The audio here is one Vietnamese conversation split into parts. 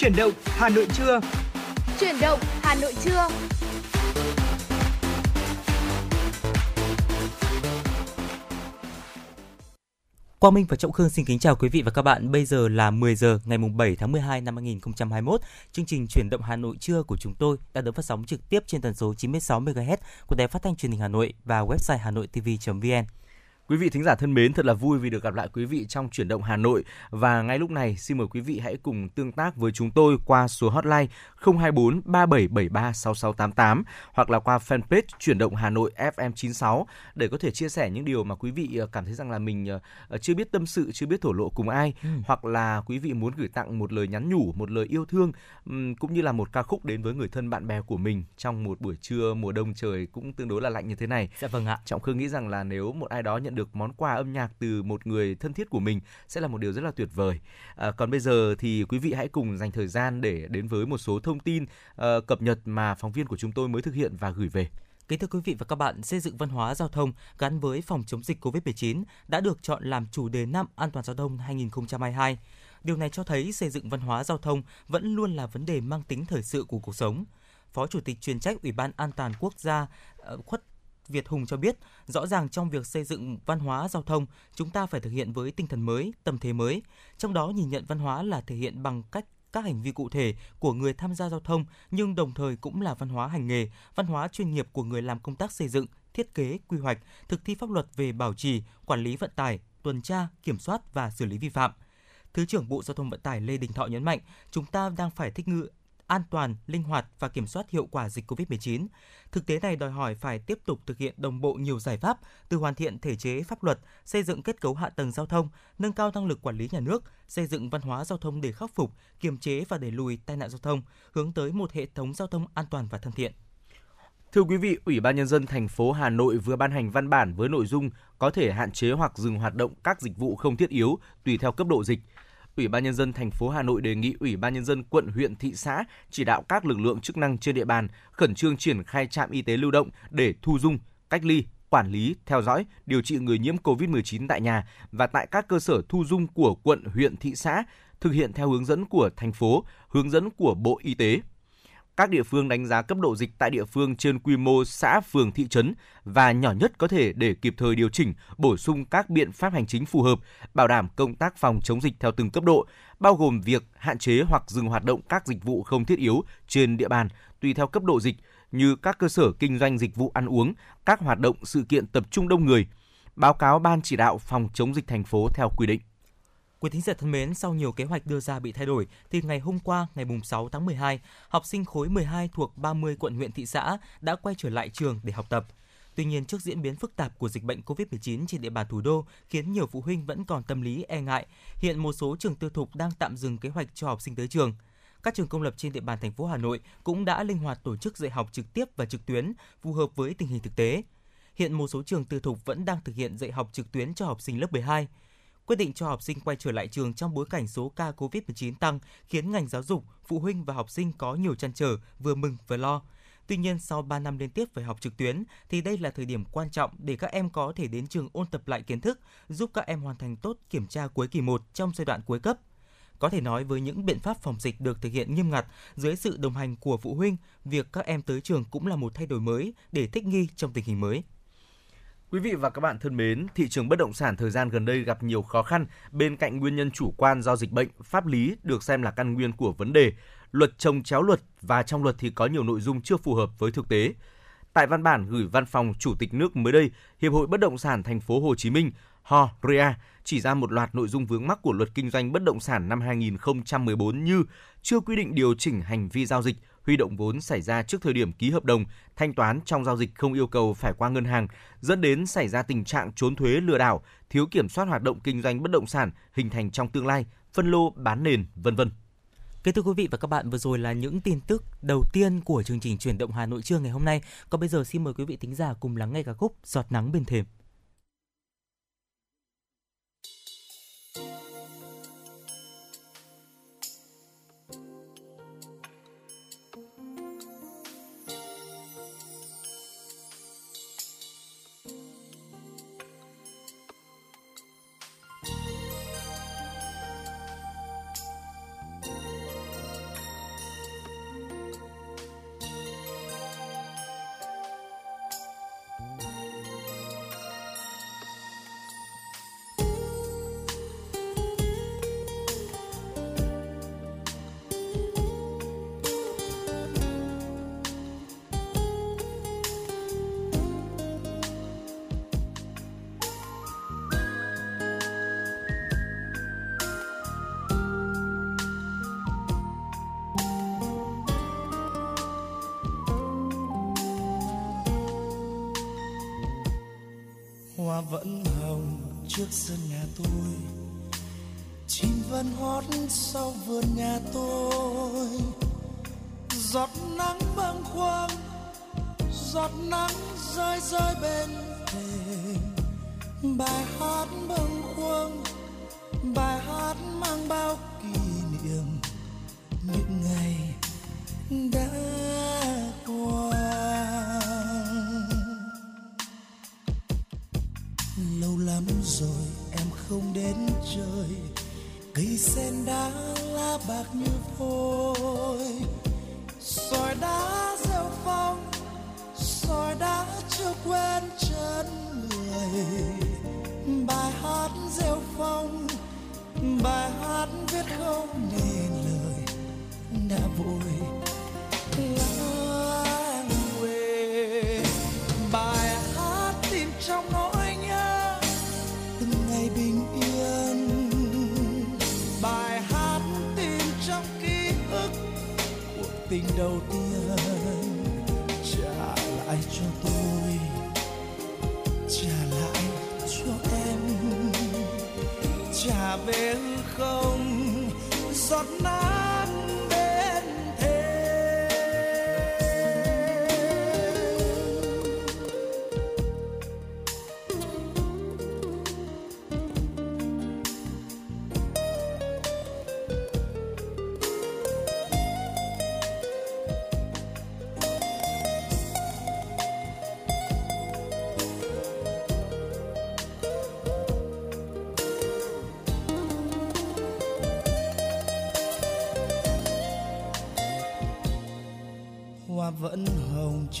Chuyển động Hà Nội trưa. Chuyển động Hà Nội trưa. Quang Minh và Trọng Khương xin kính chào quý vị và các bạn. Bây giờ là 10 giờ ngày 7 tháng 12 năm 2021. Chương trình Chuyển động Hà Nội trưa của chúng tôi đã được phát sóng trực tiếp trên tần số 96 MHz của Đài Phát thanh Truyền hình Hà Nội và website hanoitv.vn. Quý vị thính giả thân mến, thật là vui vì được gặp lại quý vị trong chuyển động Hà Nội và ngay lúc này xin mời quý vị hãy cùng tương tác với chúng tôi qua số hotline 024 3773 6688 hoặc là qua fanpage chuyển động Hà Nội FM 96 để có thể chia sẻ những điều mà quý vị ờ, cảm thấy rằng là mình ờ, chưa biết tâm sự, chưa biết thổ lộ cùng ai ừ. hoặc là quý vị muốn gửi tặng một lời nhắn nhủ, một lời yêu thương cũng như là một ca khúc đến với người thân bạn bè của mình trong một buổi trưa mùa đông trời cũng tương đối là lạnh như thế này. Dạ vâng ạ. Trọng Khương nghĩ rằng là nếu một ai đó nhận được được món quà âm nhạc từ một người thân thiết của mình sẽ là một điều rất là tuyệt vời. À, còn bây giờ thì quý vị hãy cùng dành thời gian để đến với một số thông tin uh, cập nhật mà phóng viên của chúng tôi mới thực hiện và gửi về. Kính thưa quý vị và các bạn, xây dựng văn hóa giao thông gắn với phòng chống dịch COVID-19 đã được chọn làm chủ đề năm an toàn giao thông 2022. Điều này cho thấy xây dựng văn hóa giao thông vẫn luôn là vấn đề mang tính thời sự của cuộc sống. Phó Chủ tịch chuyên trách Ủy ban An toàn Quốc gia ờ, Khuất Việt Hùng cho biết, rõ ràng trong việc xây dựng văn hóa giao thông, chúng ta phải thực hiện với tinh thần mới, tâm thế mới. Trong đó nhìn nhận văn hóa là thể hiện bằng cách các hành vi cụ thể của người tham gia giao thông nhưng đồng thời cũng là văn hóa hành nghề, văn hóa chuyên nghiệp của người làm công tác xây dựng, thiết kế, quy hoạch, thực thi pháp luật về bảo trì, quản lý vận tải, tuần tra, kiểm soát và xử lý vi phạm. Thứ trưởng Bộ Giao thông Vận tải Lê Đình Thọ nhấn mạnh, chúng ta đang phải thích ngự an toàn, linh hoạt và kiểm soát hiệu quả dịch COVID-19. Thực tế này đòi hỏi phải tiếp tục thực hiện đồng bộ nhiều giải pháp từ hoàn thiện thể chế pháp luật, xây dựng kết cấu hạ tầng giao thông, nâng cao năng lực quản lý nhà nước, xây dựng văn hóa giao thông để khắc phục, kiềm chế và đẩy lùi tai nạn giao thông, hướng tới một hệ thống giao thông an toàn và thân thiện. Thưa quý vị, Ủy ban nhân dân thành phố Hà Nội vừa ban hành văn bản với nội dung có thể hạn chế hoặc dừng hoạt động các dịch vụ không thiết yếu tùy theo cấp độ dịch. Ủy ban nhân dân thành phố Hà Nội đề nghị Ủy ban nhân dân quận, huyện, thị xã chỉ đạo các lực lượng chức năng trên địa bàn khẩn trương triển khai trạm y tế lưu động để thu dung, cách ly, quản lý, theo dõi, điều trị người nhiễm COVID-19 tại nhà và tại các cơ sở thu dung của quận, huyện, thị xã, thực hiện theo hướng dẫn của thành phố, hướng dẫn của Bộ Y tế các địa phương đánh giá cấp độ dịch tại địa phương trên quy mô xã, phường, thị trấn và nhỏ nhất có thể để kịp thời điều chỉnh, bổ sung các biện pháp hành chính phù hợp, bảo đảm công tác phòng chống dịch theo từng cấp độ, bao gồm việc hạn chế hoặc dừng hoạt động các dịch vụ không thiết yếu trên địa bàn tùy theo cấp độ dịch như các cơ sở kinh doanh dịch vụ ăn uống, các hoạt động sự kiện tập trung đông người, báo cáo ban chỉ đạo phòng chống dịch thành phố theo quy định. Quý thính giả thân mến, sau nhiều kế hoạch đưa ra bị thay đổi, thì ngày hôm qua, ngày 6 tháng 12, học sinh khối 12 thuộc 30 quận huyện thị xã đã quay trở lại trường để học tập. Tuy nhiên, trước diễn biến phức tạp của dịch bệnh COVID-19 trên địa bàn thủ đô khiến nhiều phụ huynh vẫn còn tâm lý e ngại. Hiện một số trường tư thục đang tạm dừng kế hoạch cho học sinh tới trường. Các trường công lập trên địa bàn thành phố Hà Nội cũng đã linh hoạt tổ chức dạy học trực tiếp và trực tuyến phù hợp với tình hình thực tế. Hiện một số trường tư thục vẫn đang thực hiện dạy học trực tuyến cho học sinh lớp 12 quyết định cho học sinh quay trở lại trường trong bối cảnh số ca COVID-19 tăng khiến ngành giáo dục, phụ huynh và học sinh có nhiều chăn trở, vừa mừng vừa lo. Tuy nhiên, sau 3 năm liên tiếp phải học trực tuyến, thì đây là thời điểm quan trọng để các em có thể đến trường ôn tập lại kiến thức, giúp các em hoàn thành tốt kiểm tra cuối kỳ 1 trong giai đoạn cuối cấp. Có thể nói với những biện pháp phòng dịch được thực hiện nghiêm ngặt dưới sự đồng hành của phụ huynh, việc các em tới trường cũng là một thay đổi mới để thích nghi trong tình hình mới. Quý vị và các bạn thân mến, thị trường bất động sản thời gian gần đây gặp nhiều khó khăn bên cạnh nguyên nhân chủ quan do dịch bệnh, pháp lý được xem là căn nguyên của vấn đề. Luật trồng chéo luật và trong luật thì có nhiều nội dung chưa phù hợp với thực tế. Tại văn bản gửi văn phòng Chủ tịch nước mới đây, Hiệp hội Bất động sản thành phố Hồ Chí Minh HOREA chỉ ra một loạt nội dung vướng mắc của luật kinh doanh bất động sản năm 2014 như chưa quy định điều chỉnh hành vi giao dịch, huy động vốn xảy ra trước thời điểm ký hợp đồng, thanh toán trong giao dịch không yêu cầu phải qua ngân hàng, dẫn đến xảy ra tình trạng trốn thuế lừa đảo, thiếu kiểm soát hoạt động kinh doanh bất động sản hình thành trong tương lai, phân lô bán nền, vân vân. Kính thưa quý vị và các bạn, vừa rồi là những tin tức đầu tiên của chương trình chuyển động Hà Nội trưa ngày hôm nay. Còn bây giờ xin mời quý vị thính giả cùng lắng nghe ca khúc Giọt nắng bên thềm.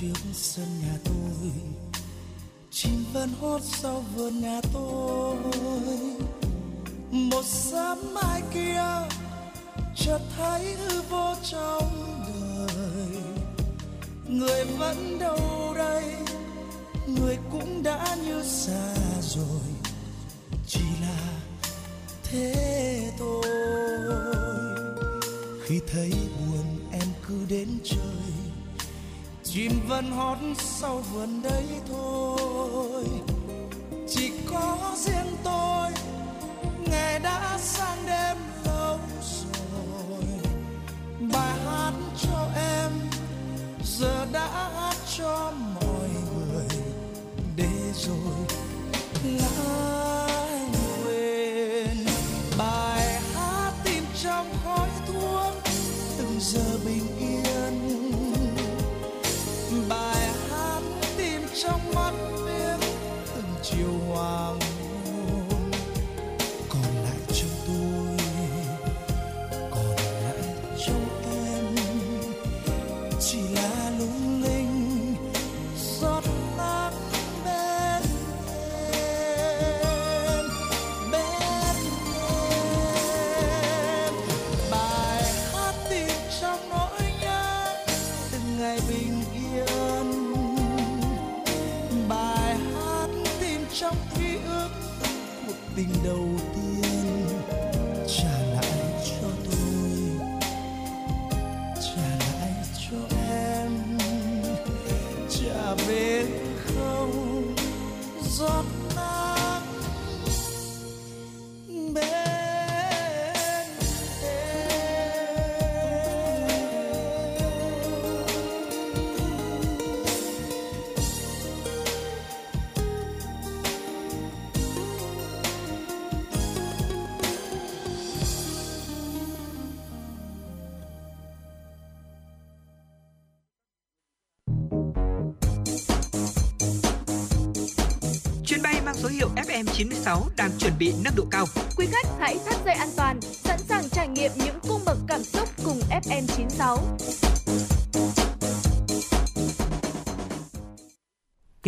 Trước sân nhà tôi. Chim vẫn hót sau vườn nhà tôi. Một sớm mai kia, chợt thấy hư vô trong đời. Người vẫn đâu đây, người cũng đã như xa rồi. Chỉ là thế thôi. Khi thấy buồn em cứ đến chơi chim vẫn hót sau vườn đấy thôi.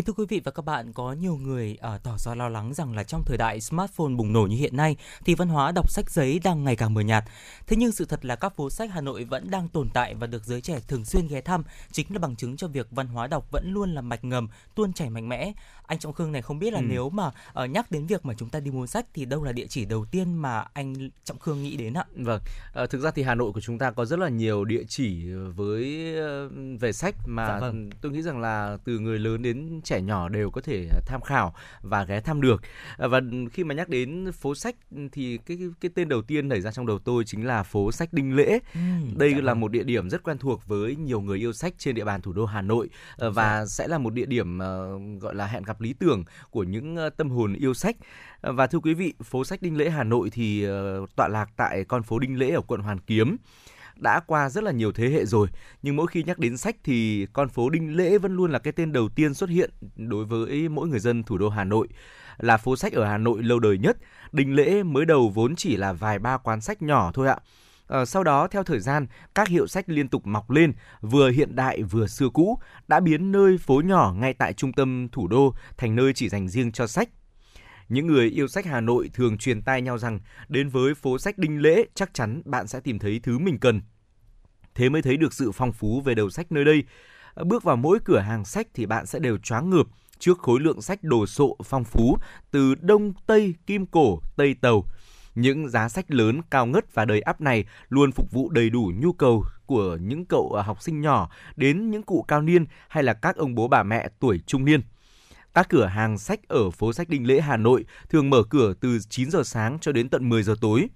Kính thưa quý vị và các bạn, có nhiều người ở tỏ ra lo lắng rằng là trong thời đại smartphone bùng nổ như hiện nay thì văn hóa đọc sách giấy đang ngày càng mờ nhạt. Thế nhưng sự thật là các phố sách Hà Nội vẫn đang tồn tại và được giới trẻ thường xuyên ghé thăm, chính là bằng chứng cho việc văn hóa đọc vẫn luôn là mạch ngầm tuôn chảy mạnh mẽ anh Trọng Khương này không biết là ừ. nếu mà uh, nhắc đến việc mà chúng ta đi mua sách thì đâu là địa chỉ đầu tiên mà anh Trọng Khương nghĩ đến ạ? Vâng, uh, thực ra thì Hà Nội của chúng ta có rất là nhiều địa chỉ với uh, về sách mà dạ vâng. tôi nghĩ rằng là từ người lớn đến trẻ nhỏ đều có thể tham khảo và ghé thăm được. Uh, và khi mà nhắc đến phố sách thì cái cái tên đầu tiên nảy ra trong đầu tôi chính là phố sách Đinh Lễ. Ừ, Đây dạ là vâng. một địa điểm rất quen thuộc với nhiều người yêu sách trên địa bàn thủ đô Hà Nội uh, và dạ. sẽ là một địa điểm uh, gọi là hẹn gặp lý tưởng của những ờ, tâm hồn yêu sách. Ờ, và thưa quý vị, phố sách Đinh Lễ Hà Nội thì ờ, tọa lạc tại con phố Đinh Lễ ở quận Hoàn Kiếm đã qua rất là nhiều thế hệ rồi. Nhưng mỗi khi nhắc đến sách thì con phố Đinh Lễ vẫn luôn là cái tên đầu tiên xuất hiện đối với mỗi người dân thủ đô Hà Nội. Là phố sách ở Hà Nội lâu đời nhất Đinh Lễ mới đầu vốn chỉ là vài ba quán sách nhỏ thôi ạ. À, sau đó theo thời gian, các hiệu sách liên tục mọc lên, vừa hiện đại vừa xưa cũ, đã biến nơi phố nhỏ ngay tại trung tâm thủ đô thành nơi chỉ dành riêng cho sách. Những người yêu sách Hà Nội thường truyền tai nhau rằng đến với phố sách Đinh Lễ chắc chắn bạn sẽ tìm thấy thứ mình cần. Thế mới thấy được sự phong phú về đầu sách nơi đây. Ờ, bước vào mỗi cửa hàng sách thì bạn sẽ đều choáng ngợp trước khối lượng sách đồ sộ phong phú từ Đông, Tây, Kim Cổ, Tây Tàu. Những giá sách lớn, cao ngất và đầy ắp này luôn phục vụ đầy đủ nhu cầu của những cậu à, học sinh nhỏ đến những cụ cao niên hay là các ông bố bà mẹ tuổi trung niên. Các cửa hàng sách ở phố sách Đinh Lễ Hà Nội thường mở cửa từ 9 giờ sáng cho đến tận 10 giờ tối.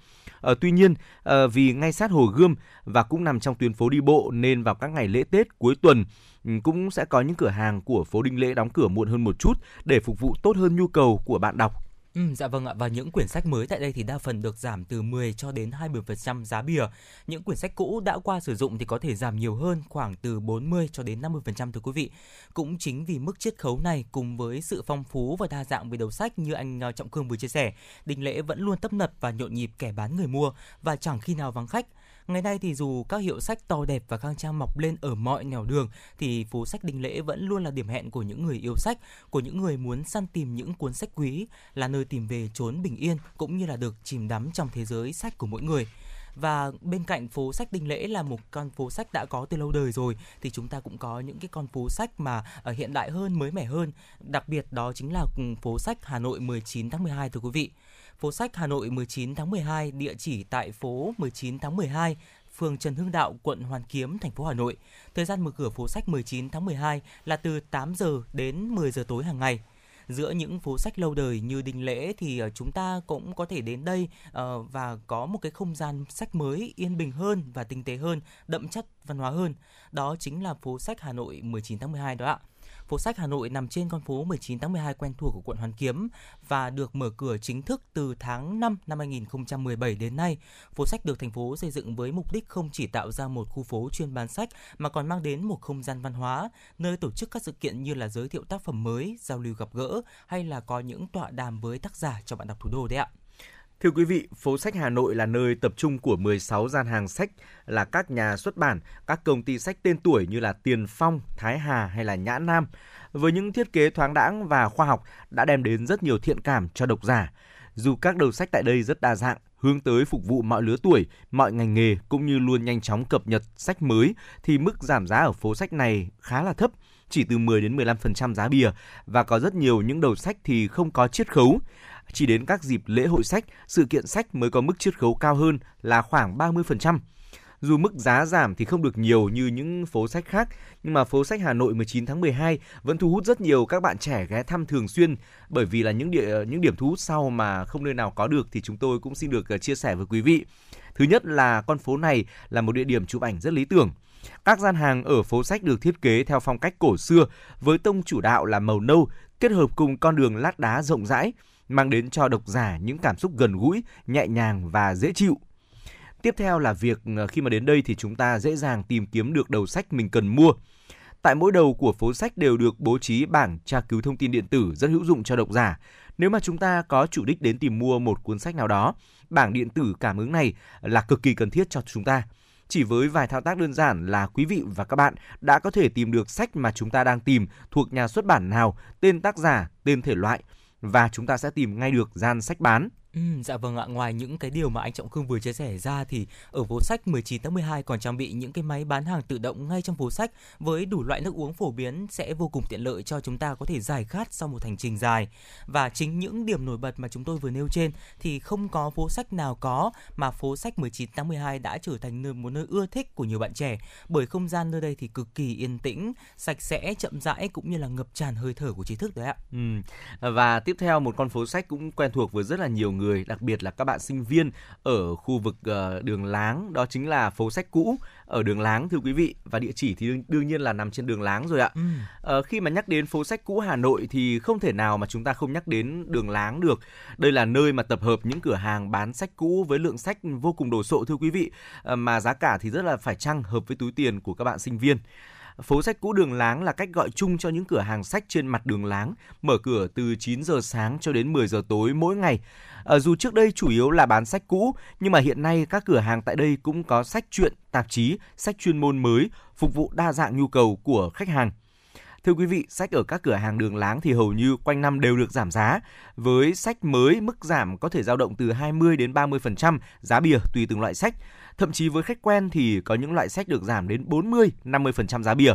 À, tuy nhiên, à, vì ngay sát Hồ Gươm và cũng nằm trong tuyến phố đi bộ nên vào các ngày lễ Tết cuối tuần ừ, cũng sẽ có những cửa hàng của phố Đinh Lễ đóng cửa muộn hơn một chút để phục vụ tốt hơn nhu cầu của bạn đọc Ừ, dạ vâng ạ và những quyển sách mới tại đây thì đa phần được giảm từ 10 cho đến 20% giá bìa. Những quyển sách cũ đã qua sử dụng thì có thể giảm nhiều hơn khoảng từ 40 cho đến 50% thưa quý vị. Cũng chính vì mức chiết khấu này cùng với sự phong phú và đa dạng về đầu sách như anh à, Trọng Cương vừa chia sẻ, Đình Lễ vẫn luôn tấp nập và nhộn nhịp kẻ bán người mua và chẳng khi nào vắng khách. Ngày nay thì dù các hiệu sách to đẹp và khang trang mọc lên ở mọi nẻo đường thì phố sách đình Lễ vẫn luôn là điểm hẹn của những người yêu sách, của những người muốn săn tìm những cuốn sách quý, là nơi tìm về chốn bình yên cũng như là được chìm đắm trong thế giới sách của mỗi người. Và bên cạnh phố sách Đinh Lễ là một con phố sách đã có từ lâu đời rồi thì chúng ta cũng có những cái con phố sách mà ở hiện đại hơn mới mẻ hơn. Đặc biệt đó chính là ừ, phố sách Hà Nội 19 tháng 12 thưa quý vị phố sách Hà Nội 19 tháng 12, địa chỉ tại phố 19 tháng 12, phường Trần Hưng Đạo, quận Hoàn Kiếm, thành phố Hà Nội. Thời gian mở cửa phố sách 19 tháng 12 là từ 8 giờ đến 10 giờ tối hàng ngày. Giữa những phố sách lâu đời như Đình Lễ thì ờ, chúng ta cũng có thể đến đây ờ, và có một cái không gian sách mới yên bình hơn và tinh tế hơn, đậm chất văn hóa hơn. Đó chính là phố sách Hà Nội 19 tháng 12 đó ạ. Phố sách Hà Nội nằm trên con phố 19 tháng 12 quen thuộc của quận Hoàn Kiếm và được mở cửa chính thức từ tháng 5 năm 2017 đến nay. Phố sách được thành phố xây dựng với mục đích không chỉ tạo ra một khu phố chuyên bán sách mà còn mang đến một không gian văn hóa, nơi tổ chức các sự kiện như là giới thiệu tác phẩm mới, giao lưu gặp gỡ hay là có những tọa đàm với tác giả cho bạn đọc thủ đô đấy ạ. Thưa quý vị, phố sách Hà Nội là nơi tập trung của 16 gian hàng sách là các nhà xuất bản, các công ty sách tên tuổi như là Tiền Phong, Thái Hà hay là Nhã Nam. Với những thiết kế thoáng đãng và khoa học đã đem đến rất nhiều thiện cảm cho độc giả. Dù các đầu sách tại đây rất đa dạng, hướng tới phục vụ mọi lứa tuổi, mọi ngành nghề cũng như luôn nhanh chóng cập nhật sách mới thì mức giảm giá ở phố sách này khá là thấp, chỉ từ 10 đến 15% giá bìa và có rất nhiều những đầu sách thì không có chiết khấu. Chỉ đến các dịp lễ hội sách, sự kiện sách mới có mức chiết khấu cao hơn là khoảng 30%. Dù mức giá giảm thì không được nhiều như những phố sách khác, nhưng mà phố sách Hà Nội 19 tháng 12 vẫn thu hút rất nhiều các bạn trẻ ghé thăm thường xuyên bởi vì là những địa những điểm thu hút sau mà không nơi nào có được thì chúng tôi cũng xin được ờ, chia sẻ với quý vị. Thứ nhất là con phố này là một địa điểm chụp ảnh rất lý tưởng. Các gian hàng ở phố sách được thiết kế theo phong cách cổ xưa với tông chủ đạo là màu nâu kết hợp cùng con đường lát đá rộng rãi mang đến cho độc giả những cảm xúc gần gũi, nhẹ nhàng và dễ chịu. Tiếp theo là việc ờ, khi mà đến đây thì chúng ta dễ dàng tìm kiếm được đầu sách mình cần mua. Tại mỗi đầu của phố sách đều được bố trí bảng tra cứu thông tin điện tử rất hữu dụng cho độc giả. Nếu mà chúng ta có chủ đích đến tìm mua một cuốn sách nào đó, bảng điện tử cảm ứng này là cực kỳ cần thiết cho chúng ta. Chỉ với vài thao tác đơn giản là quý vị và các bạn đã có thể tìm được sách mà chúng ta đang tìm thuộc nhà xuất bản nào, tên tác giả, tên thể loại và chúng ta sẽ tìm ngay được gian sách bán. Ừ, dạ vâng ạ, ngoài những cái điều mà anh Trọng Khương vừa chia sẻ ra thì ở phố sách 19 tháng 12 còn trang bị những cái máy bán hàng tự động ngay trong phố sách với đủ loại nước uống phổ biến sẽ vô cùng tiện lợi cho chúng ta có thể giải khát sau một hành trình dài. Và chính những điểm nổi bật mà chúng tôi vừa nêu trên thì không có phố sách nào có mà phố sách 19 tháng 12 đã trở thành nơi một nơi ưa thích của nhiều bạn trẻ bởi không gian nơi đây thì cực kỳ yên tĩnh, sạch sẽ, chậm rãi cũng như là ngập tràn hơi thở của trí thức đấy ạ. Ừ. Và tiếp theo một con phố sách cũng quen thuộc với rất là nhiều người, đặc biệt là các bạn sinh viên ở khu vực uh, đường Láng, đó chính là phố sách cũ ở đường Láng thưa quý vị và địa chỉ thì đương, đương nhiên là nằm trên đường Láng rồi ạ. Ừ. À, khi mà nhắc đến phố sách cũ Hà Nội thì không thể nào mà chúng ta không nhắc đến đường Láng được. Đây là nơi mà tập hợp những cửa hàng bán sách cũ với lượng sách vô cùng đồ sộ thưa quý vị, à, mà giá cả thì rất là phải chăng hợp với túi tiền của các bạn sinh viên. Phố sách cũ Đường Láng là cách gọi chung cho những cửa hàng sách trên mặt đường Láng, mở cửa từ 9 giờ sáng cho đến 10 giờ tối mỗi ngày. À, dù trước đây chủ yếu là bán sách cũ, nhưng mà hiện nay các cửa hàng tại đây cũng có sách truyện, tạp chí, sách chuyên môn mới, phục vụ đa dạng nhu cầu của khách hàng. Thưa quý vị, sách ở các cửa hàng đường láng thì hầu như quanh năm đều được giảm giá. Với sách mới, mức giảm có thể dao động từ 20 đến 30% giá bìa tùy từng loại sách. Thậm chí với khách quen thì có những loại sách được giảm đến 40, 50% giá bìa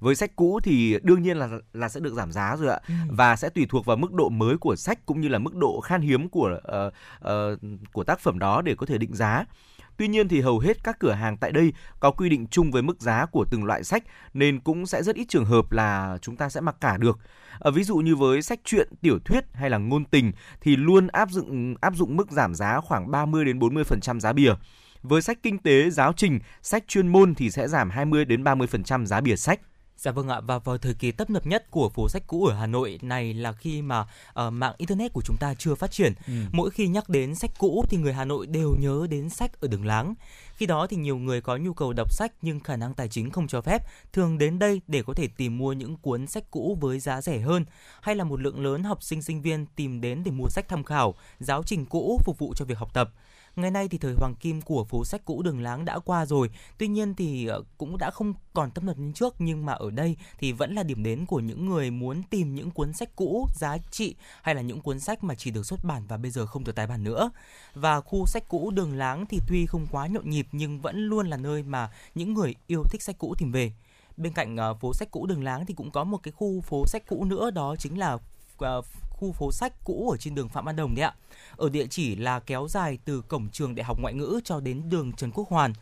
với sách cũ thì đương nhiên là là sẽ được giảm giá rồi ạ ừ. và sẽ tùy thuộc vào mức độ mới của sách cũng như là mức độ khan hiếm của uh, uh, của tác phẩm đó để có thể định giá Tuy nhiên thì hầu hết các cửa hàng tại đây có quy định chung với mức giá của từng loại sách nên cũng sẽ rất ít trường hợp là chúng ta sẽ mặc cả được. À, ví dụ như với sách truyện, tiểu thuyết hay là ngôn tình thì luôn áp dụng áp dụng mức giảm giá khoảng 30 đến 40% giá bìa. Với sách kinh tế, giáo trình, sách chuyên môn thì sẽ giảm 20 đến 30% giá bìa sách. Dạ vâng ạ và vào thời kỳ tấp nập nhất của phố sách cũ ở Hà Nội này là khi mà uh, mạng internet của chúng ta chưa phát triển. Ừ. Mỗi khi nhắc đến sách cũ thì người Hà Nội đều nhớ đến sách ở đường láng. Khi đó thì nhiều người có nhu cầu đọc sách nhưng khả năng tài chính không cho phép, thường đến đây để có thể tìm mua những cuốn sách cũ với giá rẻ hơn, hay là một lượng lớn học sinh sinh viên tìm đến để mua sách tham khảo, giáo trình cũ phục vụ cho việc học tập. Ngày nay thì thời hoàng kim của phố sách cũ Đường Láng đã qua rồi. Tuy nhiên thì ờ, cũng đã không còn tâm nập như trước, nhưng mà ở đây thì vẫn là điểm đến của những người muốn tìm những cuốn sách cũ giá trị hay là những cuốn sách mà chỉ được xuất bản và bây giờ không được tái bản nữa. Và khu sách cũ Đường Láng thì tuy không quá nhộn nhịp, nhưng vẫn luôn là nơi mà những người yêu thích sách cũ tìm về bên cạnh ờ, phố sách cũ Đường Láng thì cũng có một cái khu phố sách cũ nữa, đó chính là ờ, khu phố sách cũ ở trên đường Phạm Văn Đồng đấy ạ. Ở địa chỉ là kéo dài từ cổng trường Đại học Ngoại ngữ cho đến đường Trần Quốc Hoàn.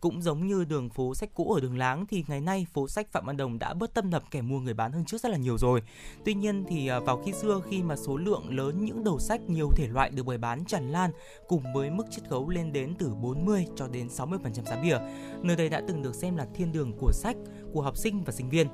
Cũng giống như đường phố sách cũ ở đường Láng thì ngày nay phố sách Phạm Văn Đồng đã bớt tâm nập kẻ mua người bán hơn trước rất là nhiều rồi. Tuy nhiên thì à, vào khi xưa khi mà số lượng lớn những đầu sách nhiều thể loại được bày bán tràn lan cùng với mức chiết khấu lên đến từ 40 cho đến 60% giá bìa, nơi đây đã từng được xem là thiên đường của sách của học sinh và sinh viên.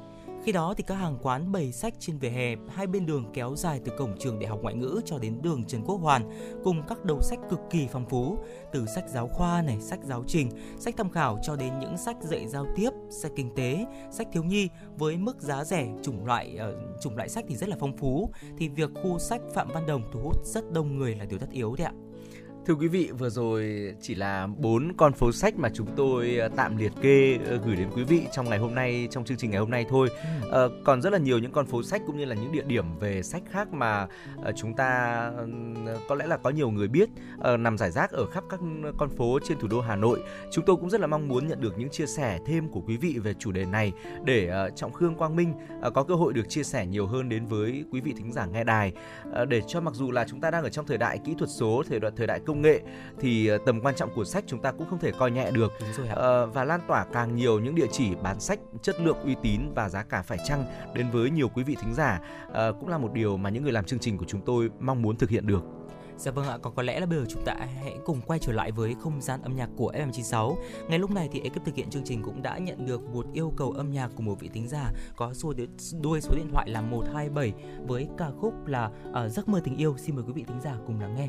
Khi đó thì các hàng quán bày sách trên vỉa hè hai bên đường kéo dài từ cổng trường Đại học Ngoại ngữ cho đến đường Trần Quốc Hoàn cùng các đầu sách cực kỳ phong phú, từ sách giáo khoa này, sách giáo trình, sách tham khảo cho đến những sách dạy giao tiếp, sách kinh tế, sách thiếu nhi với mức giá rẻ, chủng loại uh, chủng loại sách thì rất là phong phú thì việc khu sách Phạm Văn Đồng thu hút rất đông người là điều tất yếu đấy ạ. Thưa quý vị, vừa rồi chỉ là bốn con phố sách mà chúng tôi ờ, tạm liệt kê ờ, gửi đến quý vị trong ngày hôm nay, trong chương trình ngày hôm nay thôi. À, còn rất là nhiều những con phố sách cũng như là những địa điểm về sách khác mà chúng ta có lẽ là có nhiều người biết nằm giải rác ở khắp các con phố trên thủ đô Hà Nội. Chúng tôi cũng rất là mong muốn nhận được những chia sẻ thêm của quý vị về chủ đề này để Trọng Khương Quang Minh có cơ hội được chia sẻ nhiều hơn đến với quý vị thính giả nghe đài để cho mặc dù là chúng ta đang ở trong thời đại kỹ thuật số, thời đại thời đại công công nghệ thì ờ, tầm quan trọng của sách chúng ta cũng không thể coi nhẹ được à, và lan tỏa càng nhiều những địa chỉ bán sách chất lượng uy tín và giá cả phải chăng đến với nhiều quý vị thính giả à, cũng là một điều mà những người làm chương trình của chúng tôi mong muốn thực hiện được. Dạ vâng ạ, còn có lẽ là bây giờ chúng ta hãy cùng quay trở lại với không gian âm nhạc của FM96. Ngay lúc này thì ekip thực hiện chương trình cũng đã nhận được một yêu cầu âm nhạc của một vị thính giả có số đuôi số điện thoại là 127 với ca khúc là uh, Giấc mơ tình yêu. Xin mời quý vị thính giả cùng lắng nghe.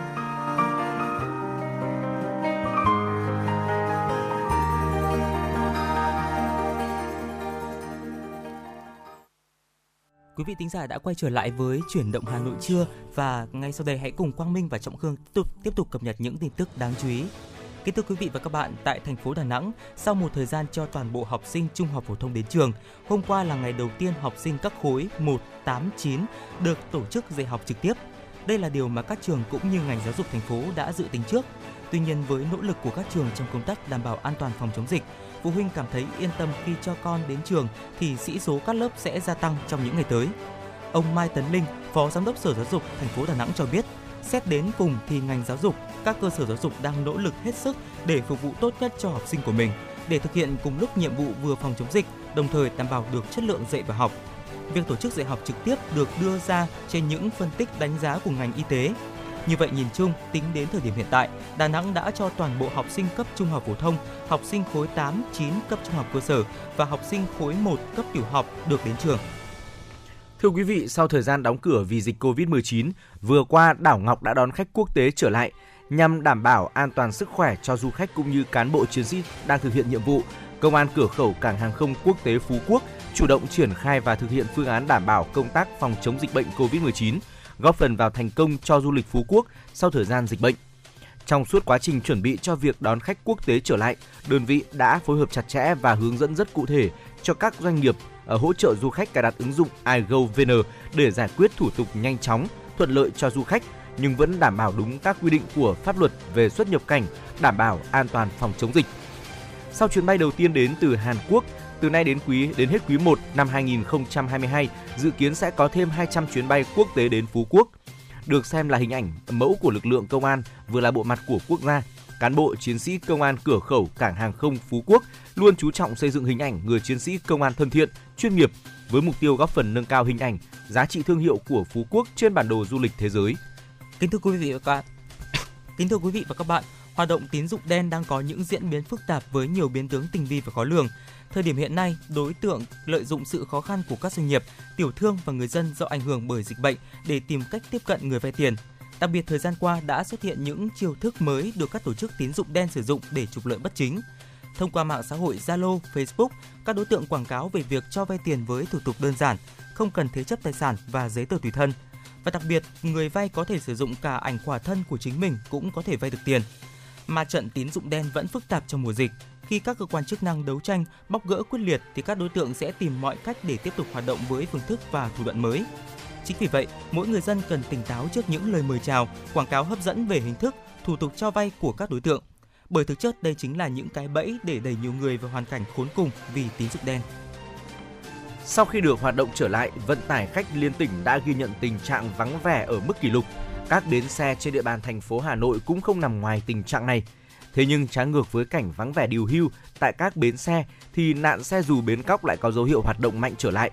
Quý vị tính giả đã quay trở lại với chuyển động Hà Nội trưa và ngay sau đây hãy cùng Quang Minh và Trọng Khương tiếp tục, tiếp tục cập nhật những tin tức đáng chú ý. Kính thưa quý vị và các bạn, tại thành phố Đà Nẵng, sau một thời gian cho toàn bộ học sinh trung học phổ thông đến trường, hôm qua là ngày đầu tiên học sinh các khối 1, 8, 9 được tổ chức dạy học trực tiếp. Đây là điều mà các trường cũng như ngành giáo dục thành phố đã dự tính trước. Tuy nhiên với nỗ lực của các trường trong công tác đảm bảo an toàn phòng chống dịch, phụ huynh cảm thấy yên tâm khi cho con đến trường thì sĩ số các lớp sẽ gia tăng trong những ngày tới. Ông Mai Tấn Linh, Phó Giám đốc Sở Giáo dục thành phố Đà Nẵng cho biết, xét đến cùng thì ngành giáo dục, các cơ sở giáo dục đang nỗ lực hết sức để phục vụ tốt nhất cho học sinh của mình, để thực hiện cùng lúc nhiệm vụ vừa phòng chống dịch, đồng thời đảm bảo được chất lượng dạy và học. Việc tổ chức dạy học trực tiếp được đưa ra trên những phân tích đánh giá của ngành y tế. Như vậy nhìn chung, tính đến thời điểm hiện tại, Đà Nẵng đã cho toàn bộ học sinh cấp trung học phổ thông, học sinh khối 8, 9 cấp trung học cơ sở và học sinh khối 1 cấp tiểu học được đến trường. Thưa quý vị, sau thời gian đóng cửa vì dịch Covid-19, vừa qua đảo Ngọc đã đón khách quốc tế trở lại nhằm đảm bảo an toàn sức khỏe cho du khách cũng như cán bộ chiến sĩ đang thực hiện nhiệm vụ. Công an cửa khẩu cảng hàng không quốc tế Phú Quốc chủ động triển khai và thực hiện phương án đảm bảo công tác phòng chống dịch bệnh Covid-19, góp phần vào thành công cho du lịch Phú Quốc sau thời gian dịch bệnh. Trong suốt quá trình chuẩn bị cho việc đón khách quốc tế trở lại, đơn vị đã phối hợp chặt chẽ và hướng dẫn rất cụ thể cho các doanh nghiệp ở hỗ trợ du khách cài đặt ứng dụng iGoVN để giải quyết thủ tục nhanh chóng, thuận lợi cho du khách nhưng vẫn đảm bảo đúng các quy định của pháp luật về xuất nhập cảnh, đảm bảo an toàn phòng chống dịch. Sau chuyến bay đầu tiên đến từ Hàn Quốc, từ nay đến quý đến hết quý 1 năm 2022, dự kiến sẽ có thêm 200 chuyến bay quốc tế đến Phú Quốc. Được xem là hình ảnh mẫu của lực lượng công an, vừa là bộ mặt của quốc gia. Cán bộ chiến sĩ công an cửa khẩu cảng hàng không Phú Quốc luôn chú trọng xây dựng hình ảnh người chiến sĩ công an thân thiện, chuyên nghiệp với mục tiêu góp phần nâng cao hình ảnh, giá trị thương hiệu của Phú Quốc trên bản đồ du lịch thế giới. Kính thưa quý vị và các bạn, kính thưa quý vị và các bạn, hoạt động tín dụng đen đang có những diễn biến phức tạp với nhiều biến tướng tinh vi và khó lường. Thời điểm hiện nay, đối tượng lợi dụng sự khó khăn của các doanh nghiệp, tiểu thương và người dân do ảnh hưởng bởi dịch bệnh để tìm cách tiếp cận người vay tiền. Đặc biệt thời gian qua đã xuất hiện những chiêu thức mới được các tổ chức tín dụng đen sử dụng để trục lợi bất chính. Thông qua mạng xã hội Zalo, Facebook, các đối tượng quảng cáo về việc cho vay tiền với thủ tục đơn giản, không cần thế chấp tài sản và giấy tờ tùy thân. Và đặc biệt, người vay có thể sử dụng cả ảnh khỏa thân của chính mình cũng có thể vay được tiền. Mà trận tín dụng đen vẫn phức tạp trong mùa dịch. Khi các cơ quan chức năng đấu tranh, bóc gỡ quyết liệt thì các đối tượng sẽ tìm mọi cách để tiếp tục hoạt động với phương thức và thủ đoạn mới. Chính vì vậy, mỗi người dân cần tỉnh táo trước những lời mời chào, quảng cáo hấp dẫn về hình thức, thủ tục cho vay của các đối tượng. Bởi thực chất đây chính là những cái bẫy để đẩy nhiều người vào hoàn cảnh khốn cùng vì tín dụng đen. Sau khi được hoạt động trở lại, vận tải khách liên tỉnh đã ghi nhận tình trạng vắng vẻ ở mức kỷ lục. Các bến xe trên địa bàn thành phố Hà Nội cũng không nằm ngoài tình trạng này. Thế nhưng trái ngược với cảnh vắng vẻ điều hưu tại các bến xe thì nạn xe dù bến cóc lại có dấu hiệu hoạt động mạnh trở lại.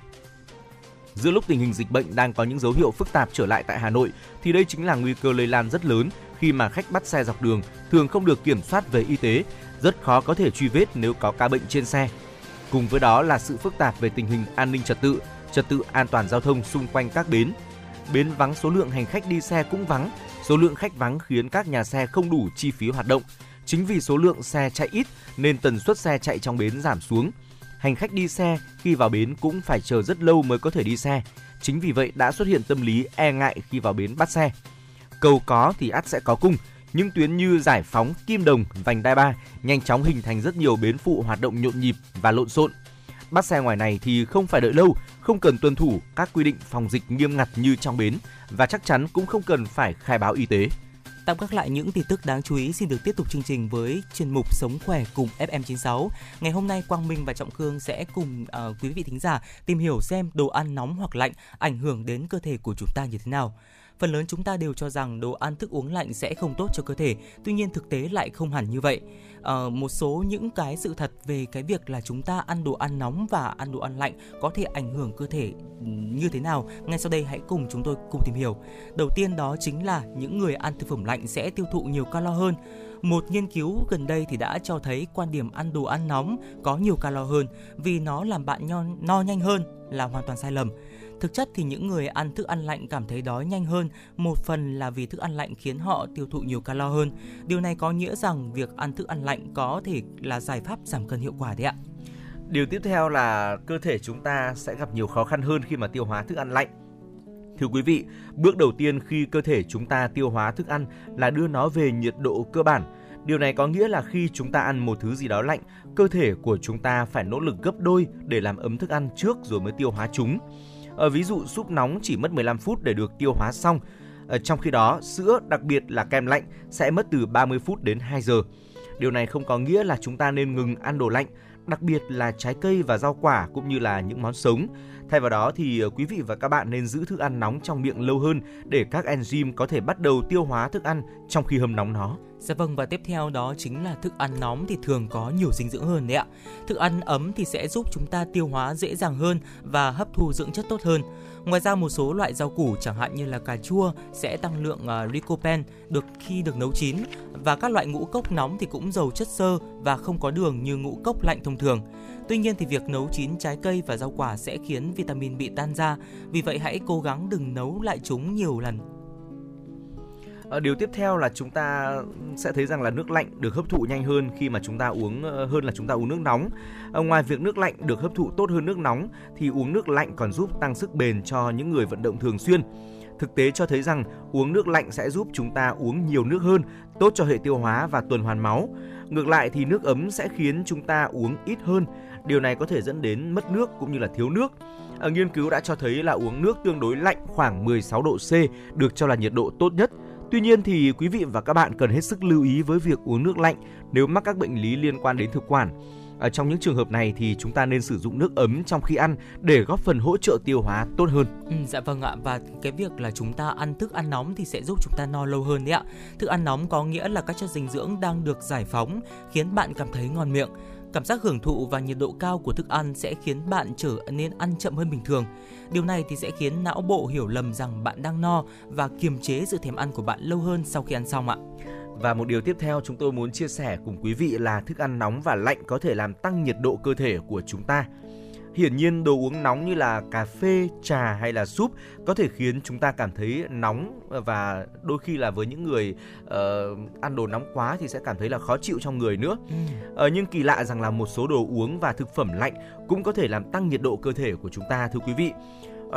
Giữa lúc tình hình dịch bệnh đang có những dấu hiệu phức tạp trở lại tại Hà Nội thì đây chính là nguy cơ lây lan rất lớn khi mà khách bắt xe dọc đường thường không được kiểm soát về y tế, rất khó có thể truy vết nếu có ca bệnh trên xe. Cùng với đó là sự phức tạp về tình hình an ninh trật tự, trật tự an toàn giao thông xung quanh các bến. Bến vắng số lượng hành khách đi xe cũng vắng, số lượng khách vắng khiến các nhà xe không đủ chi phí hoạt động. Chính vì số lượng xe chạy ít nên tần suất xe chạy trong bến giảm xuống. Hành khách đi xe khi vào bến cũng phải chờ rất lâu mới có thể đi xe. Chính vì vậy đã xuất hiện tâm lý e ngại khi vào bến bắt xe. Cầu có thì ắt sẽ có cung, những tuyến như Giải Phóng, Kim Đồng, Vành Đai Ba nhanh chóng hình thành rất nhiều bến phụ hoạt động nhộn nhịp và lộn xộn. Bắt xe ngoài này thì không phải đợi lâu, không cần tuân thủ các quy định phòng dịch nghiêm ngặt như trong bến và chắc chắn cũng không cần phải khai báo y tế. Tạm gác lại những tin tức đáng chú ý xin được tiếp tục chương trình với chuyên mục Sống khỏe cùng FM96. Ngày hôm nay Quang Minh và Trọng Khương sẽ cùng uh, quý vị thính giả tìm hiểu xem đồ ăn nóng hoặc lạnh ảnh hưởng đến cơ thể của chúng ta như thế nào phần lớn chúng ta đều cho rằng đồ ăn thức uống lạnh sẽ không tốt cho cơ thể tuy nhiên thực tế lại không hẳn như vậy uh, một số những cái sự thật về cái việc là chúng ta ăn đồ ăn nóng và ăn đồ ăn lạnh có thể ảnh hưởng cơ thể ừ, như thế nào? Ngay sau đây hãy cùng chúng tôi cùng tìm hiểu. Đầu tiên đó chính là những người ăn thực phẩm lạnh sẽ tiêu thụ nhiều calo hơn. Một nghiên cứu gần đây thì đã cho thấy quan điểm ăn đồ ăn nóng có nhiều calo hơn vì nó làm bạn no, no nhanh hơn là hoàn toàn sai lầm. Thực chất thì những người ăn thức ăn lạnh cảm thấy đói nhanh hơn, một phần là vì thức ăn lạnh khiến họ tiêu thụ nhiều calo hơn. Điều này có nghĩa rằng việc ăn thức ăn lạnh có thể là giải pháp giảm cân hiệu quả đấy ạ. Điều tiếp theo là cơ thể chúng ta sẽ gặp nhiều khó khăn hơn khi mà tiêu hóa thức ăn lạnh. Thưa quý vị, bước đầu tiên khi cơ thể chúng ta tiêu hóa thức ăn là đưa nó về nhiệt độ cơ bản. Điều này có nghĩa là khi chúng ta ăn một thứ gì đó lạnh, cơ thể của chúng ta phải nỗ lực gấp đôi để làm ấm thức ăn trước rồi mới tiêu hóa chúng. Ở ví dụ súp nóng chỉ mất 15 phút để được tiêu hóa xong. Ờ, trong khi đó, sữa, đặc biệt là kem lạnh sẽ mất từ 30 phút đến 2 giờ. Điều này không có nghĩa là chúng ta nên ngừng ăn đồ lạnh, đặc biệt là trái cây và rau quả cũng như là những món sống. Thay vào đó thì ờ, quý vị và các bạn nên giữ thức ăn nóng trong miệng lâu hơn để các enzyme có thể bắt đầu tiêu hóa thức ăn trong khi hâm nóng nó. Dạ vâng và tiếp theo đó chính là thức ăn nóng thì thường có nhiều dinh dưỡng hơn đấy ạ. Thức ăn ấm thì sẽ giúp chúng ta tiêu hóa dễ dàng hơn và hấp thu dưỡng chất tốt hơn. Ngoài ra một số loại rau củ chẳng hạn như là cà chua sẽ tăng lượng uh, lycopene được khi được nấu chín và các loại ngũ cốc nóng thì cũng giàu chất xơ và không có đường như ngũ cốc lạnh thông thường. Tuy nhiên thì việc nấu chín trái cây và rau quả sẽ khiến vitamin bị tan ra, vì vậy hãy cố gắng đừng nấu lại chúng nhiều lần Ờ, điều tiếp theo là chúng ta sẽ thấy rằng là nước lạnh được hấp thụ nhanh hơn khi mà chúng ta uống ờ, hơn là chúng ta uống nước nóng. Ờ, ngoài việc nước lạnh được hấp thụ tốt hơn nước nóng thì uống nước lạnh còn giúp tăng sức bền cho những người vận động thường xuyên. Thực tế cho thấy rằng uống nước lạnh sẽ giúp chúng ta uống nhiều nước hơn, tốt cho hệ tiêu hóa và tuần hoàn máu. Ngược lại thì nước ấm sẽ khiến chúng ta uống ít hơn. Điều này có thể dẫn đến mất nước cũng như là thiếu nước. Ở nghiên cứu đã cho thấy là uống nước tương đối lạnh khoảng 16 độ C được cho là nhiệt độ tốt nhất Tuy nhiên thì quý vị và các bạn cần hết sức lưu ý với việc uống nước lạnh nếu mắc các bệnh lý liên quan đến thực quản. Ở trong những trường hợp này thì chúng ta nên sử dụng nước ấm trong khi ăn để góp phần hỗ trợ tiêu hóa tốt hơn. Ừ, dạ vâng ạ và cái việc là chúng ta ăn thức ăn nóng thì sẽ giúp chúng ta no lâu hơn đấy ạ. Thức ăn nóng có nghĩa là các chất dinh dưỡng đang được giải phóng khiến bạn cảm thấy ngon miệng. Cảm giác hưởng thụ và nhiệt độ cao của thức ăn sẽ khiến bạn trở nên ăn chậm hơn bình thường. Điều này thì sẽ khiến não bộ hiểu lầm rằng bạn đang no và kiềm chế sự thèm ăn của bạn lâu hơn sau khi ăn xong ạ. Và một điều tiếp theo chúng tôi muốn chia sẻ cùng quý vị là thức ăn nóng và lạnh có thể làm tăng nhiệt độ cơ thể của chúng ta. Hiển nhiên đồ uống nóng như là cà phê, trà hay là súp có thể khiến chúng ta cảm thấy nóng và đôi khi là với những người uh, ăn đồ nóng quá thì sẽ cảm thấy là khó chịu trong người nữa. Uh, nhưng kỳ lạ rằng là một số đồ uống và thực phẩm lạnh cũng có thể làm tăng nhiệt độ cơ thể của chúng ta thưa quý vị.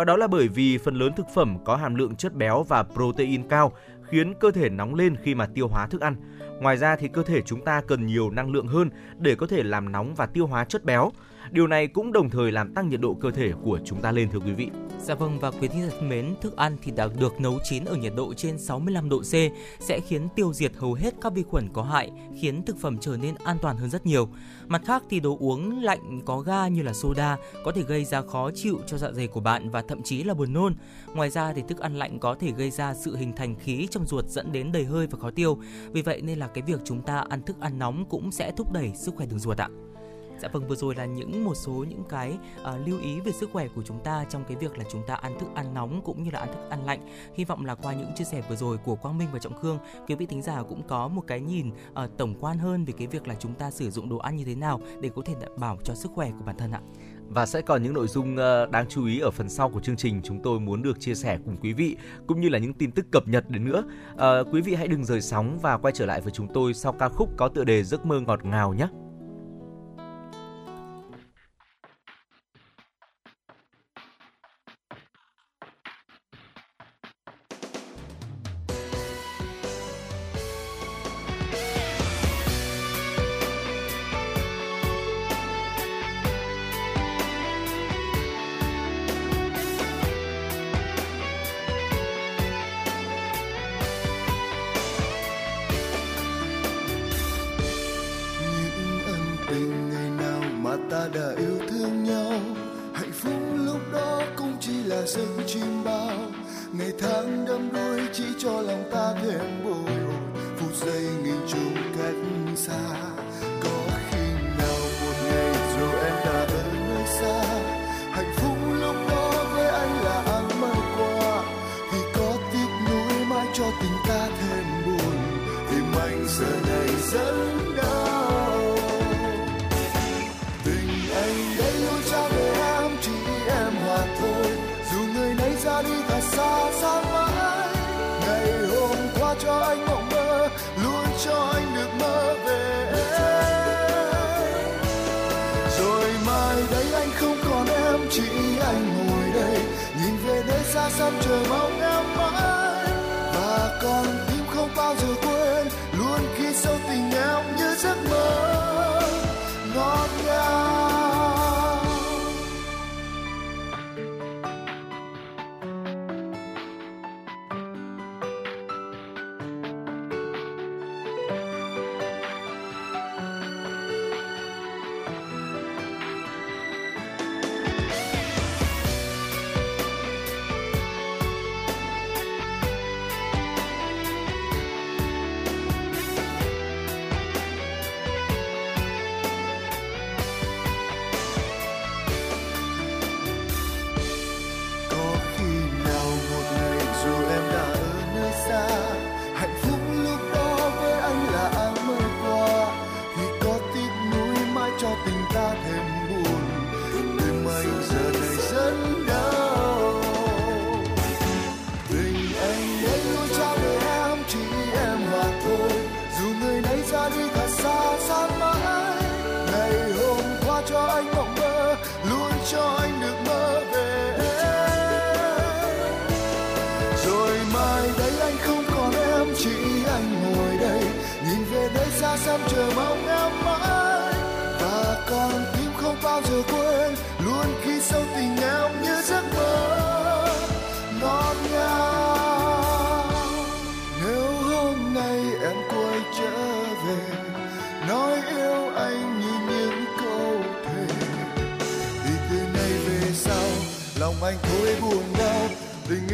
Uh, đó là bởi vì phần lớn thực phẩm có hàm lượng chất béo và protein cao khiến cơ thể nóng lên khi mà tiêu hóa thức ăn. Ngoài ra thì cơ thể chúng ta cần nhiều năng lượng hơn để có thể làm nóng và tiêu hóa chất béo. Điều này cũng đồng thời làm tăng nhiệt độ cơ thể của chúng ta lên thưa quý vị. Dạ vâng và quý thính giả thân mến, thức ăn thì đã được nấu chín ở nhiệt độ trên 65 độ C sẽ khiến tiêu diệt hầu hết các vi khuẩn có hại, khiến thực phẩm trở nên an toàn hơn rất nhiều. Mặt khác thì đồ uống lạnh có ga như là soda có thể gây ra khó chịu cho dạ dày của bạn và thậm chí là buồn nôn. Ngoài ra thì thức ăn lạnh có thể gây ra sự hình thành khí trong ruột dẫn đến đầy hơi và khó tiêu. Vì vậy nên là cái việc chúng ta ăn thức ăn nóng cũng sẽ thúc đẩy sức khỏe đường ruột ạ. Dạ vâng vừa rồi là những một số những cái uh, lưu ý về sức khỏe của chúng ta trong cái việc là chúng ta ăn thức ăn nóng cũng như là ăn thức ăn lạnh. Hy vọng là qua những chia sẻ vừa rồi của Quang Minh và Trọng Khương, quý vị thính giả cũng có một cái nhìn uh, tổng quan hơn về cái việc là chúng ta sử dụng đồ ăn như thế nào để có thể đảm bảo cho sức khỏe của bản thân ạ và sẽ còn những nội dung ờ, đáng chú ý ở phần sau của chương trình chúng tôi muốn được chia sẻ cùng quý vị cũng như là những tin tức cập nhật đến nữa. À, quý vị hãy đừng rời sóng và quay trở lại với chúng tôi sau ca khúc có tựa đề giấc mơ ngọt ngào nhé. đã yêu thương nhau. Hạnh phúc lúc đó cũng chỉ là giấc chim bao. Ngày tháng đâm đuôi chỉ cho lòng ta thêm bồi hồi. Phút giây nghìn trùng cách xa. Trong chờ mong em mãi. Và con tim không bao giờ quên, luôn khi khi sâu tình em như giấc mơ.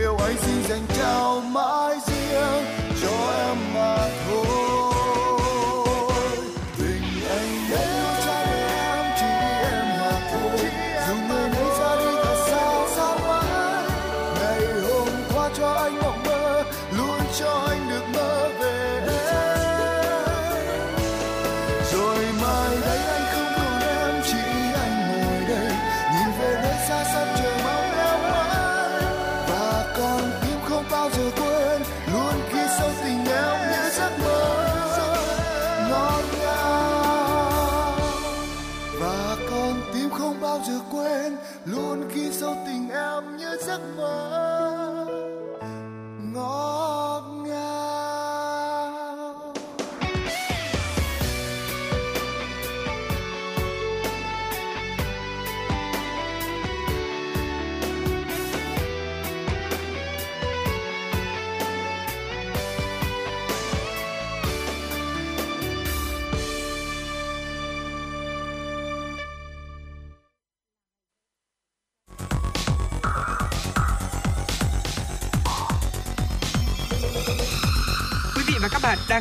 Tình yêu anh xin dành trao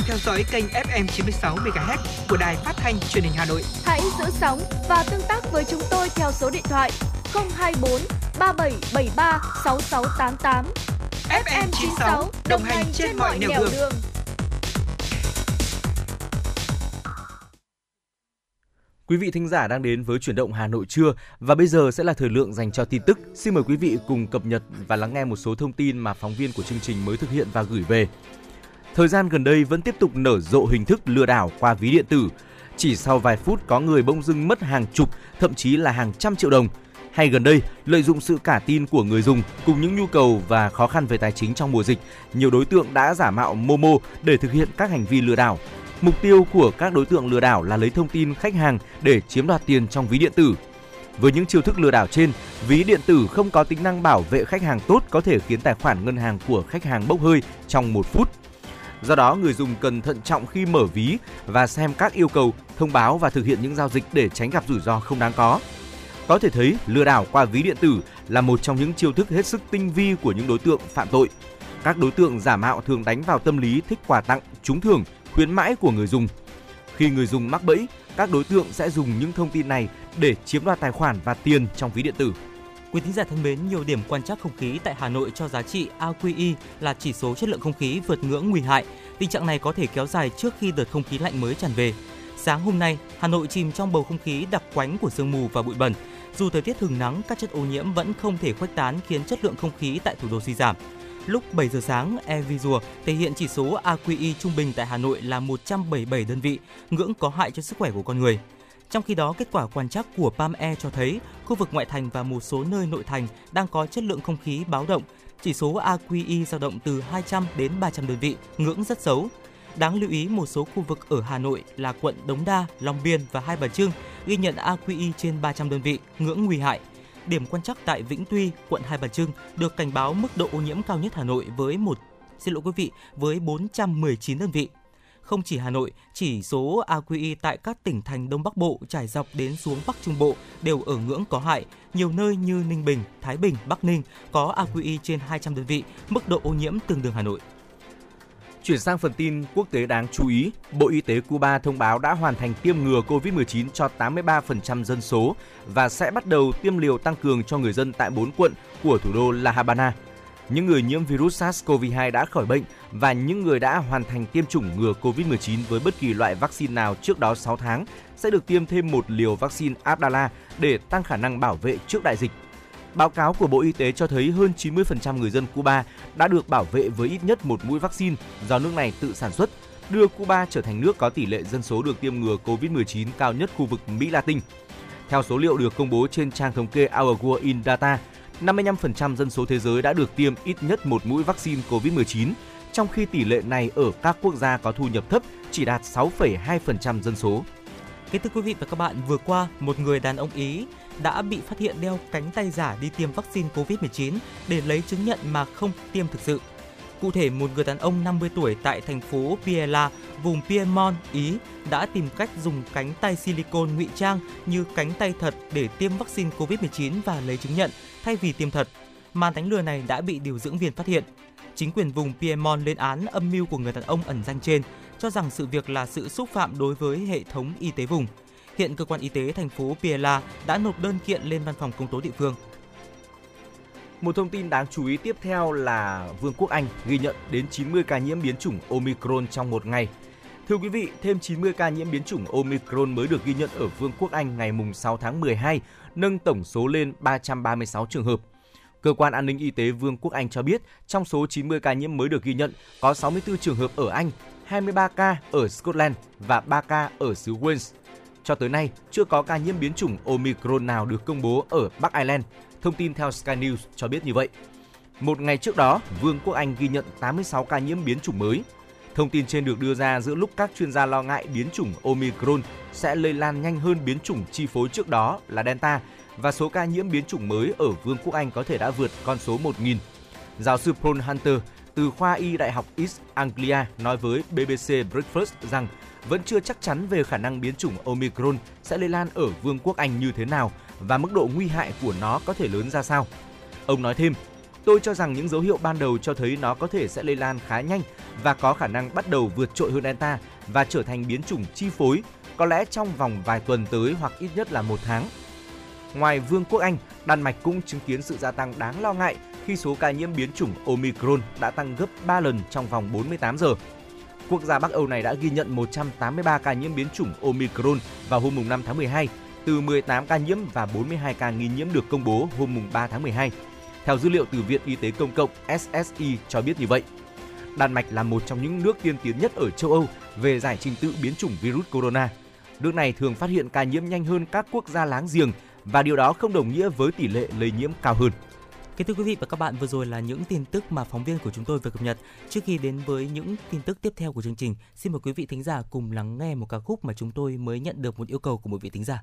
theo dõi kênh FM 96 MHz của đài phát thanh truyền hình Hà Nội. Hãy giữ sóng và tương tác với chúng tôi theo số điện thoại 024 3773 6688. FM 96 đồng hành trên mọi nẻo đường. Quý vị thính giả đang đến với chuyển động Hà Nội trưa và bây giờ sẽ là thời lượng dành cho tin tức. Xin mời quý vị cùng cập nhật và lắng nghe một số thông tin mà phóng viên của chương trình mới thực hiện và gửi về. Thời gian gần đây vẫn tiếp tục nở rộ hình thức lừa đảo qua ví điện tử. Chỉ sau vài phút có người bỗng dưng mất hàng chục, thậm chí là hàng trăm triệu đồng. Hay gần đây, lợi dụng sự cả tin của người dùng cùng những nhu cầu và khó khăn về tài chính trong mùa dịch, nhiều đối tượng đã giả mạo Momo để thực hiện các hành vi lừa đảo. Mục tiêu của các đối tượng lừa đảo là lấy thông tin khách hàng để chiếm đoạt tiền trong ví điện tử. Với những chiêu thức lừa đảo trên, ví điện tử không có tính năng bảo vệ khách hàng tốt có thể khiến tài khoản ngân hàng của khách hàng bốc hơi trong một phút. Do đó, người dùng cần thận trọng khi mở ví và xem các yêu cầu, thông báo và thực hiện những giao dịch để tránh gặp rủi ro không đáng có. Có thể thấy, lừa đảo qua ví điện tử là một trong những chiêu thức hết sức tinh vi của những đối tượng phạm tội. Các đối tượng giả mạo thường đánh vào tâm lý thích quà tặng, trúng thưởng, khuyến mãi của người dùng. Khi người dùng mắc bẫy, các đối tượng sẽ dùng những thông tin này để chiếm đoạt tài khoản và tiền trong ví điện tử. Quý thính giả thân mến, nhiều điểm quan trắc không khí tại Hà Nội cho giá trị AQI là chỉ số chất lượng không khí vượt ngưỡng nguy hại. Tình trạng này có thể kéo dài trước khi đợt không khí lạnh mới tràn về. Sáng hôm nay, Hà Nội chìm trong bầu không khí đặc quánh của sương mù và bụi bẩn. Dù thời tiết hừng nắng, các chất ô nhiễm vẫn không thể khuếch tán khiến chất lượng không khí tại thủ đô suy giảm. Lúc 7 giờ sáng, Evisual thể hiện chỉ số AQI trung bình tại Hà Nội là 177 đơn vị, ngưỡng có hại cho sức khỏe của con người. Trong khi đó, kết quả quan trắc của PAME cho thấy khu vực ngoại thành và một số nơi nội thành đang có chất lượng không khí báo động. Chỉ số AQI dao động từ 200 đến 300 đơn vị, ngưỡng rất xấu. Đáng lưu ý một số khu vực ở Hà Nội là quận Đống Đa, Long Biên và Hai Bà Trưng ghi nhận AQI trên 300 đơn vị, ngưỡng nguy hại. Điểm quan trắc tại Vĩnh Tuy, quận Hai Bà Trưng được cảnh báo mức độ ô nhiễm cao nhất Hà Nội với một xin lỗi quý vị với 419 đơn vị. Không chỉ Hà Nội, chỉ số AQI tại các tỉnh thành Đông Bắc Bộ trải dọc đến xuống Bắc Trung Bộ đều ở ngưỡng có hại. Nhiều nơi như Ninh Bình, Thái Bình, Bắc Ninh có AQI trên 200 đơn vị, mức độ ô nhiễm tương đương Hà Nội. Chuyển sang phần tin quốc tế đáng chú ý, Bộ Y tế Cuba thông báo đã hoàn thành tiêm ngừa COVID-19 cho 83% dân số và sẽ bắt đầu tiêm liều tăng cường cho người dân tại 4 quận của thủ đô La Habana. Những người nhiễm virus SARS-CoV-2 đã khỏi bệnh và những người đã hoàn thành tiêm chủng ngừa COVID-19 với bất kỳ loại vaccine nào trước đó 6 tháng sẽ được tiêm thêm một liều vaccine Abdala để tăng khả năng bảo vệ trước đại dịch. Báo cáo của Bộ Y tế cho thấy hơn 90% người dân Cuba đã được bảo vệ với ít nhất một mũi vaccine do nước này tự sản xuất, đưa Cuba trở thành nước có tỷ lệ dân số được tiêm ngừa COVID-19 cao nhất khu vực Mỹ Latin. Theo số liệu được công bố trên trang thống kê Our World in Data, 55% dân số thế giới đã được tiêm ít nhất một mũi vaccine COVID-19, trong khi tỷ lệ này ở các quốc gia có thu nhập thấp chỉ đạt 6,2% dân số. Kính thưa quý vị và các bạn, vừa qua, một người đàn ông Ý đã bị phát hiện đeo cánh tay giả đi tiêm vaccine COVID-19 để lấy chứng nhận mà không tiêm thực sự. Cụ thể, một người đàn ông 50 tuổi tại thành phố Biella, vùng Piedmont, Ý đã tìm cách dùng cánh tay silicone ngụy trang như cánh tay thật để tiêm vaccine COVID-19 và lấy chứng nhận thay vì tiêm thật. Màn đánh lừa này đã bị điều dưỡng viên phát hiện. Chính quyền vùng Piemont lên án âm mưu của người đàn ông ẩn danh trên, cho rằng sự việc là sự xúc phạm đối với hệ thống y tế vùng. Hiện cơ quan y tế thành phố Piela đã nộp đơn kiện lên văn phòng công tố địa phương. Một thông tin đáng chú ý tiếp theo là Vương quốc Anh ghi nhận đến 90 ca nhiễm biến chủng Omicron trong một ngày. Thưa quý vị, thêm 90 ca nhiễm biến chủng Omicron mới được ghi nhận ở Vương quốc Anh ngày 6 tháng 12, nâng tổng số lên 336 trường hợp. Cơ quan an ninh y tế Vương quốc Anh cho biết, trong số 90 ca nhiễm mới được ghi nhận, có 64 trường hợp ở Anh, 23 ca ở Scotland và 3 ca ở xứ Wales. Cho tới nay, chưa có ca nhiễm biến chủng Omicron nào được công bố ở Bắc Ireland. Thông tin theo Sky News cho biết như vậy. Một ngày trước đó, Vương quốc Anh ghi nhận 86 ca nhiễm biến chủng mới. Thông tin trên được đưa ra giữa lúc các chuyên gia lo ngại biến chủng Omicron sẽ lây lan nhanh hơn biến chủng chi phối trước đó là Delta và số ca nhiễm biến chủng mới ở Vương quốc Anh có thể đã vượt con số 1.000. Giáo sư Paul Hunter từ khoa y Đại học East Anglia nói với BBC Breakfast rằng vẫn chưa chắc chắn về khả năng biến chủng Omicron sẽ lây lan ở Vương quốc Anh như thế nào và mức độ nguy hại của nó có thể lớn ra sao. Ông nói thêm, tôi cho rằng những dấu hiệu ban đầu cho thấy nó có thể sẽ lây lan khá nhanh và có khả năng bắt đầu vượt trội hơn Delta và trở thành biến chủng chi phối, có lẽ trong vòng vài tuần tới hoặc ít nhất là một tháng. Ngoài Vương quốc Anh, Đan Mạch cũng chứng kiến sự gia tăng đáng lo ngại khi số ca nhiễm biến chủng Omicron đã tăng gấp 3 lần trong vòng 48 giờ. Quốc gia Bắc Âu này đã ghi nhận 183 ca nhiễm biến chủng Omicron vào hôm 5 tháng 12, từ 18 ca nhiễm và 42 ca nghi nhiễm được công bố hôm 3 tháng 12. Theo dữ liệu từ Viện Y tế Công cộng SSI cho biết như vậy. Đan Mạch là một trong những nước tiên tiến nhất ở châu Âu về giải trình tự biến chủng virus corona. Nước này thường phát hiện ca nhiễm nhanh hơn các quốc gia láng giềng và điều đó không đồng nghĩa với tỷ lệ lây nhiễm cao hơn. Kính thưa quý vị và các bạn, vừa rồi là những tin tức mà phóng viên của chúng tôi vừa cập nhật. Trước khi đến với những tin tức tiếp theo của chương trình, xin mời quý vị thính giả cùng lắng nghe một ca khúc mà chúng tôi mới nhận được một yêu cầu của một vị thính giả.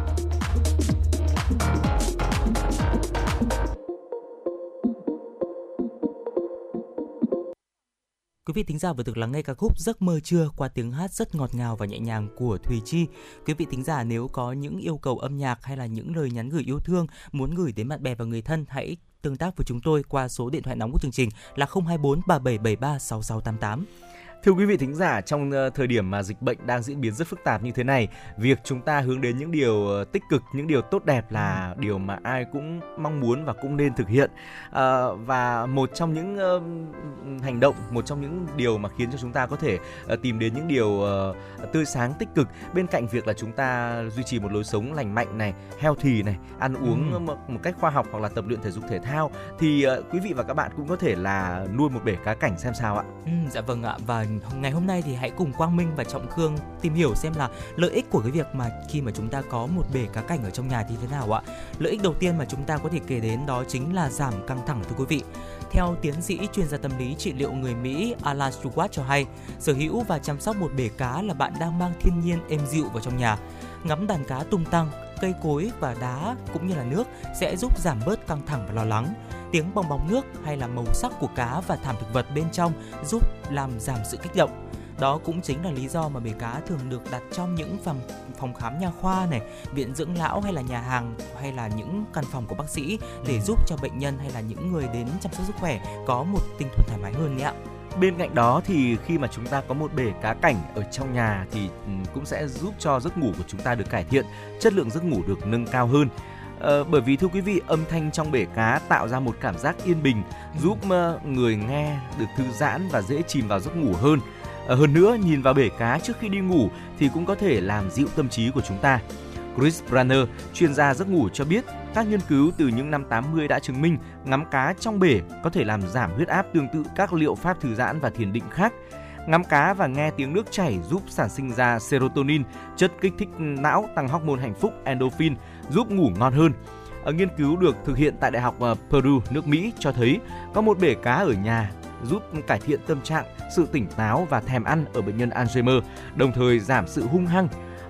Quý vị thính giả vừa được lắng nghe ca khúc Giấc mơ trưa qua tiếng hát rất ngọt ngào và nhẹ nhàng của Thùy Chi. Quý vị thính giả nếu có những yêu cầu âm nhạc hay là những lời nhắn gửi yêu thương muốn gửi đến bạn bè và người thân, hãy tương tác với chúng tôi qua số điện thoại nóng của chương trình là 024 3773 6688. Thưa quý vị thính giả, trong ờ, thời điểm mà dịch bệnh đang diễn biến rất phức tạp như thế này, việc chúng ta hướng đến những điều ờ, tích cực, những điều tốt đẹp là điều mà ai cũng mong muốn và cũng nên thực hiện. Ờ, và một trong những hành động, một trong những điều mà khiến cho chúng ta có thể tìm đến những điều tươi sáng tích cực bên cạnh việc là chúng ta duy trì một lối sống lành mạnh này, healthy này, ăn uống Ừ. một, một cách khoa học hoặc là tập luyện thể dục thể thao thì quý vị và các bạn cũng có thể là nuôi một bể cá cảnh xem sao ạ. Ừ, dạ vâng ạ và ngày hôm nay thì hãy cùng Quang Minh và Trọng Khương tìm hiểu xem là lợi ích của cái việc mà khi mà chúng ta có một bể cá cảnh ở trong nhà thì thế nào ạ. Lợi ích đầu tiên mà chúng ta có thể kể đến đó chính là giảm căng thẳng thưa quý vị. Theo tiến sĩ chuyên gia tâm lý trị liệu người Mỹ Alan Stewart cho hay, sở hữu và chăm sóc một bể cá là bạn đang mang thiên nhiên êm dịu vào trong nhà. Ngắm đàn cá tung tăng, cây cối và đá cũng như là nước sẽ giúp giảm bớt căng thẳng và lo lắng. Tiếng bong bóng nước hay là màu sắc của cá và thảm thực vật bên trong giúp làm giảm sự kích động. Đó cũng chính là lý do mà bể cá thường được đặt trong những phòng phòng khám nha khoa này, viện dưỡng lão hay là nhà hàng hay là những căn phòng của bác sĩ để giúp cho bệnh nhân hay là những người đến chăm sóc sức khỏe có một tinh thần thoải mái hơn nhé ạ. Bên cạnh đó thì khi mà chúng ta có một bể cá cảnh ở trong nhà thì ừ, cũng sẽ giúp cho giấc ngủ của chúng ta được cải thiện, chất lượng giấc ngủ được nâng cao hơn. Ờ, bởi vì thưa quý vị, âm thanh trong bể cá tạo ra một cảm giác yên bình, giúp ờ, người nghe được thư giãn và dễ chìm vào giấc ngủ hơn. Ờ, hơn nữa, nhìn vào bể cá trước khi đi ngủ thì cũng có thể làm dịu tâm trí của chúng ta. Chris Branner, chuyên gia giấc ngủ cho biết, các nghiên cứu từ những năm 80 đã chứng minh ngắm cá trong bể có thể làm giảm huyết áp tương tự các liệu pháp thư giãn và thiền định khác. Ngắm cá và nghe tiếng nước chảy giúp sản sinh ra serotonin, chất kích thích não tăng hormone hạnh phúc endorphin, giúp ngủ ngon hơn. Ở nghiên cứu được thực hiện tại Đại học ờ, Peru, nước Mỹ cho thấy có một bể cá ở nhà giúp cải thiện tâm trạng, sự tỉnh táo và thèm ăn ở bệnh nhân Alzheimer, đồng thời giảm sự hung hăng.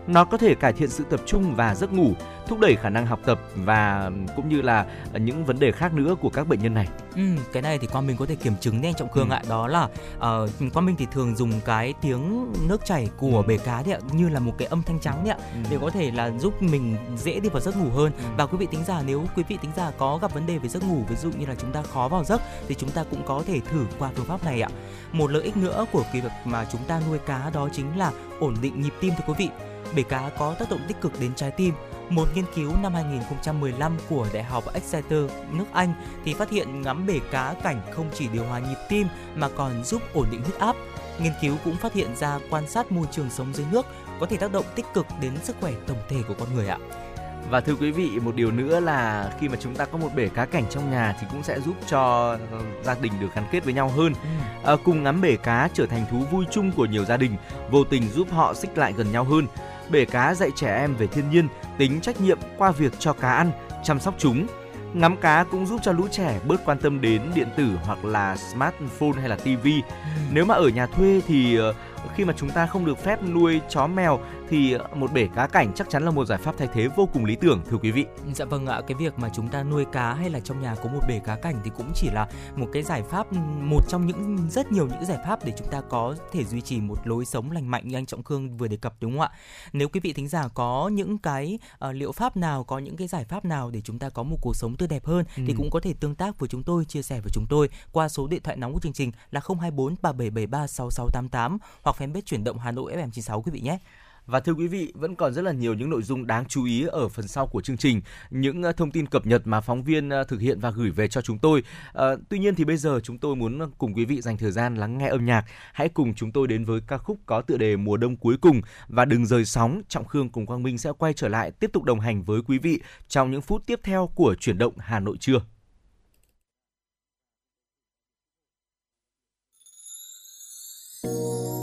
Nó có thể cải thiện sự tập trung và giấc ngủ, thúc đẩy khả năng học tập và cũng như là những vấn đề khác nữa của các bệnh nhân này. Ừ, cái này thì Quang Minh có thể kiểm chứng nhanh Trọng Khương Ừ. ạ đó là uh, Quang Minh thì thường dùng cái tiếng nước chảy của Ừ. bể cá đấy ạ như là một cái âm thanh trắng đấy ạ để có thể là giúp mình dễ đi vào giấc ngủ hơn Ừ. và quý vị tính giả nếu quý vị tính giả có gặp vấn đề về giấc ngủ ví dụ như là chúng ta khó vào giấc thì chúng ta cũng có thể thử qua phương pháp này ạ một lợi ích nữa của cái việc mà chúng ta nuôi cá đó chính là ổn định nhịp tim thưa quý vị bể cá có tác động tích cực đến trái tim một nghiên cứu năm 2015 của Đại học Exeter, nước Anh thì phát hiện ngắm bể cá cảnh không chỉ điều hòa nhịp tim mà còn giúp ổn định huyết áp. Nghiên cứu cũng phát hiện ra quan sát môi trường sống dưới nước có thể tác động tích cực đến sức khỏe tổng thể của con người ạ. Và thưa quý vị, một điều nữa là khi mà chúng ta có một bể cá cảnh trong nhà thì cũng sẽ giúp cho ờ, gia đình được gắn kết với nhau hơn. À, cùng ngắm bể cá trở thành thú vui chung của nhiều gia đình, vô tình giúp họ xích lại gần nhau hơn. Bể cá dạy trẻ em về thiên nhiên, tính trách nhiệm qua việc cho cá ăn, chăm sóc chúng. Ngắm cá cũng giúp cho lũ trẻ bớt quan tâm đến điện tử hoặc là smartphone hay là tivi. Nếu mà ở nhà thuê thì ờ, khi mà chúng ta không được phép nuôi chó mèo thì một bể cá cảnh chắc chắn là một giải pháp thay thế vô cùng lý tưởng thưa quý vị. Dạ vâng ạ, cái việc mà chúng ta nuôi cá hay là trong nhà có một bể cá cảnh thì cũng chỉ là một cái giải pháp một trong những rất nhiều những giải pháp để chúng ta có thể duy trì một lối sống lành mạnh như anh Trọng Khương vừa đề cập đúng không ạ? Nếu quý vị thính giả có những cái uh, liệu pháp nào, có những cái giải pháp nào để chúng ta có một cuộc sống tươi đẹp hơn Ừ. thì cũng có thể tương tác với chúng tôi, chia sẻ với chúng tôi qua số điện thoại nóng của chương trình là 024 3773 6688 hoặc fanpage chuyển động Hà Nội FM96 quý vị nhé. Và thưa quý vị, vẫn còn rất là nhiều những nội dung đáng chú ý ở phần sau của chương trình, những ờ, thông tin cập nhật mà phóng viên ờ, thực hiện và gửi về cho chúng tôi. À, tuy nhiên thì bây giờ chúng tôi muốn cùng quý vị dành thời gian lắng nghe âm nhạc. Hãy cùng chúng tôi đến với ca khúc có tựa đề Mùa đông cuối cùng và đừng rời sóng. Trọng Khương cùng Quang Minh sẽ quay trở lại tiếp tục đồng hành với quý vị trong những phút tiếp theo của chuyển động Hà Nội trưa. ngoài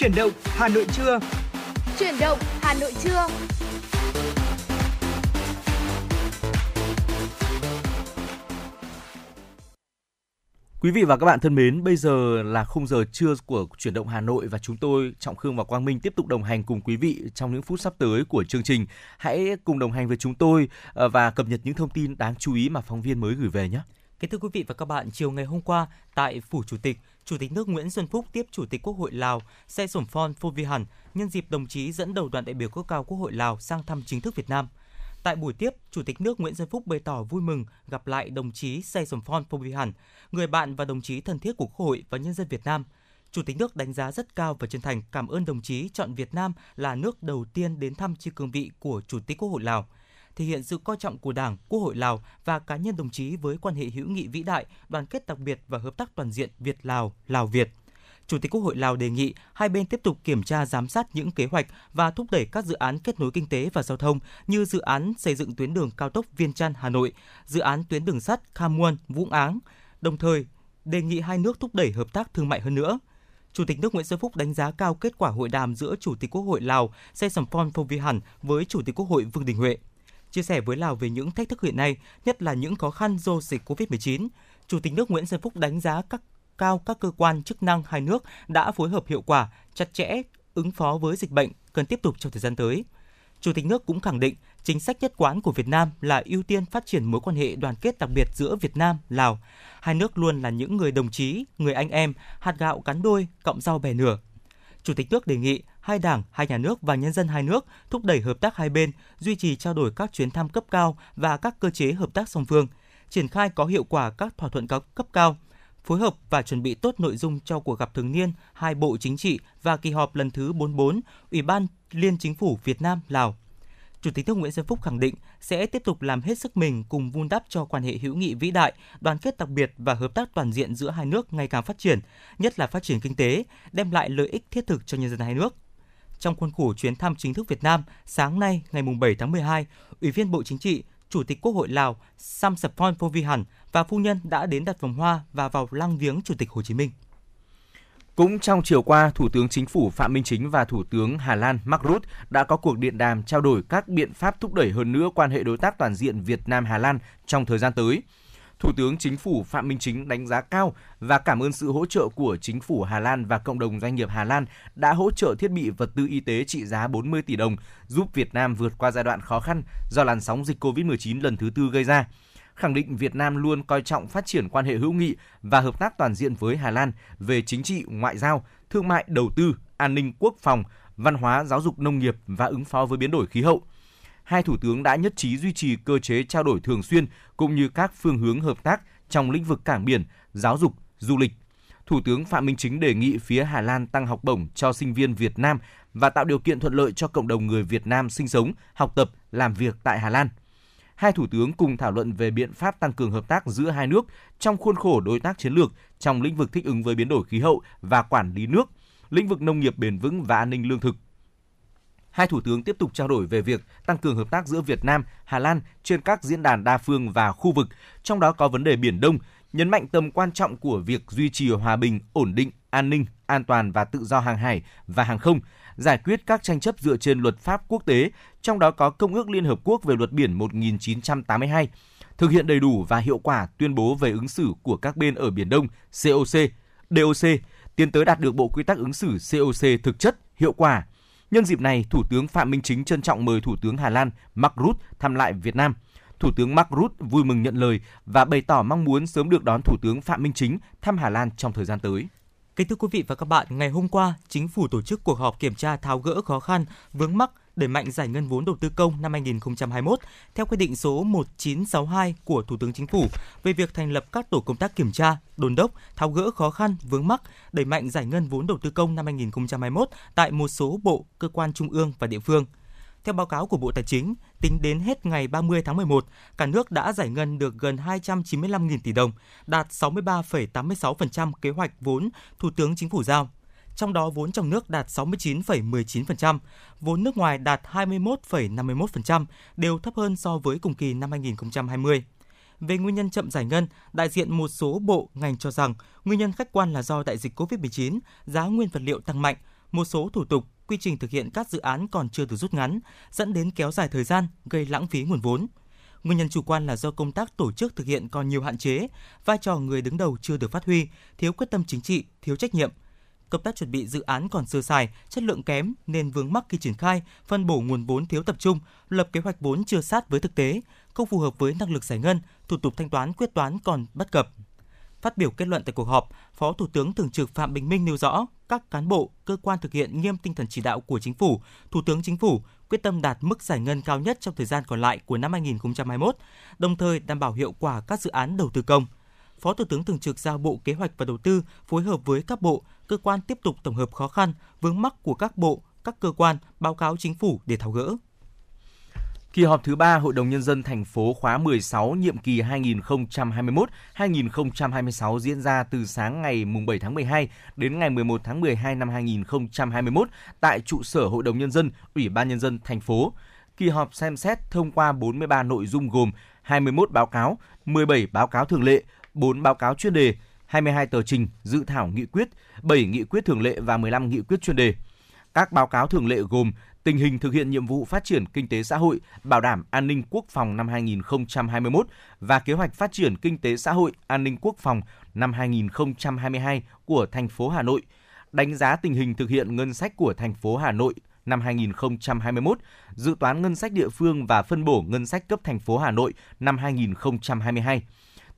Chuyển động Hà Nội trưa. Chuyển động Hà Nội trưa. Quý vị và các bạn thân mến, bây giờ là khung giờ trưa của chuyển động Hà Nội và chúng tôi Trọng Khương và Quang Minh tiếp tục đồng hành cùng quý vị trong những phút sắp tới của chương trình. Hãy cùng đồng hành với chúng tôi ờ, và cập nhật những thông tin đáng chú ý mà phóng viên mới gửi về nhé. Kính thưa quý vị và các bạn, chiều ngày hôm qua tại phủ Chủ tịch, Chủ tịch nước Nguyễn Xuân Phúc tiếp Chủ tịch Quốc hội Lào Say Sổm Phon Phô Vi Hẳn nhân dịp đồng chí dẫn đầu đoàn đại biểu cấp cao Quốc hội Lào sang thăm chính thức Việt Nam. Tại buổi tiếp, Chủ tịch nước Nguyễn Xuân Phúc bày tỏ vui mừng gặp lại đồng chí Say Sổm Phon Phô Vi Hẳn, người bạn và đồng chí thân thiết của Quốc hội và nhân dân Việt Nam. Chủ tịch nước đánh giá rất cao và chân thành cảm ơn đồng chí chọn Việt Nam là nước đầu tiên đến thăm trên cương vị của Chủ tịch Quốc hội Lào thể hiện sự coi trọng của Đảng, Quốc hội Lào và cá nhân đồng chí với quan hệ hữu nghị vĩ đại, đoàn kết đặc biệt và hợp tác toàn diện Việt Lào, Lào Việt. Chủ tịch Quốc hội Lào đề nghị hai bên tiếp tục kiểm tra giám sát những kế hoạch và thúc đẩy các dự án kết nối kinh tế và giao thông như dự án xây dựng tuyến đường cao tốc Viên Chăn Hà Nội, dự án tuyến đường sắt Kham Muôn Vũng Áng. Đồng thời, đề nghị hai nước thúc đẩy hợp tác thương mại hơn nữa. Chủ tịch nước Nguyễn Xuân Phúc đánh giá cao kết quả hội đàm giữa Chủ tịch Quốc hội Lào Say Vi Hẳn với Chủ tịch Quốc hội Vương Đình Huệ. Chia sẻ với Lào về những thách thức hiện nay, nhất là những khó khăn do dịch COVID-19, Chủ tịch nước Nguyễn Xuân Phúc đánh giá các cao các cơ quan chức năng hai nước đã phối hợp hiệu quả, chặt chẽ ứng phó với dịch bệnh cần tiếp tục trong thời gian tới. Chủ tịch nước cũng khẳng định chính sách nhất quán của Việt Nam là ưu tiên phát triển mối quan hệ đoàn kết đặc biệt giữa Việt Nam, Lào. Hai nước luôn là những người đồng chí, người anh em, hạt gạo cắn đôi, cọng rau bè nửa. Chủ tịch nước đề nghị hai đảng, hai nhà nước và nhân dân hai nước thúc đẩy hợp tác hai bên, duy trì trao đổi các chuyến thăm cấp cao và các cơ chế hợp tác song phương, triển khai có hiệu quả các thỏa thuận cấp cao, phối hợp và chuẩn bị tốt nội dung cho cuộc gặp thường niên hai bộ chính trị và kỳ họp lần thứ 44 Ủy ban Liên Chính phủ Việt Nam Lào. Chủ tịch nước Nguyễn Xuân Phúc khẳng định sẽ tiếp tục làm hết sức mình cùng vun đắp cho quan hệ hữu nghị vĩ đại, đoàn kết đặc biệt và hợp tác toàn diện giữa hai nước ngày càng phát triển, nhất là phát triển kinh tế, đem lại lợi ích thiết thực cho nhân dân hai nước. Trong khuôn khổ chuyến thăm chính thức Việt Nam, sáng nay ngày 7 tháng 12, Ủy viên Bộ Chính trị, Chủ tịch Quốc hội Lào Samsapon Phovihan và phu nhân đã đến đặt vòng hoa và vào lăng viếng Chủ tịch Hồ Chí Minh. Cũng trong chiều qua, Thủ tướng Chính phủ Phạm Minh Chính và Thủ tướng Hà Lan Mark Rutte đã có cuộc điện đàm trao đổi các biện pháp thúc đẩy hơn nữa quan hệ đối tác toàn diện Việt Nam-Hà Lan trong thời gian tới. Thủ tướng Chính phủ Phạm Minh Chính đánh giá cao và cảm ơn sự hỗ trợ của Chính phủ Hà Lan và cộng đồng doanh nghiệp Hà Lan đã hỗ trợ thiết bị vật tư y tế trị giá 40 tỷ đồng giúp Việt Nam vượt qua giai đoạn khó khăn do làn sóng dịch COVID-19 lần thứ tư gây ra khẳng định Việt Nam luôn coi trọng phát triển quan hệ hữu nghị và hợp tác toàn diện với Hà Lan về chính trị, ngoại giao, thương mại, đầu tư, an ninh quốc phòng, văn hóa, giáo dục nông nghiệp và ứng phó với biến đổi khí hậu. Hai thủ tướng đã nhất trí duy trì cơ chế trao đổi thường xuyên cũng như các phương hướng hợp tác trong lĩnh vực cảng biển, giáo dục, du lịch. Thủ tướng Phạm Minh Chính đề nghị phía Hà Lan tăng học bổng cho sinh viên Việt Nam và tạo điều kiện thuận lợi cho cộng đồng người Việt Nam sinh sống, học tập, làm việc tại Hà Lan hai thủ tướng cùng thảo luận về biện pháp tăng cường hợp tác giữa hai nước trong khuôn khổ đối tác chiến lược trong lĩnh vực thích ứng với biến đổi khí hậu và quản lý nước, lĩnh vực nông nghiệp bền vững và an ninh lương thực. Hai thủ tướng tiếp tục trao đổi về việc tăng cường hợp tác giữa Việt Nam, Hà Lan trên các diễn đàn đa phương và khu vực, trong đó có vấn đề Biển Đông, nhấn mạnh tầm quan trọng của việc duy trì hòa bình, ổn định, an ninh, an toàn và tự do hàng hải và hàng không, giải quyết các tranh chấp dựa trên luật pháp quốc tế, trong đó có Công ước Liên Hợp Quốc về luật biển 1982, thực hiện đầy đủ và hiệu quả tuyên bố về ứng xử của các bên ở Biển Đông COC, DOC, tiến tới đạt được bộ quy tắc ứng xử COC thực chất, hiệu quả. Nhân dịp này, Thủ tướng Phạm Minh Chính trân trọng mời Thủ tướng Hà Lan Mark Rutte thăm lại Việt Nam. Thủ tướng Mark Rutte vui mừng nhận lời và bày tỏ mong muốn sớm được đón Thủ tướng Phạm Minh Chính thăm Hà Lan trong thời gian tới. Kính thưa quý vị và các bạn, ngày hôm qua, Chính phủ tổ chức cuộc họp kiểm tra tháo gỡ khó khăn, vướng mắc đẩy mạnh giải ngân vốn đầu tư công năm 2021 theo quyết định số 1962 của Thủ tướng Chính phủ về việc thành lập các tổ công tác kiểm tra, đôn đốc, tháo gỡ khó khăn, vướng mắc, đẩy mạnh giải ngân vốn đầu tư công năm 2021 tại một số bộ, cơ quan trung ương và địa phương – theo báo cáo của Bộ Tài chính, tính đến hết ngày 30 tháng 11, cả nước đã giải ngân được gần 295.000 tỷ đồng, đạt 63,86% kế hoạch vốn Thủ tướng Chính phủ giao. Trong đó vốn trong nước đạt 69,19%, vốn nước ngoài đạt 21,51%, đều thấp hơn so với cùng kỳ năm 2020. Về nguyên nhân chậm giải ngân, đại diện một số bộ ngành cho rằng nguyên nhân khách quan là do đại dịch COVID-19, giá nguyên vật liệu tăng mạnh, một số thủ tục quy trình thực hiện các dự án còn chưa được rút ngắn, dẫn đến kéo dài thời gian, gây lãng phí nguồn vốn. Nguyên nhân chủ quan là do công tác tổ chức thực hiện còn nhiều hạn chế, vai trò người đứng đầu chưa được phát huy, thiếu quyết tâm chính trị, thiếu trách nhiệm. Công tác chuẩn bị dự án còn sơ sài, chất lượng kém nên vướng mắc khi triển khai, phân bổ nguồn vốn thiếu tập trung, lập kế hoạch vốn chưa sát với thực tế, không phù hợp với năng lực giải ngân, thủ tục thanh toán quyết toán còn bất cập. Phát biểu kết luận tại cuộc họp, Phó Thủ tướng Thường trực Phạm Bình Minh nêu rõ các cán bộ, cơ quan thực hiện nghiêm tinh thần chỉ đạo của Chính phủ, Thủ tướng Chính phủ quyết tâm đạt mức giải ngân cao nhất trong thời gian còn lại của năm 2021, đồng thời đảm bảo hiệu quả các dự án đầu tư công. Phó Thủ tướng Thường trực giao Bộ Kế hoạch và Đầu tư phối hợp với các bộ, cơ quan tiếp tục tổng hợp khó khăn, vướng mắc của các bộ, các cơ quan báo cáo chính phủ để tháo gỡ. Kỳ họp thứ 3 Hội đồng Nhân dân thành phố khóa 16 nhiệm kỳ 2021-2026 diễn ra từ sáng ngày 7 tháng 12 đến ngày 11 tháng 12 năm 2021 tại trụ sở Hội đồng Nhân dân, Ủy ban Nhân dân thành phố. Kỳ họp xem xét thông qua 43 nội dung gồm 21 báo cáo, 17 báo cáo thường lệ, 4 báo cáo chuyên đề, 22 tờ trình, dự thảo nghị quyết, 7 nghị quyết thường lệ và 15 nghị quyết chuyên đề. Các báo cáo thường lệ gồm tình hình thực hiện nhiệm vụ phát triển kinh tế xã hội, bảo đảm an ninh quốc phòng năm 2021 và kế hoạch phát triển kinh tế xã hội, an ninh quốc phòng năm 2022 của thành phố Hà Nội, đánh giá tình hình thực hiện ngân sách của thành phố Hà Nội năm 2021, dự toán ngân sách địa phương và phân bổ ngân sách cấp thành phố Hà Nội năm 2022,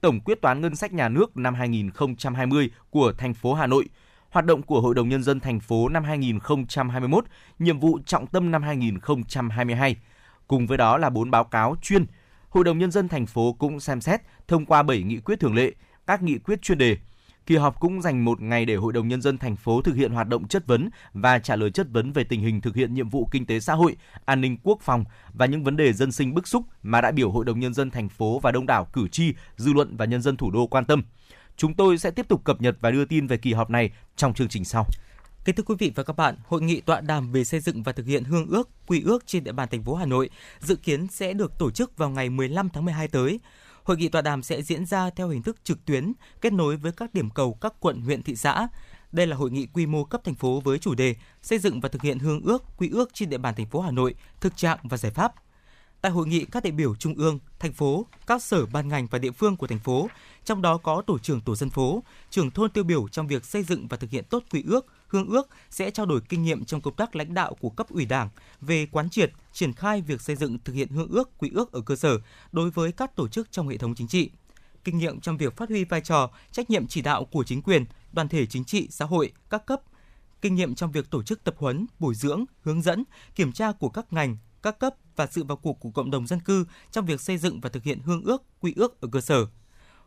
tổng quyết toán ngân sách nhà nước năm 2020 của thành phố Hà Nội, hoạt động của Hội đồng Nhân dân thành phố năm 2021, nhiệm vụ trọng tâm năm 2022. Cùng với đó là bốn báo cáo chuyên. Hội đồng Nhân dân thành phố cũng xem xét thông qua 7 nghị quyết thường lệ, các nghị quyết chuyên đề. Kỳ họp cũng dành một ngày để Hội đồng Nhân dân thành phố thực hiện hoạt động chất vấn và trả lời chất vấn về tình hình thực hiện nhiệm vụ kinh tế xã hội, an ninh quốc phòng và những vấn đề dân sinh bức xúc mà đại biểu Hội đồng Nhân dân thành phố và đông đảo cử tri, dư luận và nhân dân thủ đô quan tâm. Chúng tôi sẽ tiếp tục cập nhật và đưa tin về kỳ họp này trong chương trình sau. Kính thưa quý vị và các bạn, hội nghị tọa đàm về xây dựng và thực hiện hương ước, quy ước trên địa bàn thành phố Hà Nội dự kiến sẽ được tổ chức vào ngày 15 tháng 12 tới. Hội nghị tọa đàm sẽ diễn ra theo hình thức trực tuyến, kết nối với các điểm cầu các quận, huyện, thị xã. Đây là hội nghị quy mô cấp thành phố với chủ đề xây dựng và thực hiện hương ước, quy ước trên địa bàn thành phố Hà Nội, thực trạng và giải pháp. Tại hội nghị, các đại biểu trung ương, thành phố, các sở ban ngành và địa phương của thành phố, trong đó có tổ trưởng tổ dân phố, trưởng thôn tiêu biểu trong việc xây dựng và thực hiện tốt quy ước, hương ước sẽ trao đổi kinh nghiệm trong công tác lãnh đạo của cấp ủy Đảng về quán triệt, triển khai việc xây dựng thực hiện hương ước, quy ước ở cơ sở đối với các tổ chức trong hệ thống chính trị. Kinh nghiệm trong việc phát huy vai trò, trách nhiệm chỉ đạo của chính quyền, đoàn thể chính trị, xã hội, các cấp, kinh nghiệm trong việc tổ chức tập huấn, bồi dưỡng, hướng dẫn, kiểm tra của các ngành, các cấp và sự vào cuộc của cộng đồng dân cư trong việc xây dựng và thực hiện hương ước, quy ước ở cơ sở.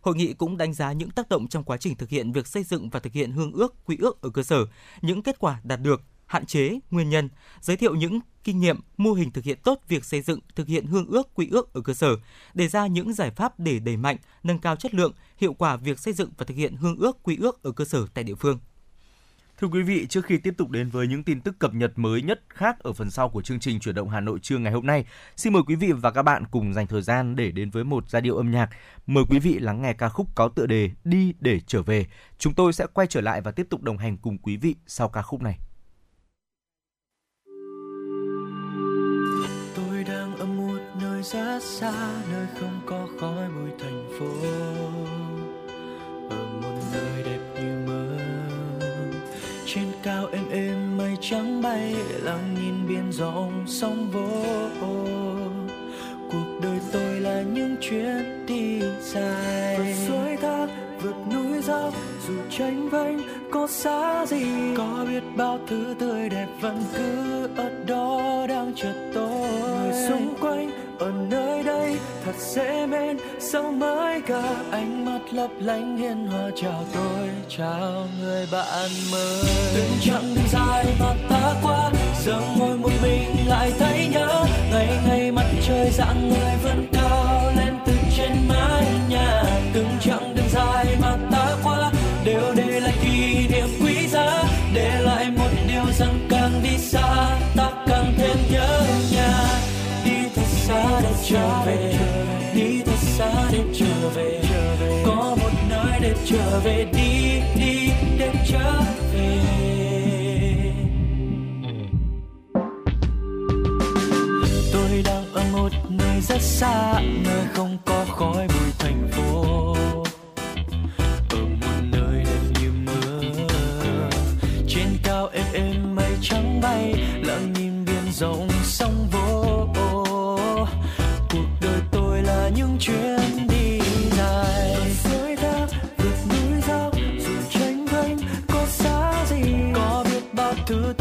Hội nghị cũng đánh giá những tác động trong quá trình thực hiện việc xây dựng và thực hiện hương ước, quy ước ở cơ sở, những kết quả đạt được, hạn chế, nguyên nhân, giới thiệu những kinh nghiệm, mô hình thực hiện tốt việc xây dựng, thực hiện hương ước, quy ước ở cơ sở, đề ra những giải pháp để đẩy mạnh, nâng cao chất lượng, hiệu quả việc xây dựng và thực hiện hương ước, quy ước ở cơ sở tại địa phương. Thưa quý vị, trước khi tiếp tục đến với những tin tức cập nhật mới nhất khác ở phần sau của chương trình chuyển động Hà Nội trưa ngày hôm nay, xin mời quý vị và các bạn cùng dành thời gian để đến với một giai điệu âm nhạc. Mời quý vị lắng nghe ca khúc có tựa đề Đi để trở về. Chúng tôi sẽ quay trở lại và tiếp tục đồng hành cùng quý vị sau ca khúc này. Tôi đang ở một nơi rất xa, nơi không có khói bụi thành phố. Cao êm êm mây trắng bay, lặng nhìn biển rộng sóng vỗ. Cuộc đời tôi là những chuyến đi dài. Vượt suối thác, vượt núi dốc, dù tranh vênh có xa gì. Có biết bao thứ tươi đẹp vẫn cứ ở đó đang chờ tôi. Người xung quanh ở nơi đây thật dễ mến sao mới cả. Ánh mắt lấp lánh hiền hòa. Chào tôi, chào người bạn mới. Từng chặng đường dài mà ta qua giờ ngồi một mình lại thấy nhớ. Ngày ngày mặt trời dạng người vẫn cao lên từ trên mái nhà. Từng chặng đường dài mà ta qua, đều để lại kỷ niệm quý giá. Để lại một điều rằng càng đi xa trở về. Đi thật xa để trở về. Có một nơi để trở về. Đi đi, để trở về. Tôi đang ở một nơi rất xa, nơi không có khói bụi thành phố. Ở một nơi đẹp như mơ trên cao êm êm mây trắng bay, lặng nhìn biển rộng sông vô là chuyến đi dài. Suối thác vượt núi dốc, dù tranh vênh có xa gì, có biết bao thứ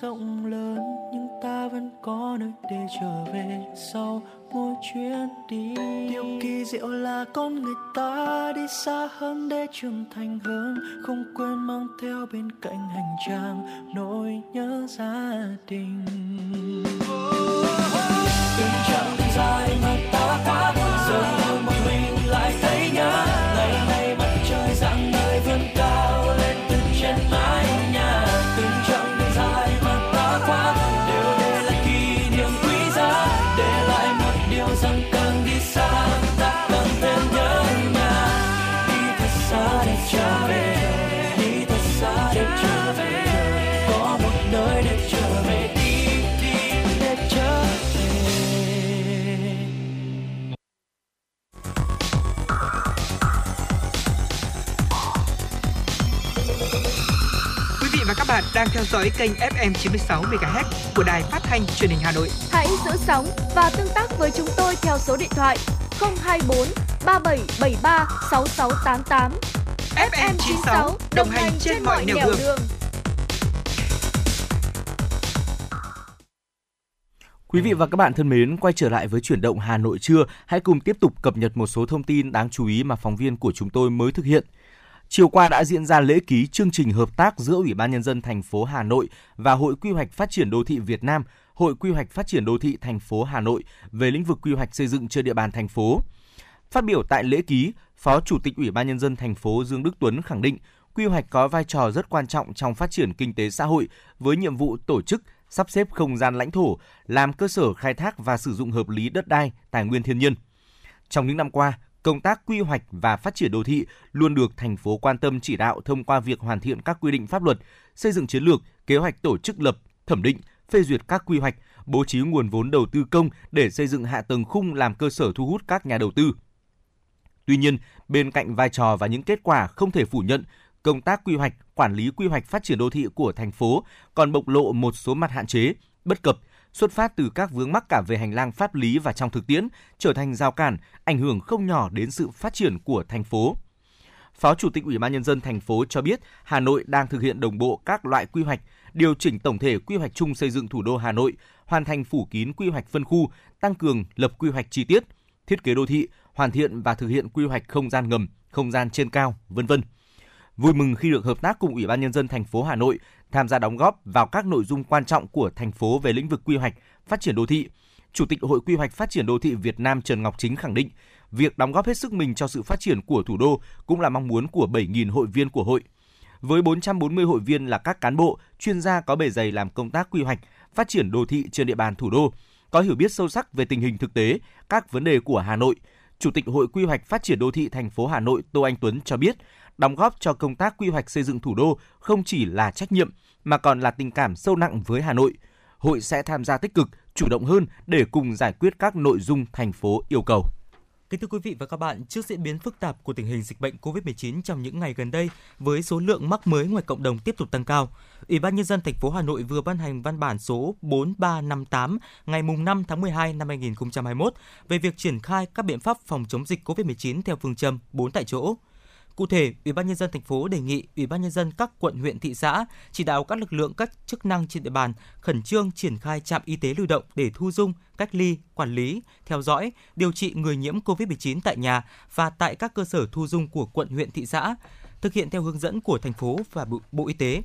rộng lớn nhưng ta vẫn có nơi để trở về sau mỗi chuyến đi. Điều kỳ diệu là con người ta đi xa hơn để trưởng thành hơn không quên mang theo bên cạnh hành trang nỗi nhớ gia đình. Từng chặng đường dài mà ta qua giờ ngồi một mình lại thấy nhớ dõi kênh FM 96 MHz của đài phát thanh truyền hình Hà Nội. Hãy giữ sóng và tương tác với chúng tôi theo số điện thoại 024 3773 6688. FM 96 đồng hành trên mọi nẻo đường. Quý vị và các bạn thân mến, quay trở lại với chuyển động Hà Nội trưa, hãy cùng tiếp tục cập nhật một số thông tin đáng chú ý mà phóng viên của chúng tôi mới thực hiện. Chiều qua đã diễn ra lễ ký chương trình hợp tác giữa Ủy ban nhân dân thành phố Hà Nội và Hội Quy hoạch Phát triển đô thị Việt Nam, Hội Quy hoạch Phát triển đô thị thành phố Hà Nội về lĩnh vực quy hoạch xây dựng trên địa bàn thành phố. Phát biểu tại lễ ký, Phó Chủ tịch Ủy ban nhân dân thành phố Dương Đức Tuấn khẳng định quy hoạch có vai trò rất quan trọng trong phát triển kinh tế xã hội với nhiệm vụ tổ chức, sắp xếp không gian lãnh thổ, làm cơ sở khai thác và sử dụng hợp lý đất đai, tài nguyên thiên nhiên. Trong những năm qua, công tác quy hoạch và phát triển đô thị luôn được thành phố quan tâm chỉ đạo thông qua việc hoàn thiện các quy định pháp luật, xây dựng chiến lược, kế hoạch tổ chức lập, thẩm định, phê duyệt các quy hoạch, bố trí nguồn vốn đầu tư công để xây dựng hạ tầng khung làm cơ sở thu hút các nhà đầu tư. Tuy nhiên, bên cạnh vai trò và những kết quả không thể phủ nhận, công tác quy hoạch, quản lý quy hoạch phát triển đô thị của thành phố còn bộc lộ một số mặt hạn chế, bất cập, xuất phát từ các vướng mắc cả về hành lang pháp lý và trong thực tiễn, trở thành rào cản, ảnh hưởng không nhỏ đến sự phát triển của thành phố. Phó Chủ tịch Ủy ban nhân dân thành phố cho biết, Hà Nội đang thực hiện đồng bộ các loại quy hoạch, điều chỉnh tổng thể quy hoạch chung xây dựng thủ đô Hà Nội, hoàn thành phủ kín quy hoạch phân khu, tăng cường lập quy hoạch chi tiết, thiết kế đô thị, hoàn thiện và thực hiện quy hoạch không gian ngầm, không gian trên cao, vân vân. Vui mừng khi được hợp tác cùng Ủy ban nhân dân thành phố Hà Nội tham gia đóng góp vào các nội dung quan trọng của thành phố về lĩnh vực quy hoạch, phát triển đô thị. Chủ tịch Hội Quy hoạch Phát triển đô thị Việt Nam Trần Ngọc Chính khẳng định, việc đóng góp hết sức mình cho sự phát triển của thủ đô cũng là mong muốn của 7.000 hội viên của hội. Với 440 hội viên là các cán bộ, chuyên gia có bề dày làm công tác quy hoạch, phát triển đô thị trên địa bàn thủ đô, có hiểu biết sâu sắc về tình hình thực tế, các vấn đề của Hà Nội. Chủ tịch Hội Quy hoạch Phát triển đô thị thành phố Hà Nội Tô Anh Tuấn cho biết, đóng góp cho công tác quy hoạch xây dựng thủ đô không chỉ là trách nhiệm mà còn là tình cảm sâu nặng với Hà Nội. Hội sẽ tham gia tích cực, chủ động hơn để cùng giải quyết các nội dung thành phố yêu cầu. Kính thưa quý vị và các bạn, trước diễn biến phức tạp của tình hình dịch bệnh COVID-19 trong những ngày gần đây, với số lượng mắc mới ngoài cộng đồng tiếp tục tăng cao, Ủy ban nhân dân thành phố Hà Nội vừa ban hành văn bản số 4358 ngày mùng 5 tháng 12 năm 2021 về việc triển khai các biện pháp phòng chống dịch COVID-19 theo phương châm 4 tại chỗ. Cụ thể, Ủy ban nhân dân thành phố đề nghị Ủy ban nhân dân các quận huyện thị xã chỉ đạo các lực lượng các chức năng trên địa bàn khẩn trương triển khai trạm y tế lưu động để thu dung, cách ly, quản lý, theo dõi, điều trị người nhiễm COVID-19 tại nhà và tại các cơ sở thu dung của quận huyện thị xã, thực hiện theo hướng dẫn của thành phố và Bộ, Bộ Y tế.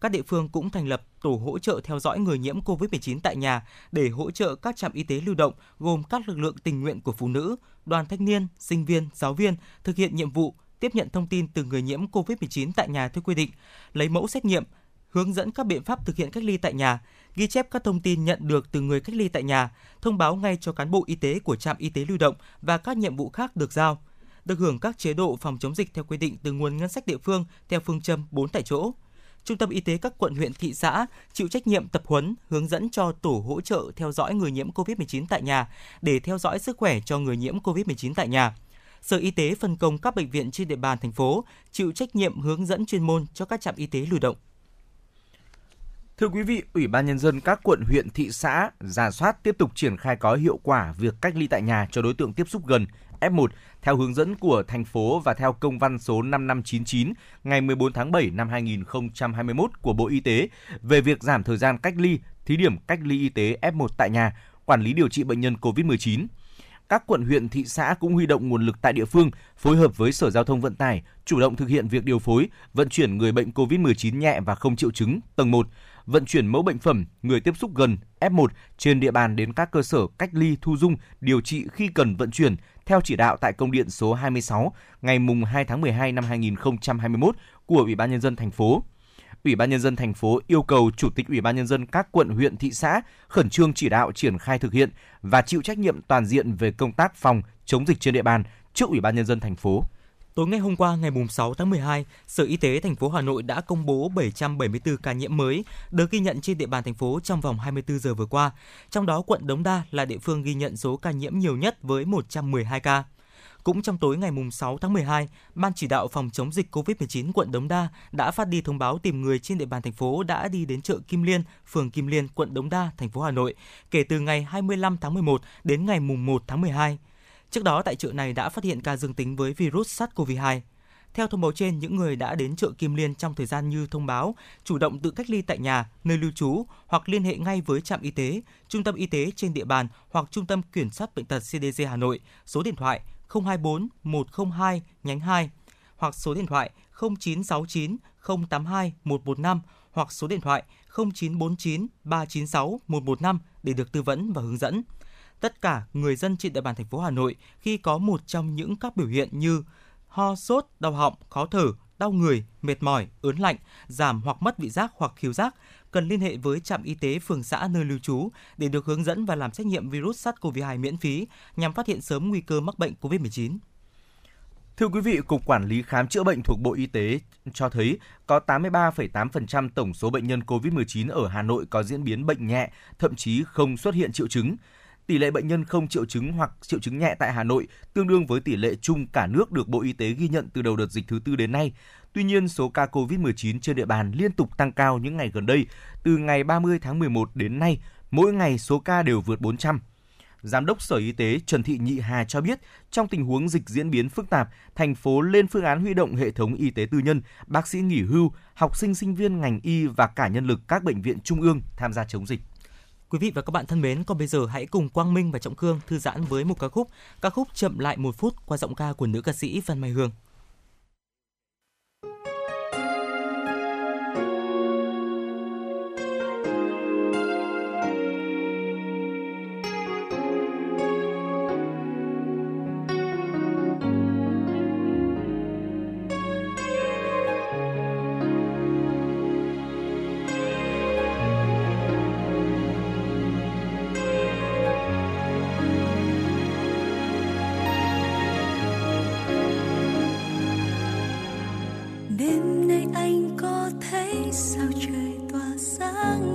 Các địa phương cũng thành lập tổ hỗ trợ theo dõi người nhiễm COVID-19 tại nhà để hỗ trợ các trạm y tế lưu động gồm các lực lượng tình nguyện của phụ nữ, đoàn thanh niên, sinh viên, giáo viên thực hiện nhiệm vụ tiếp nhận thông tin từ người nhiễm COVID-19 tại nhà theo quy định, lấy mẫu xét nghiệm, hướng dẫn các biện pháp thực hiện cách ly tại nhà, ghi chép các thông tin nhận được từ người cách ly tại nhà, thông báo ngay cho cán bộ y tế của trạm y tế lưu động và các nhiệm vụ khác được giao. Được hưởng các chế độ phòng chống dịch theo quy định từ nguồn ngân sách địa phương theo phương châm 4 tại chỗ. Trung tâm y tế các quận huyện thị xã chịu trách nhiệm tập huấn, hướng dẫn cho tổ hỗ trợ theo dõi người nhiễm COVID-19 tại nhà để theo dõi sức khỏe cho người nhiễm COVID-19 tại nhà. Sở Y tế phân công các bệnh viện trên địa bàn thành phố chịu trách nhiệm hướng dẫn chuyên môn cho các trạm y tế lưu động. Thưa quý vị, Ủy ban nhân dân các quận huyện thị xã giả soát tiếp tục triển khai có hiệu quả việc cách ly tại nhà cho đối tượng tiếp xúc gần F1 theo hướng dẫn của thành phố và theo công văn số 5599 ngày 14 tháng 7 năm 2021 của Bộ Y tế về việc giảm thời gian cách ly, thí điểm cách ly y tế F1 tại nhà, quản lý điều trị bệnh nhân COVID-19 các quận huyện thị xã cũng huy động nguồn lực tại địa phương, phối hợp với Sở Giao thông Vận tải, chủ động thực hiện việc điều phối, vận chuyển người bệnh COVID-19 nhẹ và không triệu chứng tầng 1, vận chuyển mẫu bệnh phẩm, người tiếp xúc gần F1 trên địa bàn đến các cơ sở cách ly thu dung, điều trị khi cần vận chuyển theo chỉ đạo tại công điện số 26 ngày mùng 2 tháng 12 năm 2021 của Ủy ban nhân dân thành phố. Ủy ban nhân dân thành phố yêu cầu chủ tịch Ủy ban nhân dân các quận huyện thị xã khẩn trương chỉ đạo triển khai thực hiện và chịu trách nhiệm toàn diện về công tác phòng chống dịch trên địa bàn trước Ủy ban nhân dân thành phố. Tối ngày hôm qua ngày 6 tháng 12, Sở Y tế thành phố Hà Nội đã công bố 774 ca nhiễm mới được ghi nhận trên địa bàn thành phố trong vòng 24 giờ vừa qua. Trong đó quận Đống Đa là địa phương ghi nhận số ca nhiễm nhiều nhất với 112 ca. Cũng trong tối ngày 6 tháng 12, Ban chỉ đạo phòng chống dịch COVID-19 quận Đống Đa đã phát đi thông báo tìm người trên địa bàn thành phố đã đi đến chợ Kim Liên, phường Kim Liên, quận Đống Đa, thành phố Hà Nội kể từ ngày 25 tháng 11 đến ngày 1 tháng 12. Trước đó tại chợ này đã phát hiện ca dương tính với virus SARS-CoV-2. Theo thông báo trên, những người đã đến chợ Kim Liên trong thời gian như thông báo, chủ động tự cách ly tại nhà, nơi lưu trú hoặc liên hệ ngay với trạm y tế, trung tâm y tế trên địa bàn hoặc trung tâm kiểm soát bệnh tật CDC Hà Nội, số điện thoại 024 102 nhánh 2 hoặc số điện thoại 0969 082 115 hoặc số điện thoại 0949 396 115 để được tư vấn và hướng dẫn. Tất cả người dân trên địa bàn thành phố Hà Nội khi có một trong những các biểu hiện như ho, sốt, đau họng, khó thở, đau người, mệt mỏi, ớn lạnh, giảm hoặc mất vị giác hoặc khiếu giác cần liên hệ với trạm y tế phường xã nơi lưu trú để được hướng dẫn và làm xét nghiệm virus SARS-CoV-2 miễn phí nhằm phát hiện sớm nguy cơ mắc bệnh COVID-19. Thưa quý vị, Cục Quản lý Khám chữa bệnh thuộc Bộ Y tế cho thấy có 83,8% tổng số bệnh nhân COVID-19 ở Hà Nội có diễn biến bệnh nhẹ, thậm chí không xuất hiện triệu chứng. Tỷ lệ bệnh nhân không triệu chứng hoặc triệu chứng nhẹ tại Hà Nội tương đương với tỷ lệ chung cả nước được Bộ Y tế ghi nhận từ đầu đợt dịch thứ tư đến nay. Tuy nhiên, số ca COVID-19 trên địa bàn liên tục tăng cao những ngày gần đây. Từ ngày 30 tháng 11 đến nay, mỗi ngày số ca đều vượt 400. Giám đốc Sở Y tế Trần Thị Nhị Hà cho biết, trong tình huống dịch diễn biến phức tạp, thành phố lên phương án huy động hệ thống y tế tư nhân, bác sĩ nghỉ hưu, học sinh sinh viên ngành y và cả nhân lực các bệnh viện trung ương tham gia chống dịch. Quý vị và các bạn thân mến, còn bây giờ hãy cùng Quang Minh và Trọng Cương thư giãn với một ca khúc, ca khúc chậm lại một phút qua giọng ca của nữ ca sĩ Văn Mai Hương. Đêm nay anh có thấy sao trời tỏa sáng?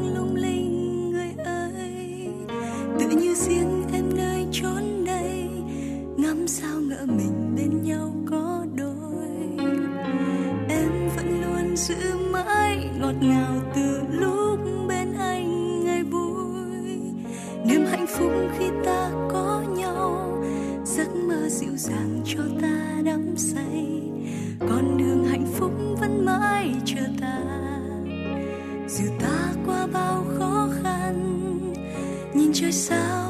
Nhìn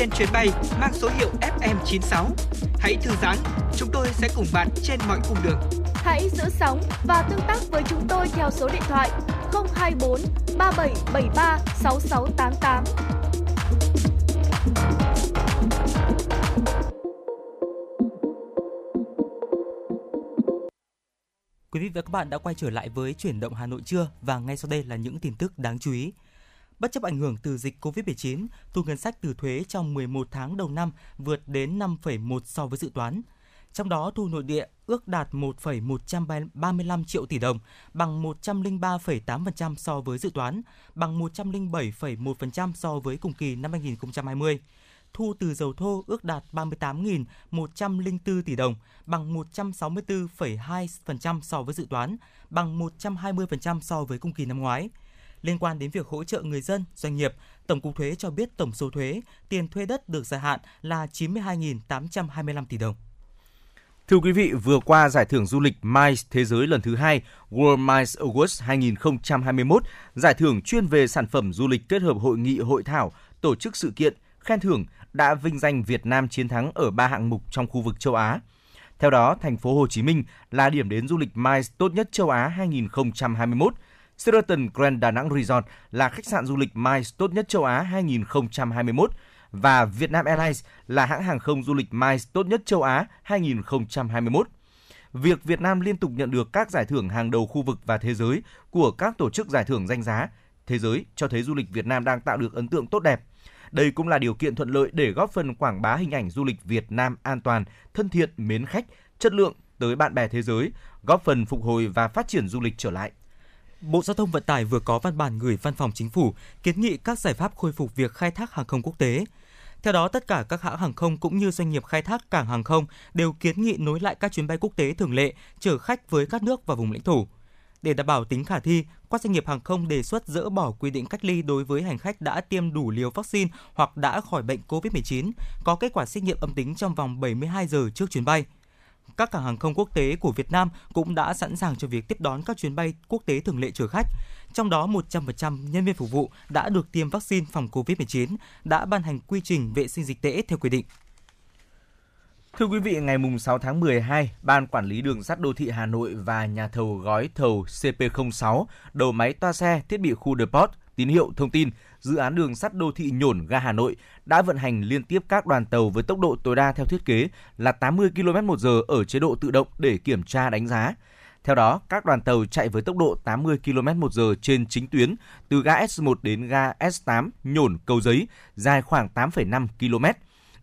trên chuyến bay mang số hiệu FM96. Hãy thư giãn, chúng tôi sẽ cùng bạn trên mọi cung đường. Hãy giữ sóng và tương tác với chúng tôi theo số điện thoại 024 3773 6688. Quý vị và các bạn đã quay trở lại với chuyển động Hà Nội trưa và ngay sau đây là những tin tức đáng chú ý. Bất chấp ảnh hưởng từ dịch Covid-19, thu ngân sách từ thuế trong 11 tháng đầu năm vượt đến 5,1 so với dự toán. Trong đó, thu nội địa ước đạt 1,135 triệu tỷ đồng, bằng 103,8% so với dự toán, bằng 107,1% so với cùng kỳ năm 2020 thu từ dầu thô ước đạt 38.104 tỷ đồng, bằng 164,2% so với dự toán, bằng 120% so với cùng kỳ năm ngoái. Liên quan đến việc hỗ trợ người dân, doanh nghiệp, Tổng cục Thuế cho biết tổng số thuế, tiền thuê đất được gia hạn là 92.825 tỷ đồng. Thưa quý vị, vừa qua giải thưởng du lịch MICE Thế giới lần thứ hai World MICE Awards 2021, giải thưởng chuyên về sản phẩm du lịch kết hợp hội nghị hội thảo, tổ chức sự kiện, khen thưởng đã vinh danh Việt Nam chiến thắng ở ba hạng mục trong khu vực châu Á. Theo đó, thành phố Hồ Chí Minh là điểm đến du lịch MICE tốt nhất châu Á 2021. Sheraton Grand Đà Nẵng Resort là khách sạn du lịch MICE tốt nhất châu Á 2021 và Vietnam Airlines là hãng hàng không du lịch MICE tốt nhất châu Á 2021. Việc Việt Nam liên tục nhận được các giải thưởng hàng đầu khu vực và thế giới của các tổ chức giải thưởng danh giá thế giới cho thấy du lịch Việt Nam đang tạo được ấn tượng tốt đẹp. Đây cũng là điều kiện thuận lợi để góp phần quảng bá hình ảnh du lịch Việt Nam an toàn, thân thiện, mến khách, chất lượng tới bạn bè thế giới, góp phần phục hồi và phát triển du lịch trở lại. Bộ Giao thông Vận tải vừa có văn bản gửi Văn phòng Chính phủ kiến nghị các giải pháp khôi phục việc khai thác hàng không quốc tế. Theo đó, tất cả các hãng hàng không cũng như doanh nghiệp khai thác cảng hàng không đều kiến nghị nối lại các chuyến bay quốc tế thường lệ chở khách với các nước và vùng lãnh thổ. Để đảm bảo tính khả thi, các doanh nghiệp hàng không đề xuất dỡ bỏ quy định cách ly đối với hành khách đã tiêm đủ liều vaccine hoặc đã khỏi bệnh COVID-19, có kết quả xét nghiệm âm tính trong vòng 72 giờ trước chuyến bay. Các cảng hàng không quốc tế của Việt Nam cũng đã sẵn sàng cho việc tiếp đón các chuyến bay quốc tế thường lệ chở khách. Trong đó 100% nhân viên phục vụ đã được tiêm vaccine phòng COVID-19, đã ban hành quy trình vệ sinh dịch tễ theo quy định. Thưa quý vị, ngày 6 tháng 12, Ban Quản lý Đường sắt Đô thị Hà Nội và nhà thầu gói thầu CP06, đầu máy toa xe, thiết bị khu depot, tín hiệu thông tin, dự án đường sắt đô thị nhổn ga Hà Nội đã vận hành liên tiếp các đoàn tàu với tốc độ tối đa theo thiết kế là 80 km một giờ ở chế độ tự động để kiểm tra đánh giá. Theo đó, các đoàn tàu chạy với tốc độ 80 km một giờ trên chính tuyến từ ga S1 đến ga S8 nhổn cầu giấy dài khoảng 8,5 km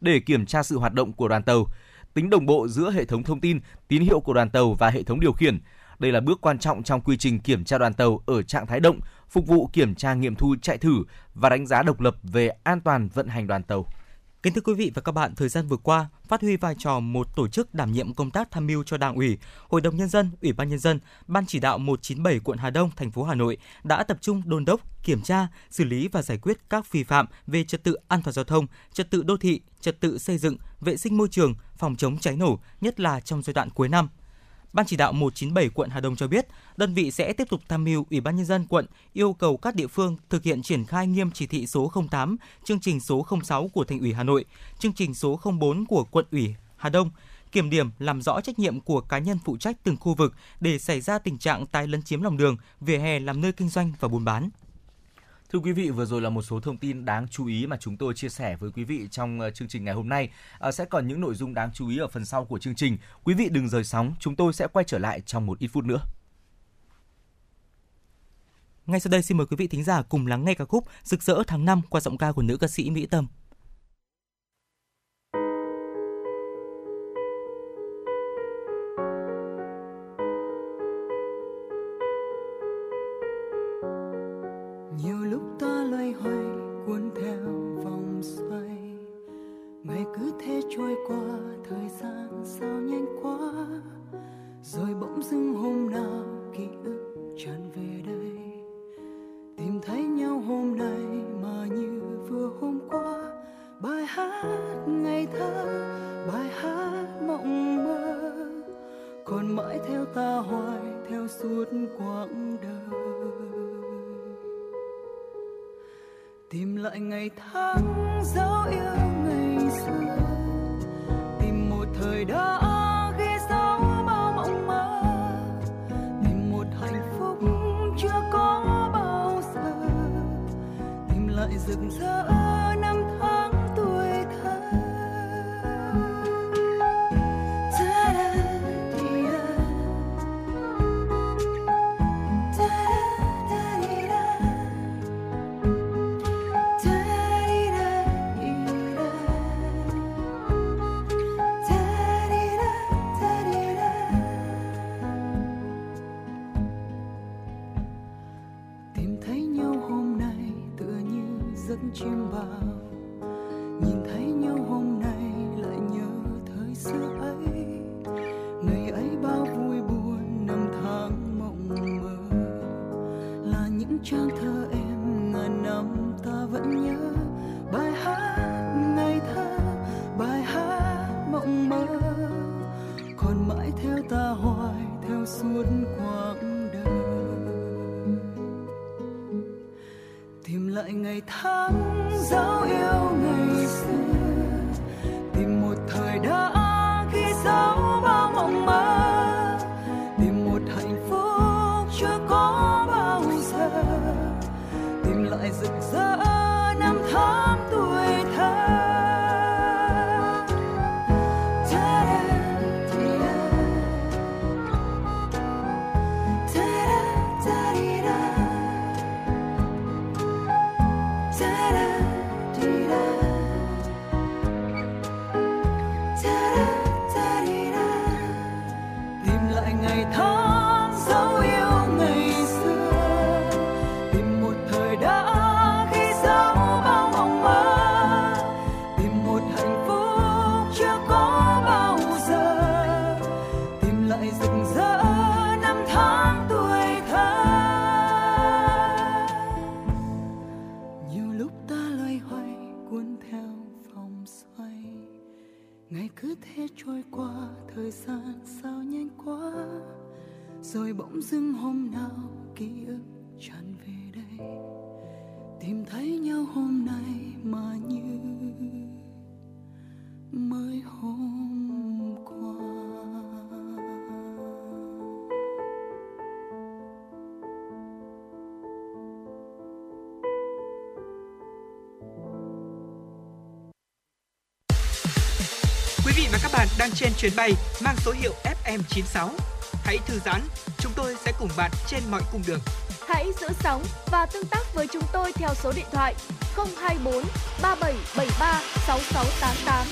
để kiểm tra sự hoạt động của đoàn tàu, tính đồng bộ giữa hệ thống thông tin, tín hiệu của đoàn tàu và hệ thống điều khiển. Đây là bước quan trọng trong quy trình kiểm tra đoàn tàu ở trạng thái động, phục vụ kiểm tra nghiệm thu chạy thử và đánh giá độc lập về an toàn vận hành đoàn tàu. Kính thưa quý vị và các bạn, thời gian vừa qua, phát huy vai trò một tổ chức đảm nhiệm công tác tham mưu cho Đảng ủy, Hội đồng nhân dân, Ủy ban nhân dân, Ban chỉ đạo 197 quận Hà Đông, thành phố Hà Nội đã tập trung đôn đốc, kiểm tra, xử lý và giải quyết các vi phạm về trật tự an toàn giao thông, trật tự đô thị, trật tự xây dựng, vệ sinh môi trường, phòng chống cháy nổ, nhất là trong giai đoạn cuối năm. Ban chỉ đạo 197 quận Hà Đông cho biết, đơn vị sẽ tiếp tục tham mưu Ủy ban nhân dân quận yêu cầu các địa phương thực hiện triển khai nghiêm chỉ thị số 08, chương trình số 06 của Thành ủy Hà Nội, chương trình số 04 của quận ủy Hà Đông, kiểm điểm làm rõ trách nhiệm của cá nhân phụ trách từng khu vực để xảy ra tình trạng tái lấn chiếm lòng đường, vỉa hè làm nơi kinh doanh và buôn bán. Thưa quý vị, vừa rồi là một số thông tin đáng chú ý mà chúng tôi chia sẻ với quý vị trong ờ, chương trình ngày hôm nay. À, sẽ còn những nội dung đáng chú ý ở phần sau của chương trình. Quý vị đừng rời sóng, chúng tôi sẽ quay trở lại trong một ít phút nữa. Ngay sau đây xin mời quý vị thính giả cùng lắng nghe ca khúc Rực rỡ tháng 5 qua giọng ca của nữ ca sĩ Mỹ Tâm. Bỗng dưng hôm nào ký ức tràn về đây tìm thấy nhau hôm nay mà như mới hôm qua Quý vị và các bạn đang trên chuyến bay mang số hiệu FM96. Hãy thư giãn, chúng tôi sẽ cùng bạn trên mọi cung đường. Hãy giữ sóng và tương tác với chúng tôi theo số điện thoại 024 3773 6688.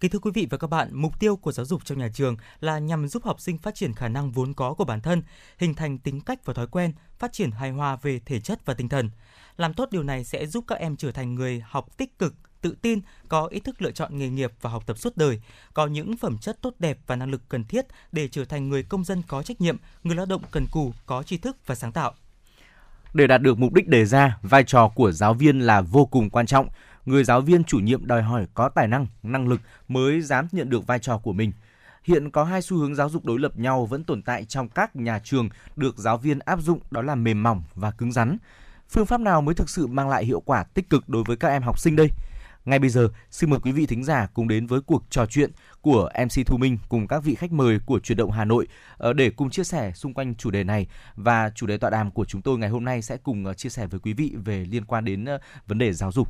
Kính thưa quý vị và các bạn, mục tiêu của giáo dục trong nhà trường là nhằm giúp học sinh phát triển khả năng vốn có của bản thân, hình thành tính cách và thói quen, phát triển hài hòa về thể chất và tinh thần. Làm tốt điều này sẽ giúp các em trở thành người học tích cực, tự tin, có ý thức lựa chọn nghề nghiệp và học tập suốt đời, có những phẩm chất tốt đẹp và năng lực cần thiết để trở thành người công dân có trách nhiệm, người lao động cần cù, có tri thức và sáng tạo. Để đạt được mục đích đề ra, vai trò của giáo viên là vô cùng quan trọng. Người giáo viên chủ nhiệm đòi hỏi có tài năng, năng lực mới dám nhận được vai trò của mình. Hiện có hai xu hướng giáo dục đối lập nhau vẫn tồn tại trong các nhà trường được giáo viên áp dụng đó là mềm mỏng và cứng rắn. Phương pháp nào mới thực sự mang lại hiệu quả tích cực đối với các em học sinh đây? Ngay bây giờ, xin mời quý vị thính giả cùng đến với cuộc trò chuyện của MC Thu Minh cùng các vị khách mời của Truyền động Hà Nội ờ, để cùng chia sẻ xung quanh chủ đề này và chủ đề tọa đàm của chúng tôi ngày hôm nay sẽ cùng ờ, chia sẻ với quý vị về liên quan đến ờ, vấn đề giáo dục.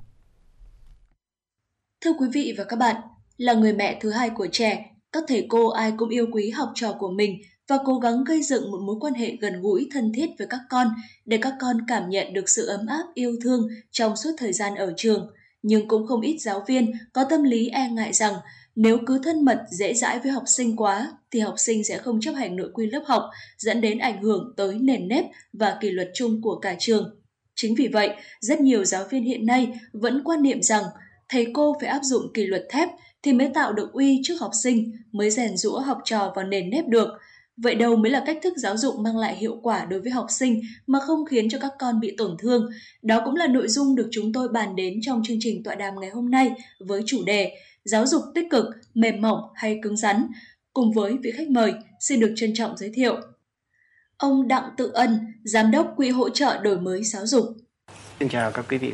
Thưa quý vị và các bạn, là người mẹ thứ hai của trẻ, các thầy cô ai cũng yêu quý học trò của mình và cố gắng gây dựng một mối quan hệ gần gũi thân thiết với các con để các con cảm nhận được sự ấm áp yêu thương trong suốt thời gian ở trường. Nhưng cũng không ít giáo viên có tâm lý e ngại rằng nếu cứ thân mật dễ dãi với học sinh quá thì học sinh sẽ không chấp hành nội quy lớp học dẫn đến ảnh hưởng tới nền nếp và kỷ luật chung của cả trường. Chính vì vậy, rất nhiều giáo viên hiện nay vẫn quan niệm rằng thầy cô phải áp dụng kỷ luật thép thì mới tạo được uy trước học sinh, mới rèn rũa học trò vào nền nếp được. Vậy đâu mới là cách thức giáo dục mang lại hiệu quả đối với học sinh mà không khiến cho các con bị tổn thương? Đó cũng là nội dung được chúng tôi bàn đến trong chương trình tọa đàm ngày hôm nay với chủ đề giáo dục tích cực, mềm mỏng hay cứng rắn. Cùng với vị khách mời, xin được trân trọng giới thiệu. Ông Đặng Tự Ân, Giám đốc Quỹ hỗ trợ đổi mới giáo dục. Xin chào các quý vị.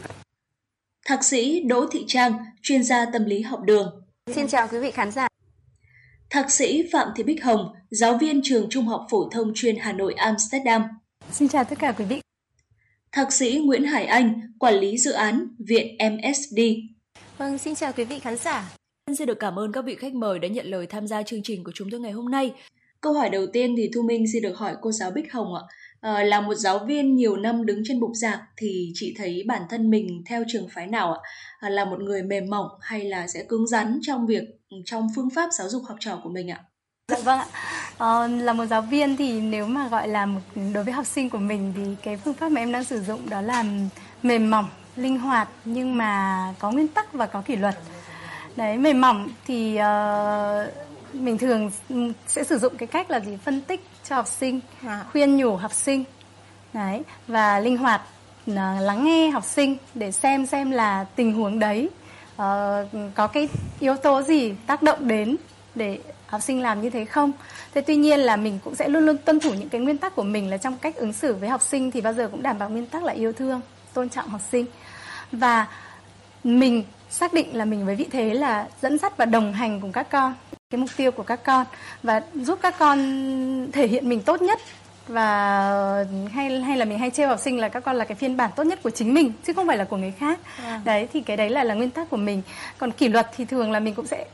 Thạc sĩ Đỗ Thị Trang, chuyên gia tâm lý học đường. Xin chào quý vị khán giả. Thạc sĩ Phạm Thị Bích Hồng, giáo viên trường Trung học phổ thông chuyên Hà Nội Amsterdam. Xin chào tất cả quý vị. Thạc sĩ Nguyễn Hải Anh, quản lý dự án Viện MSD. Vâng, xin chào quý vị khán giả. Xin được cảm ơn các vị khách mời đã nhận lời tham gia chương trình của chúng tôi ngày hôm nay. Câu hỏi đầu tiên thì Thu Minh xin được hỏi cô giáo Bích Hồng ạ. À, là một giáo viên nhiều năm đứng trên bục giảng thì chị thấy bản thân mình theo trường phái nào ạ? À, là một người mềm mỏng hay là sẽ cứng rắn trong việc trong phương pháp giáo dục học trò của mình ạ? Dạ vâng ạ. À, là một giáo viên thì nếu mà gọi là một, đối với học sinh của mình thì cái phương pháp mà em đang sử dụng đó là mềm mỏng, linh hoạt nhưng mà có nguyên tắc và có kỷ luật. Đấy, mềm mỏng thì uh, mình thường ừ, sẽ sử dụng cái cách là gì phân tích cho học sinh, à. khuyên nhủ học sinh. Đấy, và linh hoạt uh, lắng nghe học sinh để xem xem là tình huống đấy uh, có cái yếu tố gì tác động đến để học sinh làm như thế không thế tuy nhiên là mình cũng sẽ luôn luôn tuân thủ những cái nguyên tắc của mình là trong cách ứng xử với học sinh thì bao giờ cũng đảm bảo nguyên tắc là yêu thương tôn trọng học sinh và mình xác định là mình với vị thế là dẫn dắt và đồng hành cùng các con cái mục tiêu của các con và giúp các con thể hiện mình tốt nhất và hay hay là mình hay trêu học sinh là các con là cái phiên bản tốt nhất của chính mình chứ không phải là của người khác. À. đấy thì cái đấy là là nguyên tắc của mình. Còn kỷ luật thì thường là mình cũng sẽ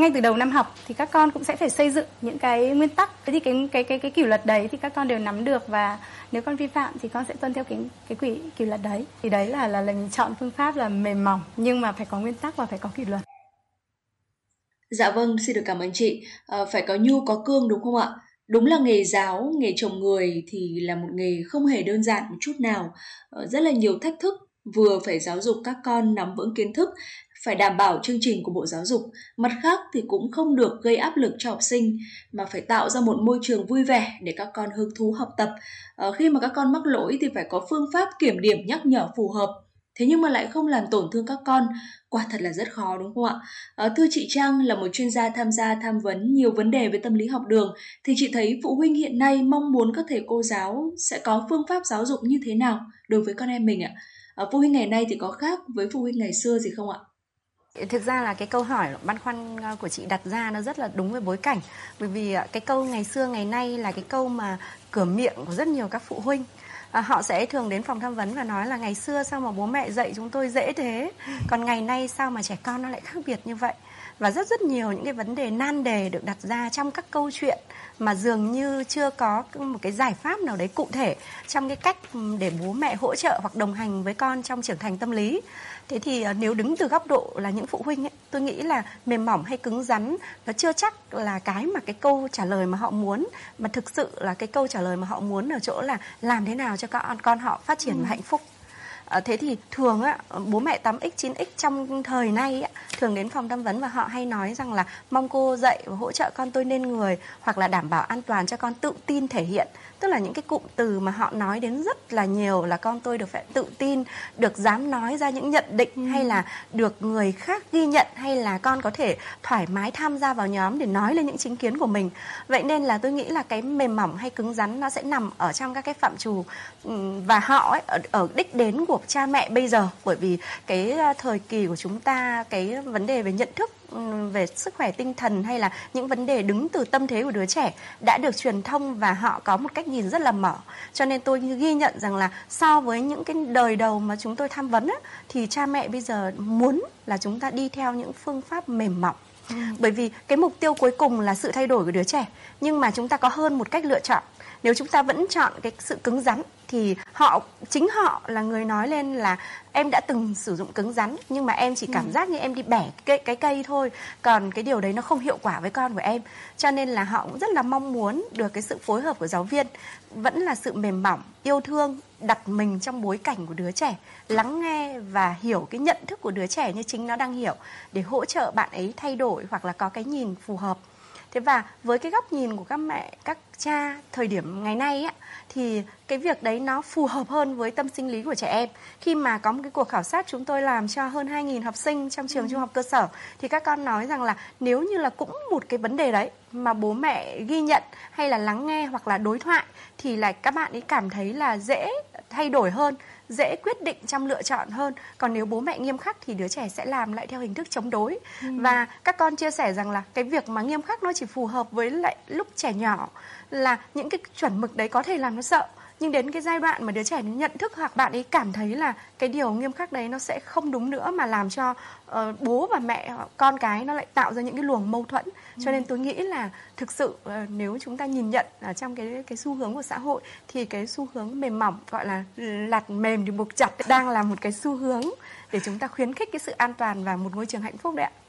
ngay từ đầu năm học thì các con cũng sẽ phải xây dựng những cái nguyên tắc. Thế thì cái cái cái cái kỷ luật đấy thì các con đều nắm được và nếu con vi phạm thì con sẽ tuân theo cái cái quỷ kỷ luật đấy. Thì đấy là là là mình chọn phương pháp là mềm mỏng nhưng mà phải có nguyên tắc và phải có kỷ luật Dạ vâng, xin được cảm ơn chị. À, phải có nhu có cương đúng không ạ? Đúng là nghề giáo, nghề chồng người thì là một nghề không hề đơn giản một chút nào, ờ, rất là nhiều thách thức, vừa phải giáo dục các con nắm vững kiến thức, phải đảm bảo chương trình của Bộ Giáo dục, mặt khác thì cũng không được gây áp lực cho học sinh mà phải tạo ra một môi trường vui vẻ để các con hứng thú học tập. À, khi mà các con mắc lỗi thì phải có phương pháp kiểm điểm nhắc nhở phù hợp thế nhưng mà lại không làm tổn thương các con. Quả thật là rất khó đúng không ạ? À, thưa chị trang là một chuyên gia tham gia tham vấn nhiều vấn đề về tâm lý học đường thì chị thấy phụ huynh hiện nay mong muốn các thầy cô giáo sẽ có phương pháp giáo dục như thế nào đối với con em mình ạ? À, phụ huynh ngày nay thì có khác với phụ huynh ngày xưa gì không ạ? Thực ra là cái câu hỏi băn khoăn ờ, của chị đặt ra nó rất là đúng với bối cảnh. Bởi vì cái câu ngày xưa ngày nay là cái câu mà cửa miệng của rất nhiều các phụ huynh à, họ sẽ thường đến phòng tham vấn và nói là ngày xưa sao mà bố mẹ dạy chúng tôi dễ thế? Còn ngày nay sao mà trẻ con nó lại khác biệt như vậy? Và rất rất nhiều những cái vấn đề nan đề được đặt ra trong các câu chuyện mà dường như chưa có một cái giải pháp nào đấy cụ thể trong cái cách để bố mẹ hỗ trợ hoặc đồng hành với con trong trưởng thành tâm lý thế thì à, nếu đứng từ góc độ là những phụ huynh ấy, tôi nghĩ là mềm mỏng hay cứng rắn nó chưa chắc là cái mà cái câu trả lời mà họ muốn mà thực sự là cái câu trả lời mà họ muốn ở chỗ là làm thế nào cho con con họ phát triển ừ. và hạnh phúc À, thế thì thường á, bố mẹ 8x, 9x trong thời nay á, thường đến phòng tham vấn và họ hay nói rằng là mong cô dạy và hỗ trợ con tôi nên người hoặc là đảm bảo an toàn cho con tự tin thể hiện tức là những cái cụm từ mà họ nói đến rất là nhiều là con tôi được phải tự tin được dám nói ra những nhận định ừ. hay là được người khác ghi nhận hay là con có thể thoải mái tham gia vào nhóm để nói lên những chính kiến của mình vậy nên là tôi nghĩ là cái mềm mỏng hay cứng rắn nó sẽ nằm ở trong các cái phạm trù và họ ấy, ở, ở đích đến của cha mẹ bây giờ bởi vì cái ờ, thời kỳ của chúng ta cái vấn đề về nhận thức về sức khỏe tinh thần hay là những vấn đề đứng từ tâm thế của đứa trẻ đã được truyền thông và họ có một cách nhìn rất là mở. Cho nên tôi ghi nhận rằng là so với những cái đời đầu mà chúng tôi tham vấn á, thì cha mẹ bây giờ muốn là chúng ta đi theo những phương pháp mềm mỏng. Ừ. bởi vì cái mục tiêu cuối cùng là sự thay đổi của đứa trẻ nhưng mà chúng ta có hơn một cách lựa chọn nếu chúng ta vẫn chọn cái sự cứng rắn thì họ chính họ là người nói lên là em đã từng sử dụng cứng rắn nhưng mà em chỉ cảm ừ. giác như em đi bẻ cái cái cây thôi. Còn cái điều đấy nó không hiệu quả với con của em. Cho nên là họ cũng rất là mong muốn được cái sự phối hợp của giáo viên vẫn là sự mềm mỏng yêu thương đặt mình trong bối cảnh của đứa trẻ lắng nghe và hiểu cái nhận thức của đứa trẻ như chính nó đang hiểu để hỗ trợ bạn ấy thay đổi hoặc là có cái nhìn phù hợp thế và với cái góc nhìn của các mẹ các cha thời điểm ngày nay á thì cái việc đấy nó phù hợp hơn với tâm sinh lý của trẻ em. Khi mà có một cái cuộc khảo sát chúng tôi làm cho hơn 2.000 học sinh trong trường trung học cơ sở thì các con nói rằng là nếu như là cũng một cái vấn đề đấy mà bố mẹ ghi nhận hay là lắng nghe hoặc là đối thoại thì là các bạn ấy cảm thấy là dễ thay đổi hơn dễ quyết định trong lựa chọn hơn. Còn nếu bố mẹ nghiêm khắc thì đứa trẻ sẽ làm lại theo hình thức chống đối. Ừ. và các con chia sẻ rằng là cái việc mà nghiêm khắc nó chỉ phù hợp với lại lúc trẻ nhỏ là những cái chuẩn mực đấy có thể làm nó sợ nhưng đến cái giai đoạn mà đứa trẻ nhận thức hoặc bạn ấy cảm thấy là cái điều nghiêm khắc đấy nó sẽ không đúng nữa mà làm cho ờ, bố và mẹ con cái nó lại tạo ra những cái luồng mâu thuẫn cho nên tôi nghĩ là thực sự ờ, nếu chúng ta nhìn nhận ở trong cái cái xu hướng của xã hội thì cái xu hướng mềm mỏng gọi là lạt mềm thì buộc chặt đang là một cái xu hướng để chúng ta khuyến khích cái sự an toàn và một ngôi trường hạnh phúc đấy ạ.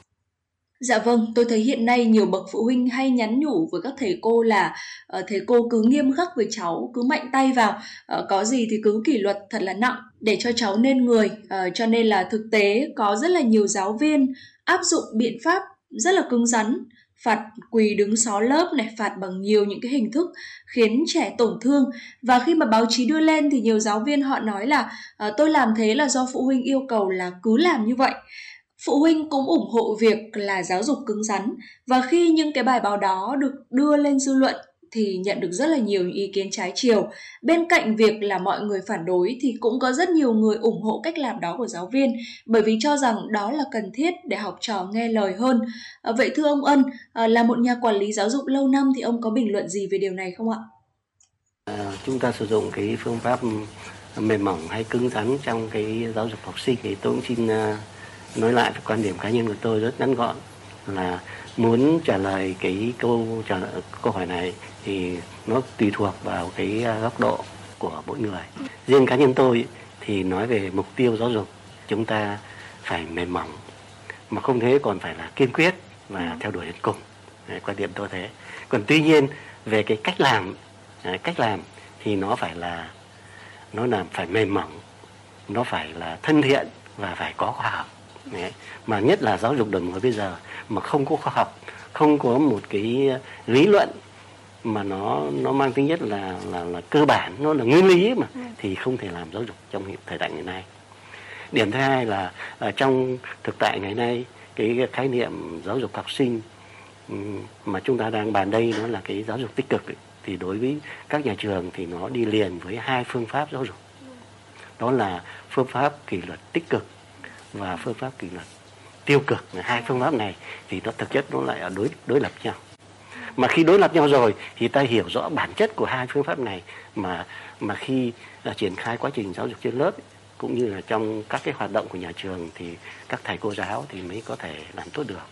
Dạ vâng, tôi thấy hiện nay nhiều bậc phụ huynh hay nhắn nhủ với các thầy cô là uh, thầy cô cứ nghiêm khắc với cháu, cứ mạnh tay vào, uh, có gì thì cứ kỷ luật thật là nặng để cho cháu nên người. Uh, cho nên là thực tế có rất là nhiều giáo viên áp dụng biện pháp rất là cứng rắn, phạt quỳ đứng xó lớp này, phạt bằng nhiều những cái hình thức khiến trẻ tổn thương. Và khi mà báo chí đưa lên thì nhiều giáo viên họ nói là uh, tôi làm thế là do phụ huynh yêu cầu là cứ làm như vậy. Phụ huynh cũng ủng hộ việc là giáo dục cứng rắn và khi những cái bài báo đó được đưa lên dư luận thì nhận được rất là nhiều ý kiến trái chiều. Bên cạnh việc là mọi người phản đối thì cũng có rất nhiều người ủng hộ cách làm đó của giáo viên bởi vì cho rằng đó là cần thiết để học trò nghe lời hơn. À, vậy thưa ông Ân, à, là một nhà quản lý giáo dục lâu năm thì ông có bình luận gì về điều này không ạ? À, chúng ta sử dụng cái phương pháp mềm mỏng hay cứng rắn trong cái giáo dục học sinh thì tôi cũng xin uh nói lại cái quan điểm cá nhân của tôi rất ngắn gọn là muốn trả lời cái câu trả lời, câu hỏi này thì nó tùy thuộc vào cái à, góc độ của mỗi người. Riêng cá nhân tôi thì nói về mục tiêu giáo dục chúng ta phải mềm mỏng mà không thế còn phải là kiên quyết và theo đuổi đến cùng. Đấy, quan điểm tôi thế. Còn tuy nhiên về cái cách làm đấy, cách làm thì nó phải là nó làm phải mềm mỏng nó phải là thân thiện và phải có khoa học. Mà nhất là giáo dục đồng mới bây giờ mà không có khoa học không có một cái lý luận mà nó nó mang tính chất là là là cơ bản nó là nguyên lý mà thì không thể làm giáo dục trong hiện- thời đại ngày nay. Điểm thứ hai là ở trong thực tại ngày nay cái khái niệm giáo dục học sinh ừm, mà chúng ta đang bàn đây nó là cái giáo dục tích cực ấy. thì đối với các nhà trường thì nó đi liền với hai phương pháp giáo dục. Đó là phương pháp kỷ luật tích cực và phương pháp kỷ luật. Tiêu cực hai phương pháp này thì nó thực chất nó lại ở đối đối lập nhau. Mà khi đối lập nhau rồi thì ta hiểu rõ bản chất của hai phương pháp này mà mà khi là triển khai quá trình giáo dục trên lớp cũng như là trong các cái hoạt động của nhà trường thì các thầy cô giáo thì mới có thể làm tốt được.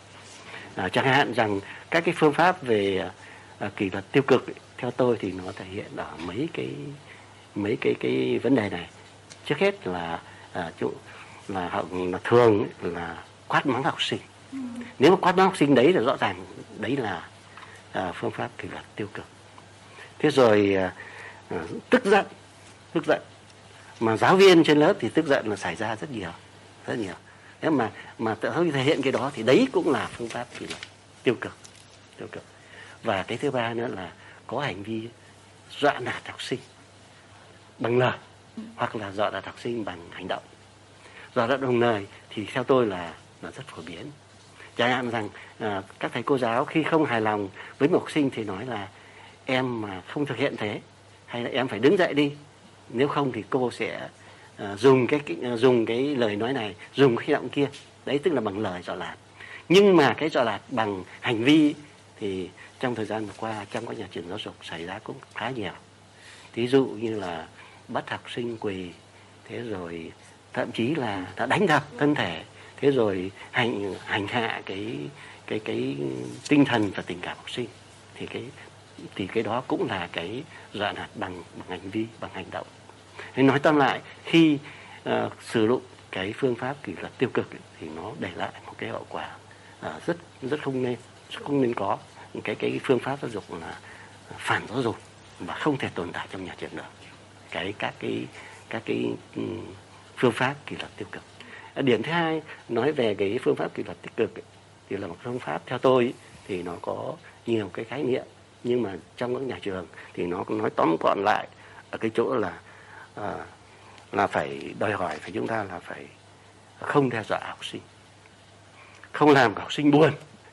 À, chẳng hạn rằng các cái phương pháp về à, kỷ luật tiêu cực theo tôi thì nó thể hiện ở mấy cái mấy cái cái vấn đề này. Trước hết là à, chỗ là họ là thường là quát mắng học sinh. Nếu mà quát mắng học sinh đấy là rõ ràng đấy là à, phương pháp kỷ luật tiêu cực. Thế rồi à, à tức giận tức giận. Mà giáo viên trên lớp thì tức giận là xảy ra rất nhiều rất nhiều. Nếu mà mà tự thể hiện cái đó thì đấy cũng là phương pháp kỷ luật tiêu cực tiêu cực. Và cái thứ ba nữa là có hành vi dọa nạt học sinh bằng lời hoặc là dọa nạt học sinh bằng hành động do nạt đồng lời thì theo tôi là là rất phổ biến. Chẳng hạn rằng à, các thầy cô giáo khi không hài lòng với một học sinh thì nói là em mà không thực hiện thế hay là em phải đứng dậy đi. Nếu không thì cô sẽ à, dùng cái, à, dùng cái lời nói này dùng cái động kia. Đấy tức là bằng lời dọa lạt. Nhưng mà cái dọa lạt bằng hành vi thì trong thời gian vừa qua trong các nhà trường giáo dục xảy ra cũng khá nhiều. Thí dụ như là bắt học sinh quỳ thế rồi thậm chí là đã đánh đập thân thể. Thế rồi hành hành hạ cái cái cái tinh thần và tình cảm học sinh. Thì cái thì cái đó cũng là cái dọa nạt bằng bằng hành vi bằng hành động. Nên nói tóm lại khi uh, sử dụng cái phương pháp kỷ luật tiêu cực ấy, thì nó để lại một cái hậu quả uh, rất rất không nên không nên có. Cái cái phương pháp giáo dục là phản giáo dục và không thể tồn tại trong nhà trường được. Cái các cái các cái um, phương pháp kỷ luật tiêu cực. À, điểm thứ hai nói về cái phương pháp kỷ luật tích cực ấy, thì là một phương pháp theo tôi ấy, thì nó có nhiều cái khái niệm nhưng mà trong các nhà trường thì nó nói tóm gọn lại ở cái chỗ là à, là phải đòi hỏi phải chúng ta là phải không đe dọa học sinh không làm học sinh buồn.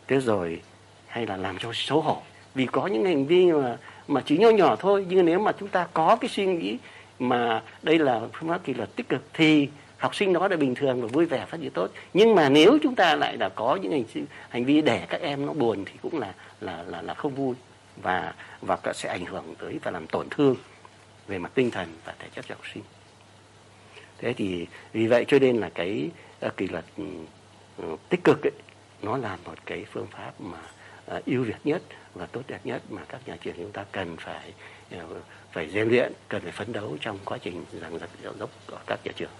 Thế rồi hay là làm cho xấu hổ. Vì có những hành vi mà mà chỉ nhỏ nhỏ thôi nhưng nếu mà chúng ta có cái suy nghĩ mà đây là phương pháp kỷ luật tích cực thì học sinh đó là bình thường và vui vẻ phát triển tốt. Nhưng mà nếu chúng ta lại là có những hành hành vi để các em nó buồn thì cũng là là là là không vui và và sẽ ảnh hưởng tới và làm tổn thương về mặt tinh thần và thể chất cho học sinh. Thế thì vì vậy cho nên là cái ờ, kỷ luật ừ, ừ, tích cực ấy, nó là một cái phương pháp mà ờ, ưu việt nhất và tốt đẹp nhất mà các nhà trường chúng ta cần phải ờ, phải rèn luyện cần phải phấn đấu trong quá trình giảng dạy giáo dục ở các nhà trường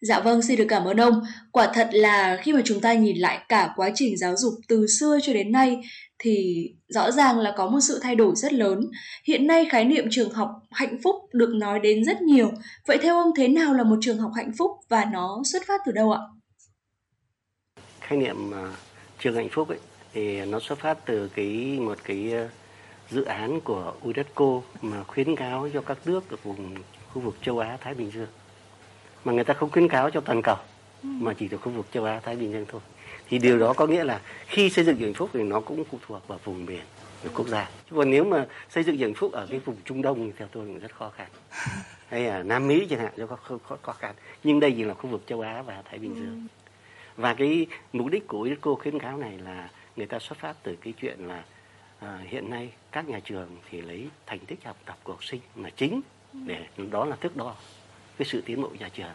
Dạ vâng, xin được cảm ơn ông. Quả thật là khi mà chúng ta nhìn lại cả quá trình giáo dục từ xưa cho đến nay thì rõ ràng là có một sự thay đổi rất lớn. Hiện nay khái niệm trường học hạnh phúc được nói đến rất nhiều. Vậy theo ông thế nào là một trường học hạnh phúc và nó xuất phát từ đâu ạ? Khái niệm uh, trường hạnh phúc ấy thì nó xuất phát từ cái một cái uh, dự án của UNESCO mà khuyến cáo cho các nước ở vùng khu vực châu Á Thái Bình Dương. Mà người ta không khuyến cáo cho toàn cầu ừ. mà chỉ thuộc khu vực châu Á Thái Bình Dương thôi. Thì điều đó có nghĩa là khi xây dựng hạnh phúc thì nó cũng phụ thuộc vào vùng miền của quốc gia. Chứ còn nếu mà xây dựng hạnh phúc ở cái vùng Trung Đông thì theo tôi cũng rất khó khăn. Hay là Nam Mỹ chẳng hạn cho có khó, khó khăn. Nhưng đây chỉ là khu vực châu Á và Thái Bình Dương. Ừ. và cái mục đích của UNESCO khuyến cáo này là người ta xuất phát từ cái chuyện là à, hiện nay các nhà trường thì lấy thành tích học tập của học sinh là chính để đó là thước đo cái sự tiến bộ của nhà trường.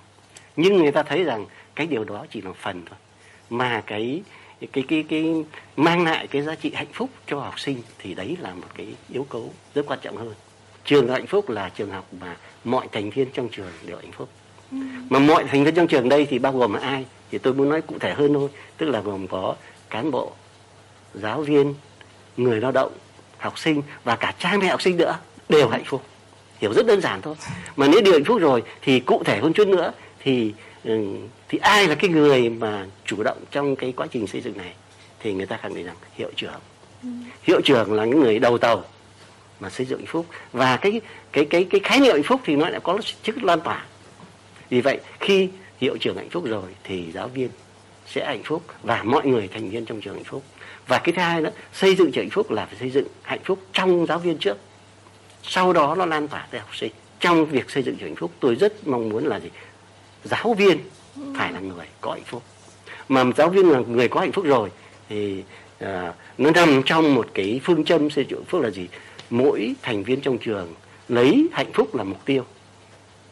Nhưng người ta thấy rằng cái điều đó chỉ là phần thôi mà cái cái cái cái mang lại cái giá trị hạnh phúc cho học sinh thì đấy là một cái yếu tố rất quan trọng hơn. Trường hạnh phúc là trường học mà mọi thành viên trong trường đều hạnh phúc. Ừ. mà mọi thành viên trong trường đây thì bao gồm là ai? Thì tôi muốn nói cụ thể hơn thôi tức là gồm có cán bộ giáo viên người lao động học sinh và cả cha mẹ học sinh nữa đều hạnh phúc. Hiểu rất đơn giản thôi. Mà nếu điều hạnh phúc rồi thì cụ thể hơn chút nữa thì ừ, thì ai là cái người mà chủ động trong cái quá trình xây dựng này thì người ta khẳng định rằng hiệu trưởng. Ừ. hiệu trưởng là những người đầu tàu mà xây dựng hạnh phúc. Và cái cái cái cái khái niệm hạnh phúc thì nó lại có chức lan tỏa. Vì vậy khi hiệu trưởng hạnh phúc rồi thì giáo viên sẽ hạnh phúc và mọi người thành viên trong trường hạnh phúc và cái thứ hai nữa xây dựng trường hạnh phúc là phải xây dựng hạnh phúc trong giáo viên trước. Sau đó nó lan tỏa tới học sinh. Trong việc xây dựng trường hạnh phúc tôi rất mong muốn là gì? Giáo viên phải là người có hạnh phúc. Mà giáo viên là người có hạnh phúc rồi thì à, nó nằm trong một cái phương châm xây dựng hạnh phúc là gì? Mỗi thành viên trong trường lấy hạnh phúc là mục tiêu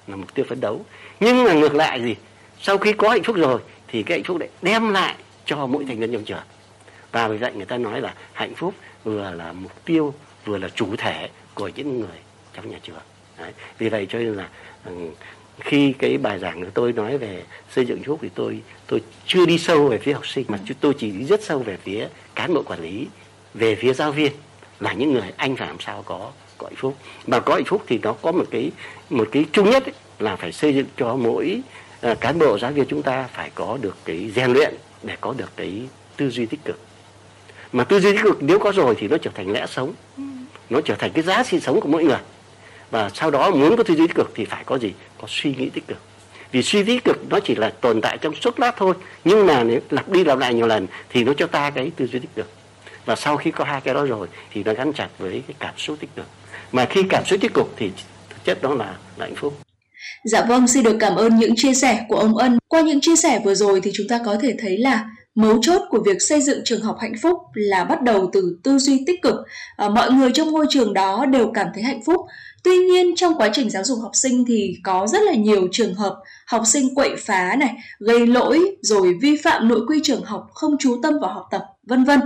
là mục tiêu phấn đấu. Nhưng mà ngược lại gì? Sau khi có hạnh phúc rồi thì cái hạnh phúc lại đem lại cho mỗi thành viên trong trường và vì vậy người ta nói là hạnh phúc vừa là mục tiêu vừa là chủ thể của những người trong nhà trường Đấy. vì vậy cho nên là khi cái bài giảng của tôi nói về xây dựng hạnh thì tôi tôi chưa đi sâu về phía học sinh mà tôi chỉ đi rất sâu về phía cán bộ quản lý về phía giáo viên là những người anh phải làm sao có có hạnh phúc mà có hạnh phúc thì nó có một cái một cái chung nhất ấy, là phải xây dựng cho mỗi uh, cán bộ giáo viên chúng ta phải có được cái rèn luyện để có được cái tư duy tích cực mà tư duy tích cực nếu có rồi thì nó trở thành lẽ sống. Nó trở thành cái giá sinh sống của mỗi người. Và sau đó muốn có tư duy tích cực thì phải có gì? Có suy nghĩ tích cực. Vì suy nghĩ tích cực nó chỉ là tồn tại trong suốt lát thôi. Nhưng mà nếu lặp đi lặp lại nhiều lần thì nó cho ta cái tư duy tích cực. Và sau khi có hai cái đó rồi thì nó gắn chặt với cái cảm xúc tích cực. Mà khi cảm xúc tích cực thì thực chất đó là, là hạnh phúc. Dạ vâng, xin được cảm ơn những chia sẻ của ông Ân. Qua những chia sẻ vừa rồi thì chúng ta có thể thấy là Mấu chốt của việc xây dựng trường học hạnh phúc là bắt đầu từ tư duy tích cực. À, mọi người trong ngôi trường đó đều cảm thấy hạnh phúc. Tuy nhiên trong quá trình giáo dục học sinh thì có rất là nhiều trường hợp học sinh quậy phá này, gây lỗi rồi vi phạm nội quy trường học, không chú tâm vào học tập, vân vân.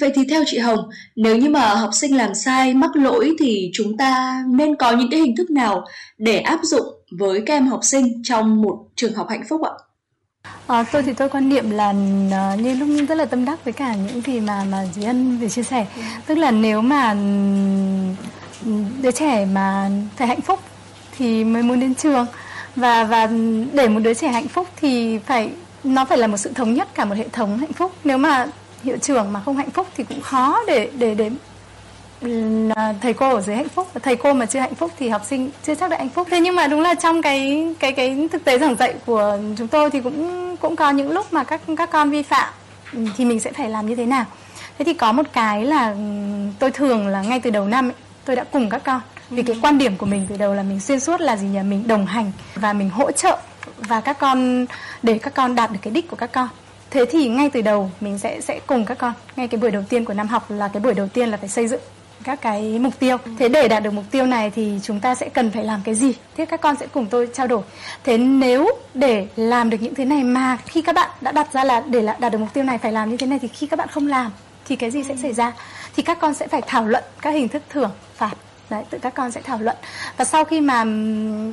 Vậy thì theo chị Hồng, nếu như mà học sinh làm sai, mắc lỗi thì chúng ta nên có những cái hình thức nào để áp dụng với các em học sinh trong một trường học hạnh phúc ạ? À, tôi thì tôi quan niệm là uh, như lúc rất là tâm đắc với cả những gì mà mà dì ân vừa chia sẻ. Ừ. tức là nếu mà đứa trẻ mà phải hạnh phúc thì mới muốn đến trường. Và và để một đứa trẻ hạnh phúc thì phải nó phải là một sự thống nhất cả một hệ thống hạnh phúc. Nếu mà hiệu trưởng mà không hạnh phúc thì cũng khó để để để thầy cô ở dưới hạnh phúc. Và thầy cô mà chưa hạnh phúc thì học sinh chưa chắc đã hạnh phúc. Thế nhưng mà đúng là trong cái cái cái thực tế giảng dạy của chúng tôi thì cũng cũng có những lúc mà các các con vi phạm thì mình sẽ phải làm như thế nào? Thế thì có một cái là tôi thường là ngay từ đầu năm ấy, tôi đã cùng các con. Vì cái quan điểm của mình từ đầu là mình xuyên suốt là gì nhỉ? Mình đồng hành và mình hỗ trợ và các con để các con đạt được cái đích của các con. Thế thì ngay từ đầu mình sẽ sẽ cùng các con. Ngay cái buổi đầu tiên của năm học là cái buổi đầu tiên là phải xây dựng các cái mục tiêu. Thế để đạt được mục tiêu này thì chúng ta sẽ cần phải làm cái gì? Thế các con sẽ cùng tôi trao đổi. Thế nếu để làm được những thế này mà khi các bạn đã đặt ra là để đạt được mục tiêu này phải làm như thế này thì khi các bạn không làm thì cái gì sẽ xảy ra? Thì các con sẽ phải thảo luận các hình thức thưởng phạt. Đấy, tự các con sẽ thảo luận. Và sau khi mà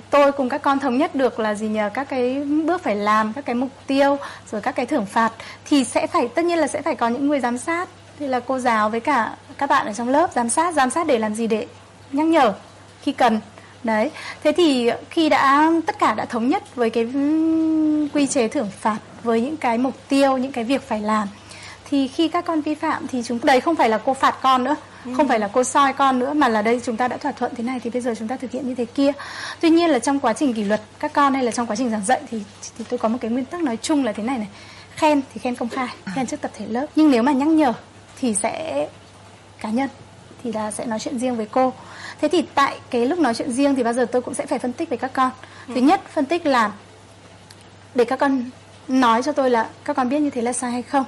tôi cùng các con thống nhất được là gì nhờ? Các cái bước phải làm, các cái mục tiêu, rồi các cái thưởng phạt thì sẽ phải, tất nhiên là sẽ phải có những người giám sát thì là cô giáo với cả các bạn ở trong lớp giám sát giám sát để làm gì để nhắc nhở khi cần. Đấy. Thế thì khi đã tất cả đã thống nhất với cái quy chế thưởng phạt với những cái mục tiêu những cái việc phải làm thì khi các con vi phạm thì chúng đấy không phải là cô phạt con nữa ừ. không phải là cô soi con nữa mà là đây chúng ta đã thỏa thuận thế này thì bây giờ chúng ta thực hiện như thế kia. Tuy nhiên là trong quá trình kỷ luật các con hay là trong quá trình giảng dạy thì thì tôi có một cái nguyên tắc nói chung là thế này này khen thì khen công khai khen trước tập thể lớp. Nhưng nếu mà nhắc nhở thì sẽ cá nhân thì là sẽ nói chuyện riêng với cô. Thế thì tại cái lúc nói chuyện riêng thì bao giờ tôi cũng sẽ phải phân tích với các con. Thứ ừ. nhất phân tích là để các con nói cho tôi là các con biết như thế là sai hay không.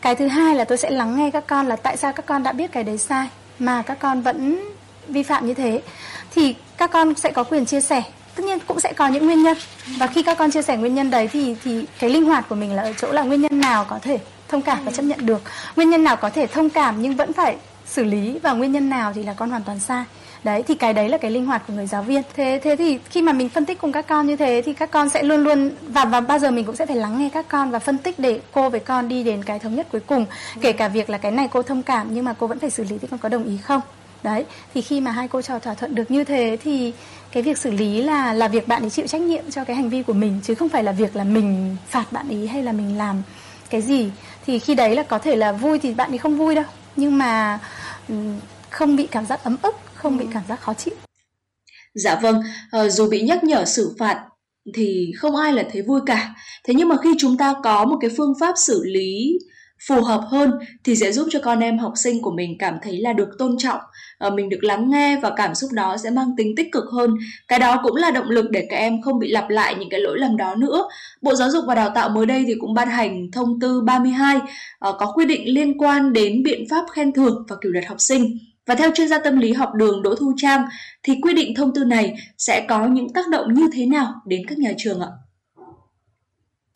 Cái thứ hai là tôi sẽ lắng nghe các con là tại sao các con đã biết cái đấy sai mà các con vẫn vi phạm như thế. Thì các con sẽ có quyền chia sẻ tất nhiên cũng sẽ có những nguyên nhân. Và khi các con chia sẻ nguyên nhân đấy thì thì cái linh hoạt của mình là ở chỗ là nguyên nhân nào có thể thông cảm và chấp nhận được. Nguyên nhân nào có thể thông cảm nhưng vẫn phải xử lý và nguyên nhân nào thì là con hoàn toàn sai. Đấy, thì cái đấy là cái linh hoạt của người giáo viên. Thế thế thì khi mà mình phân tích cùng các con như thế thì các con sẽ luôn luôn và và bao giờ mình cũng sẽ phải lắng nghe các con và phân tích để cô với con đi đến cái thống nhất cuối cùng. Kể cả việc là cái này cô thông cảm nhưng mà cô vẫn phải xử lý thì con có đồng ý không? Đấy, thì khi mà hai cô trò thỏa thuận được như thế thì cái việc xử lý là là việc bạn ấy chịu trách nhiệm cho cái hành vi của mình chứ không phải là việc là mình phạt bạn ý hay là mình làm cái gì thì khi đấy là có thể là vui thì bạn ấy không vui đâu. Nhưng mà không bị cảm giác ấm ức không bị cảm giác khó chịu. Dạ vâng à, dù bị nhắc nhở xử phạt thì không ai là thấy vui cả. Thế nhưng mà khi chúng ta có một cái phương pháp xử lý phù hợp hơn thì sẽ giúp cho con em học sinh của mình cảm thấy là được tôn trọng ờ, mình được lắng nghe và cảm xúc đó sẽ mang tính tích cực hơn. Cái đó cũng là động lực để các em không bị lặp lại những cái lỗi lầm đó nữa. Bộ Giáo dục và Đào tạo mới đây thì cũng ban hành thông tư 32 ờ, có quy định liên quan đến biện pháp khen thưởng và kỷ luật học sinh. Và theo chuyên gia tâm lý học đường Đỗ Thu Trang thì quy định thông tư này sẽ có những tác động như thế nào đến các nhà trường ạ?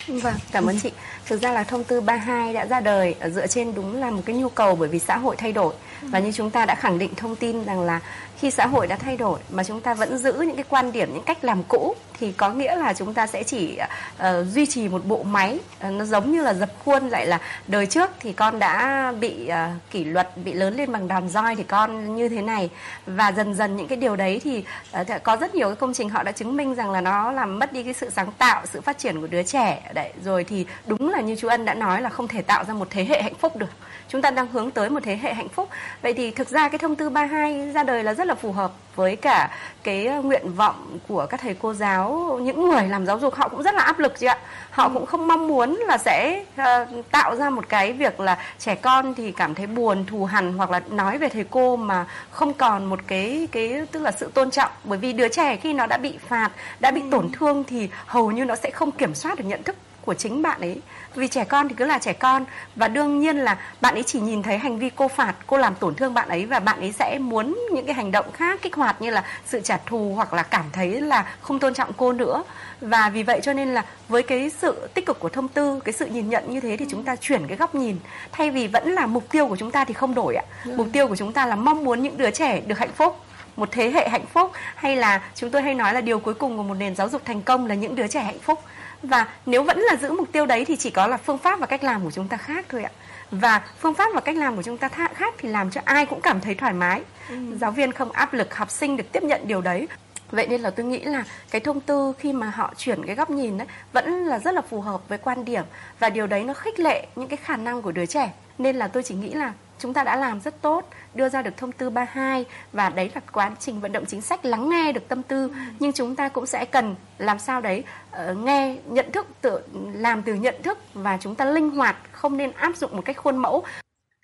Vâng, cảm ơn chị. Thực ra là thông tư 32 đã ra đời dựa trên đúng là một cái nhu cầu bởi vì xã hội thay đổi. Và như chúng ta đã khẳng định thông tin rằng là khi xã hội đã thay đổi mà chúng ta vẫn giữ những cái quan điểm, những cách làm cũ thì có nghĩa là chúng ta sẽ chỉ uh, duy trì một bộ máy uh, nó giống như là dập khuôn lại là đời trước thì con đã bị uh, kỷ luật bị lớn lên bằng đòn roi thì con như thế này. Và dần dần những cái điều đấy thì uh, có rất nhiều cái công trình họ đã chứng minh rằng là nó làm mất đi cái sự sáng tạo sự phát triển của đứa trẻ. Đấy rồi thì đúng là như chú Ân đã nói là không thể tạo ra một thế hệ hạnh phúc được. Chúng ta đang hướng tới một thế hệ hạnh phúc. Vậy thì thực ra cái thông tư 32 ra đời là rất là phù hợp với cả cái nguyện vọng của các thầy cô giáo những người làm giáo dục họ cũng rất là áp lực chị ạ. Họ cũng không mong muốn là sẽ uh, tạo ra một cái việc là trẻ con thì cảm thấy buồn thù hằn hoặc là nói về thầy cô mà không còn một cái cái tức là sự tôn trọng. Bởi vì đứa trẻ khi nó đã bị phạt đã bị tổn thương thì hầu như nó sẽ không kiểm soát được nhận thức của chính bạn ấy vì trẻ con thì cứ là trẻ con. Và đương nhiên là bạn ấy chỉ nhìn thấy hành vi cô phạt cô làm tổn thương bạn ấy và bạn ấy sẽ muốn những cái hành động khác kích hoạt như là sự trả thù hoặc là cảm thấy là không tôn trọng cô nữa. Và vì vậy cho nên là với cái sự tích cực của thông tư cái sự nhìn nhận như thế thì chúng ta chuyển cái góc nhìn. Thay vì vẫn là mục tiêu của chúng ta thì không đổi ạ. Ừ. mục tiêu của chúng ta là mong muốn những đứa trẻ được hạnh phúc một thế hệ hạnh phúc. Hay là chúng tôi hay nói là điều cuối cùng của một nền giáo dục thành công là những đứa trẻ hạnh phúc và nếu vẫn là giữ mục tiêu đấy thì chỉ có là phương pháp và cách làm của chúng ta khác thôi ạ và phương pháp và cách làm của chúng ta khác thì làm cho ai cũng cảm thấy thoải mái ừ. giáo viên không áp lực học sinh được tiếp nhận điều đấy Vậy nên là tôi nghĩ là cái thông tư khi mà họ chuyển cái góc nhìn đấy vẫn là rất là phù hợp với quan điểm và điều đấy nó khích lệ những cái khả năng của đứa trẻ. Nên là tôi chỉ nghĩ là chúng ta đã làm rất tốt, đưa ra được thông tư 32 và đấy là quá trình vận động chính sách lắng nghe được tâm tư nhưng chúng ta cũng sẽ cần làm sao đấy uh, nghe nhận thức tự làm từ nhận thức và chúng ta linh hoạt không nên áp dụng một cách khuôn mẫu.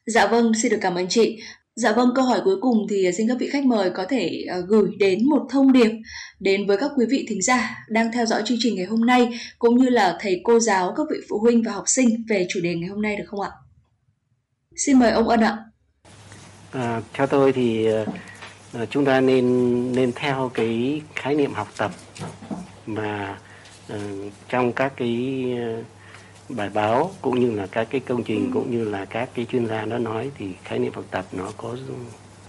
Dạ vâng, xin được cảm ơn chị. Dạ vâng, câu hỏi cuối cùng thì xin các vị khách mời có thể uh, gửi đến một thông điệp đến với các quý vị thính giả đang theo dõi chương trình ngày hôm nay cũng như là thầy cô giáo, các vị phụ huynh và học sinh về chủ đề ngày hôm nay được không ạ? Xin mời ông Ân ạ. À, theo tôi thì uh, chúng ta nên nên theo cái khái niệm học tập mà uh, trong các cái uh, bài báo cũng như là các cái công trình cũng như là các cái chuyên gia đó nói thì khái niệm học tập nó có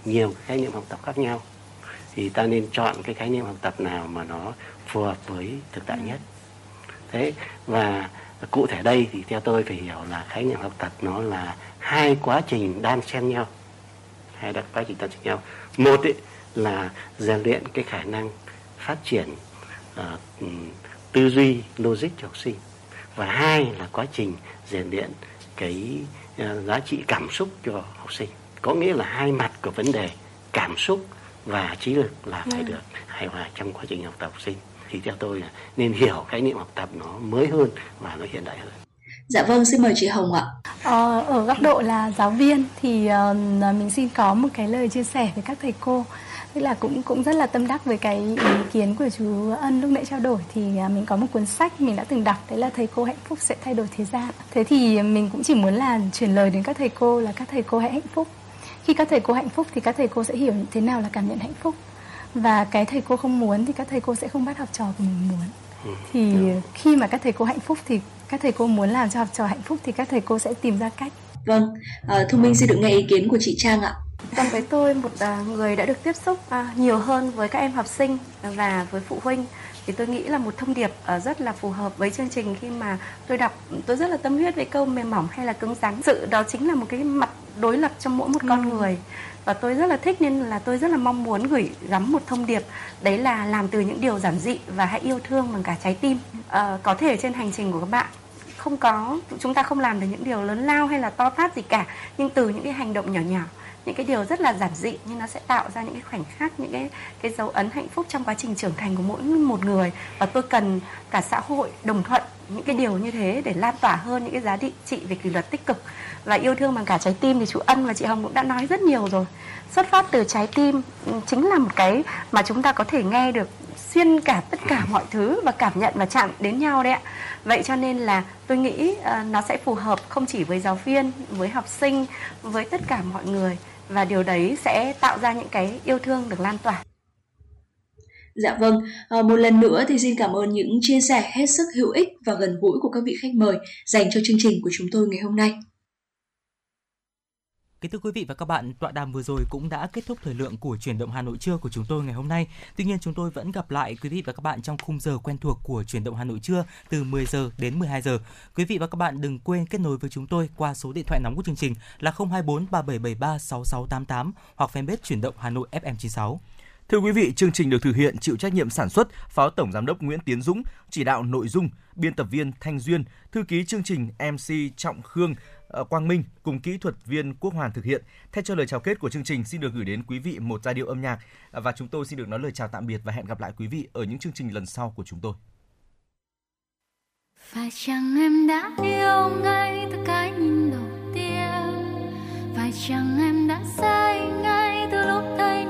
nhiều khái niệm học tập khác nhau. Thì ta nên chọn cái khái niệm học tập nào mà nó phù hợp với thực tại nhất. Thế và cụ thể đây thì theo tôi phải hiểu là khái niệm học tập nó là hai quá trình đan xen nhau hai đặc quá trình đan xen nhau. Một ấy là rèn luyện cái khả năng phát triển uh, tư duy logic cho học sinh. Và hai là quá trình rèn luyện cái uh, giá trị cảm xúc cho học sinh. Có nghĩa là hai mặt của vấn đề cảm xúc và trí lực là phải được hài hòa trong quá trình học tập học sinh. Thì theo tôi là nên hiểu khái niệm học tập nó mới hơn và nó hiện đại hơn Dạ vâng, xin mời chị Hồng ạ. Ờ, ở góc độ là giáo viên thì uh, mình xin có một cái lời chia sẻ với các thầy cô. Tức là cũng cũng rất là tâm đắc với cái ý kiến của chú Ân lúc nãy trao đổi thì uh, mình có một cuốn sách mình đã từng đọc đấy là thầy cô hạnh phúc sẽ thay đổi thế gian. Thế thì mình cũng chỉ muốn là truyền lời đến các thầy cô là các thầy cô hãy hạnh phúc. Khi các thầy cô hạnh phúc thì các thầy cô sẽ hiểu thế nào là cảm nhận hạnh phúc. Và cái thầy cô không muốn thì các thầy cô sẽ không bắt học trò của mình muốn thì khi mà các thầy cô hạnh phúc thì các thầy cô muốn làm cho học trò hạnh phúc thì các thầy cô sẽ tìm ra cách. Vâng, à, Thu Minh xin được nghe ý kiến của chị Trang ạ. Còn với tôi một uh, người đã được tiếp xúc uh, nhiều hơn với các em học sinh và với phụ huynh thì tôi nghĩ là một thông điệp uh, rất là phù hợp với chương trình khi mà tôi đọc. Tôi rất là tâm huyết với câu mềm mỏng hay là cứng rắn. Sự đó chính là một cái mặt đối lập trong mỗi một con người. Và tôi rất là thích nên là tôi rất là mong muốn gửi gắm một thông điệp. Đấy là làm từ những điều giản dị và hãy yêu thương bằng cả trái tim. À, có thể trên hành trình của các bạn không có, chúng ta không làm được những điều lớn lao hay là to tát gì cả. Nhưng từ những cái hành động nhỏ nhỏ, những cái điều rất là giản dị nhưng nó sẽ tạo ra những cái khoảnh khắc, những cái cái dấu ấn hạnh phúc trong quá trình trưởng thành của mỗi một người. Và tôi cần cả xã hội đồng thuận những cái điều như thế để lan tỏa hơn những cái giá trị về kỷ luật tích cực. Và yêu thương bằng cả trái tim thì chú Ân và chị Hồng cũng đã nói rất nhiều rồi. Xuất phát từ trái tim ừ, chính là một cái mà chúng ta có thể nghe được xuyên cả tất cả mọi thứ và cảm nhận và chạm đến nhau đấy ạ. Vậy cho nên là tôi nghĩ ờ, nó sẽ phù hợp không chỉ với giáo viên với học sinh với tất cả mọi người và điều đấy sẽ tạo ra những cái yêu thương được lan tỏa. Dạ vâng, à, một lần nữa thì xin cảm ơn những chia sẻ hết sức hữu ích và gần gũi của các vị khách mời dành cho chương trình của chúng tôi ngày hôm nay. Kính thưa quý vị và các bạn, tọa đàm vừa rồi cũng đã kết thúc thời lượng của chuyển động Hà Nội trưa của chúng tôi ngày hôm nay. Tuy nhiên chúng tôi vẫn gặp lại quý vị và các bạn trong khung giờ quen thuộc của chuyển động Hà Nội trưa từ 10 giờ đến 12 giờ. Quý vị và các bạn đừng quên kết nối với chúng tôi qua số điện thoại nóng của chương trình là 024 3773 6688 hoặc fanpage chuyển động Hà Nội FM96. Thưa quý vị, chương trình được thực hiện chịu trách nhiệm sản xuất Phó Tổng Giám đốc Nguyễn Tiến Dũng, chỉ đạo nội dung, biên tập viên Thanh Duyên, thư ký chương trình MC Trọng Khương, Quang Minh cùng kỹ thuật viên Quốc Hoàn thực hiện. Thay cho lời chào kết của chương trình, xin được gửi đến quý vị một giai điệu âm nhạc và chúng tôi xin được nói lời chào tạm biệt và hẹn gặp lại quý vị ở những chương trình lần sau của chúng tôi. Phải chăng em đã yêu ngay từ cái nhìn đầu tiên Phải chăng em đã say ngay từ lúc thấy